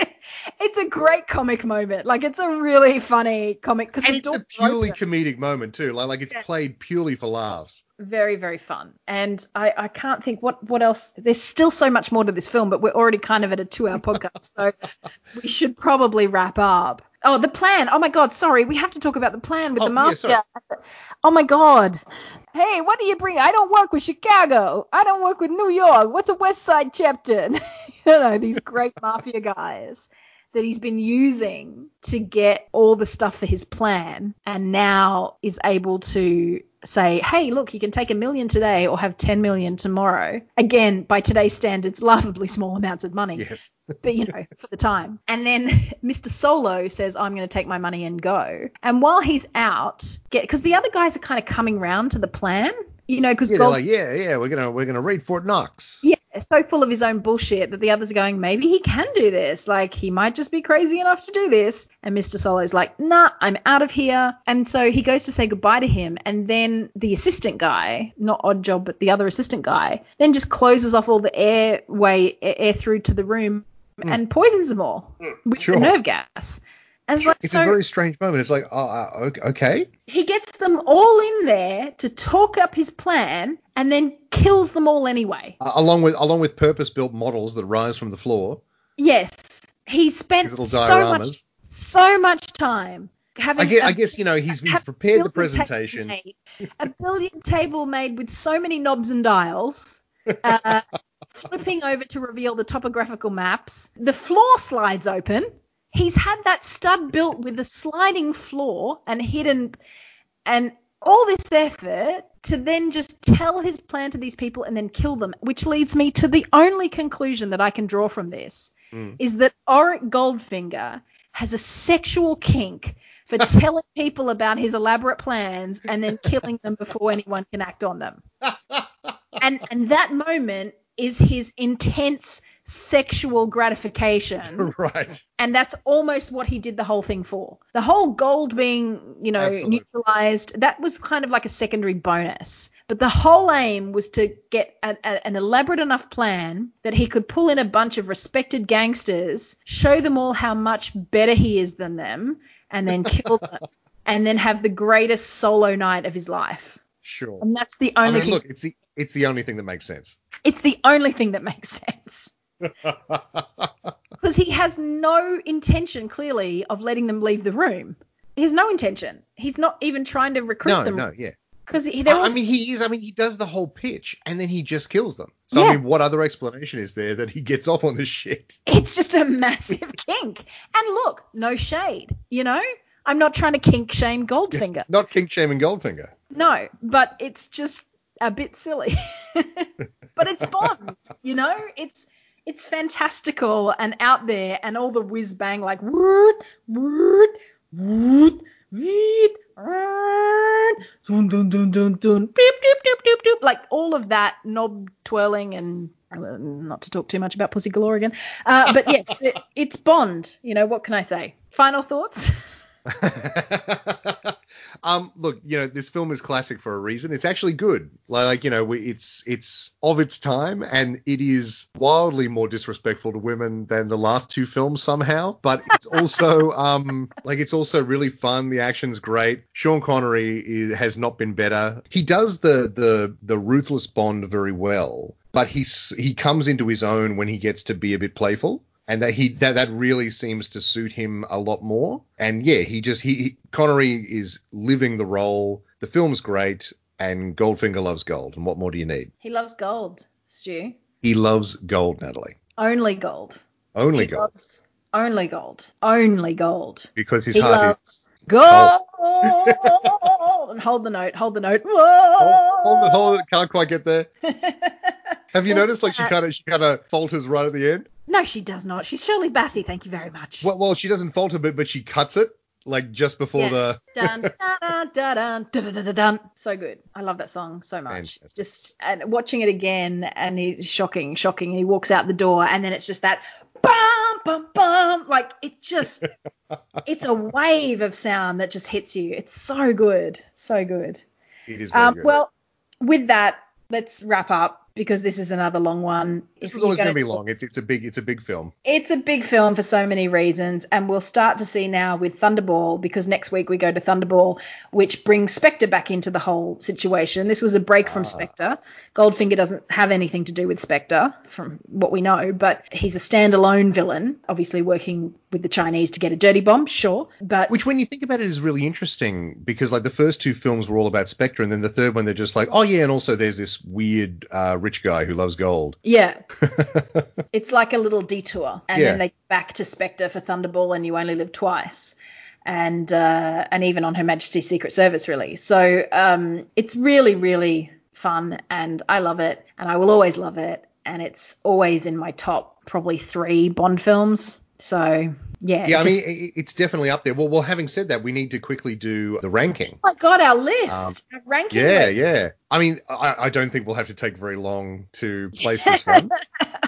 it's a great comic moment like it's a really funny comic because it's a purely comedic moment too. Like like it's Yeah. played purely for laughs. Very very fun. And I, I can't think what what else there's still so much more to this film but we're already kind of at a two hour podcast so we should probably wrap up. Oh the plan. Oh my god sorry. We have to talk about the plan with Oh, the yeah, master. sorry. oh my god. Hey what do you bring? I don't work with chicago. I don't work with new york. What's a west side chapter? You know these great mafia guys that he's been using to get all the stuff for his plan and now is able to say, hey, look, you can take a million today or have 10 million tomorrow. Again, by today's standards, laughably small amounts of money, Yes. but you know, for the time. And then Mr. Solo says, I'm going to take my money and go. And while he's out, get because the other guys are kind of coming round to the plan, you know, because Yeah, they're like, yeah, yeah, we're gonna we're gonna raid Fort Knox. yeah, so full of his own bullshit that the others are going, maybe he can do this. Like, he might just be crazy enough to do this. And Mr. Solo's like, nah, I'm out of here. And so he goes to say goodbye to him. And then the assistant guy, not Oddjob, but the other assistant guy, then just closes off all the airway, air, air through to the room hmm. and poisons them all hmm. with Sure. the nerve gas. And like, It's so a very strange moment. It's like, oh, uh, ok- okay. he gets them all in there to talk up his plan and then kills them all anyway. Uh, along with along with purpose-built models that rise from the floor. Yes, he spent so much, so much time having. I guess, a- I guess you know he's, he's prepared the presentation. made. a billion table made with so many knobs and dials. Uh, flipping over to reveal the topographical maps. The floor slides open. He's had that stud built with a sliding floor and hidden, and all this effort to then just tell his plan to these people and then kill them, which leads me to the only conclusion that I can draw from this Mm. is that Auric Goldfinger has a sexual kink for telling people about his elaborate plans and then killing them before anyone can act on them. And and that moment is his intense sexual gratification. right. And that's almost what he did the whole thing for. The whole gold being, you know, Absolutely. neutralized, that was kind of like a secondary bonus. But the whole aim was to get a, a- an elaborate enough plan that he could pull in a bunch of respected gangsters, show them all how much better he is than them, and then kill them. And then have the greatest solo night of his life. Sure. And that's the I only mean, thing. look, it's the it's the only thing that makes sense. It's the only thing that makes sense. Because he has no intention, clearly, of letting them leave the room. He has no intention. He's not even trying to recruit no, them. no, no, yeah. Because they're all I, mean, he is. I mean, he does the whole pitch, and then he just kills them. So, Yeah. I mean, what other explanation is there that he gets off on this shit? it's just a massive kink. And look, no shade, you know? I'm not trying to kink shame Goldfinger. Not kink Shame and Goldfinger. No, but it's just a bit silly. but it's Bond, you know? It's it's fantastical and out there and all the whiz bang like woot woot woot woot dun dun dun dun dun beep doop doop doop doop like all of that knob twirling and uh, not to talk too much about pussy galore again. Uh, but yes it, it's bond you know what can i say? Final thoughts um, look, you know, this film is classic for a reason. It's actually good. Like, you know, we, it's it's of its time, and it is wildly more disrespectful to women than the last two films somehow. But it's also um like it's also really fun. The action's great. Sean Connery is, has not been better. He does the the the ruthless Bond very well, but he's he comes into his own when he gets to be a bit playful and that he that that really seems to suit him a lot more. And yeah, he just he, he Connery is living the role. The film's great, and Goldfinger loves gold. And what more do you need? he loves gold stu He loves gold, Natalie. only gold Only he gold, only gold only gold because his he heart loves is. gold and hold the note hold the note Hold, hold it, hold it. Can't quite get there. Have you What's noticed like she kind of she kind of falters right at the end? no she does not she's shirley bassey thank you very much Well, well, she doesn't falter, but but she cuts it like just before Yeah. the. dun, dun, dun, dun, dun, dun. So good. I love that song so much. Fantastic. Just and watching it again, and he's shocking, shocking. He walks out the door, and then it's just that bum, bum, bum. Like it just, it's a wave of sound that just hits you. It's so good, so good. It is Um, good. well, with that, let's wrap up. Because this is another long one. This was always going to be long. It's it's a big it's a big film. It's a big film for so many reasons, and we'll start to see now with Thunderball because next week we go to Thunderball, which brings Spectre back into the whole situation. This was a break from Spectre. Goldfinger doesn't have anything to do with Spectre, from what we know, but he's a standalone villain, obviously working with the Chinese to get a dirty bomb, sure, but Which, when you think about it, is really interesting because like the first two films were all about Spectre, and then the third one they're just like, oh yeah, and also there's this weird uh, rich guy who loves gold. yeah, it's like a little detour, and Yeah. then they back to Spectre for Thunderball, and you only live twice, and uh, and even on Her Majesty's Secret Service, really. So um, it's really, really fun, and I love it, and I will always love it, and it's always in my top probably three Bond films. So yeah, Yeah, I it mean, it's definitely up there. Well, well, having said that, we need to quickly do the ranking. oh my god, our list, Um, our ranking. Yeah, list. yeah. I mean, I, I don't think we'll have to take very long to place this one.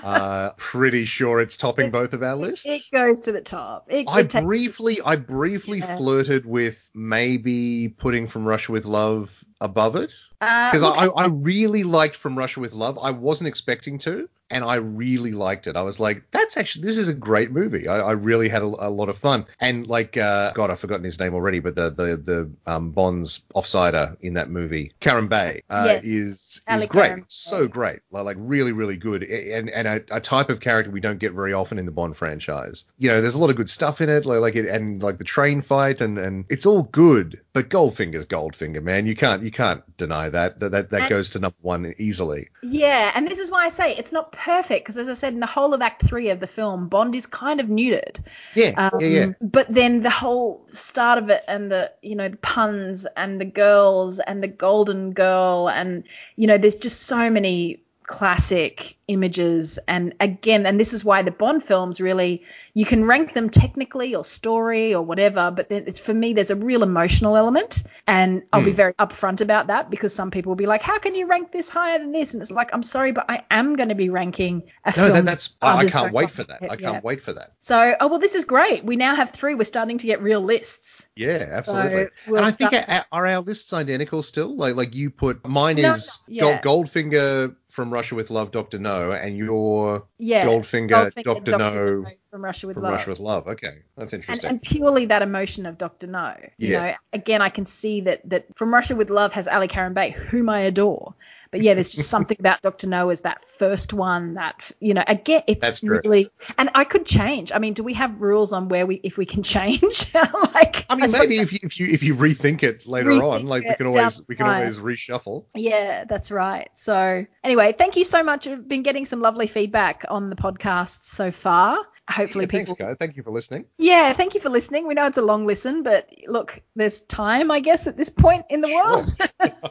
uh, pretty sure it's topping both of our lists. It goes to the top. It, I it briefly, I briefly Yeah. flirted with maybe putting From Russia with Love above it uh, because look, I, I really liked From Russia with Love. I wasn't expecting to, and I really liked it. I was like, that's actually this is a great movie. I, I really had a, a lot of fun. And like, uh, God, I've forgotten his name already, but the the the um, Bond's offsider in that movie, Kerim Bey, uh, Yes. is is great. So great, like, like really really good, and and a, a type of character we don't get very often in the Bond franchise. You know, there's a lot of good stuff in it, like, like it, and like the train fight, and and it's all good. But Goldfinger's Goldfinger, man. You can't you can't deny that. That that, that And- goes to number one easily. Yeah, and this is why I say it's not perfect because, as I said, in the whole of Act Three of the film, Bond is kind of neutered. Yeah, Um, yeah, yeah. But then the whole start of it and the you know the puns and the girls and the golden girl and you know there's just so many classic images and again and this is why the Bond films really you can rank them technically or story or whatever but then it's, for me there's a real emotional element and I'll be Hmm. very upfront about that because some people will be like how can you rank this higher than this and it's like I'm sorry but I am going to be ranking a No, film that, that's I, I can't wait for that. it. I can't Yeah. wait for that. so oh well this is great we now have three we're starting to get real lists Yeah, absolutely. we'll and I think start- are, are our lists identical still? Like like you put mine is no, Gold, yeah. Goldfinger from Russia with Love, Doctor No, and your Yeah. Goldfinger, Goldfinger, Doctor No from Russia with from Love. Russia with Love. Okay, that's and, interesting. and purely that emotion of Doctor No. You Yeah. know, again, I can see that that from Russia with Love has Ali Kerim Bey, whom I adore. But yeah, there's just something about Doctor No as that first one that you know. Again, it's That's true. really and I could change. I mean, do we have rules on where we if we can change? like, I mean, suppose- maybe if you, if you if you rethink it later Rethink on, like we can always we can always reshuffle. Yeah, that's right. So anyway, thank you so much. I've been getting some lovely feedback on the podcast so far. Hopefully, Yeah, people thanks, guys. Thank you for listening. Yeah, thank you for listening. We know it's a long listen, but look, there's time, I guess, at this point in the world.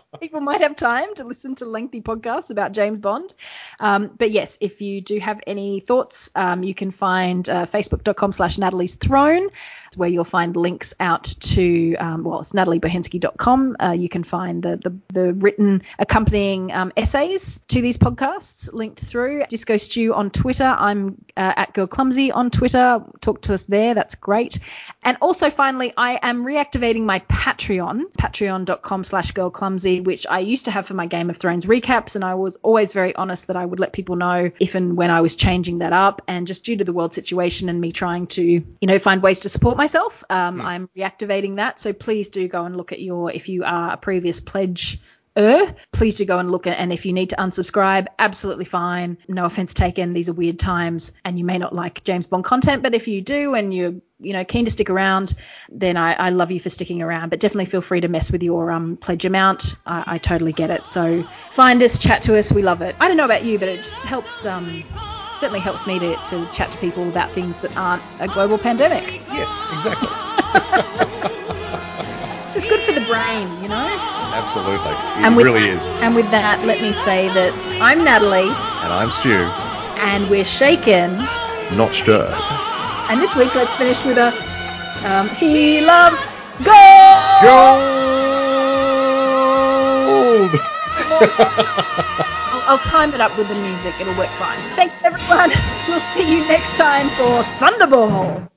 People might have time to listen to lengthy podcasts about James Bond. Um, but yes, if you do have any thoughts, um, you can find uh, facebook.com slash Natalie's Throne, where you'll find links out to, um, well, it's nataliebochenski.com. Uh, you can find the, the, the written accompanying um, essays to these podcasts linked through. Disco Stew on Twitter. I'm uh, at Girl Clumsy on Twitter. Talk to us there. That's great. And also, finally, I am reactivating my Patreon, patreon.com slash Girl Clumsy, which I used to have for my Game of Thrones recaps. And I was always very honest that I would let people know if and when I was changing that up. And just due to the world situation and me trying to, you know, find ways to support myself, um, I'm reactivating that. So please do go and look at your, if you are a previous pledge er, please do go and look at and if you need to unsubscribe absolutely fine. No offense taken. These are weird times and you may not like james bond content but if you do and you're you know keen to stick around then i, I love you for sticking around but definitely feel free to mess with your um, pledge amount. I, I totally get it. So find us chat to us. We love it. I don't know about you but it just helps um certainly helps me to, to chat to people about things that aren't a global pandemic Yes, exactly. it's just good for the brain you know Absolutely. It And with really is. and with that let me say that i'm natalie And I'm Stu, and we're shaken. not stirred. And this week, let's finish with a um, He Loves Gold! Gold! I'll, time it up with the music, it'll work fine. Thanks, everyone. We'll see you next time for Thunderball.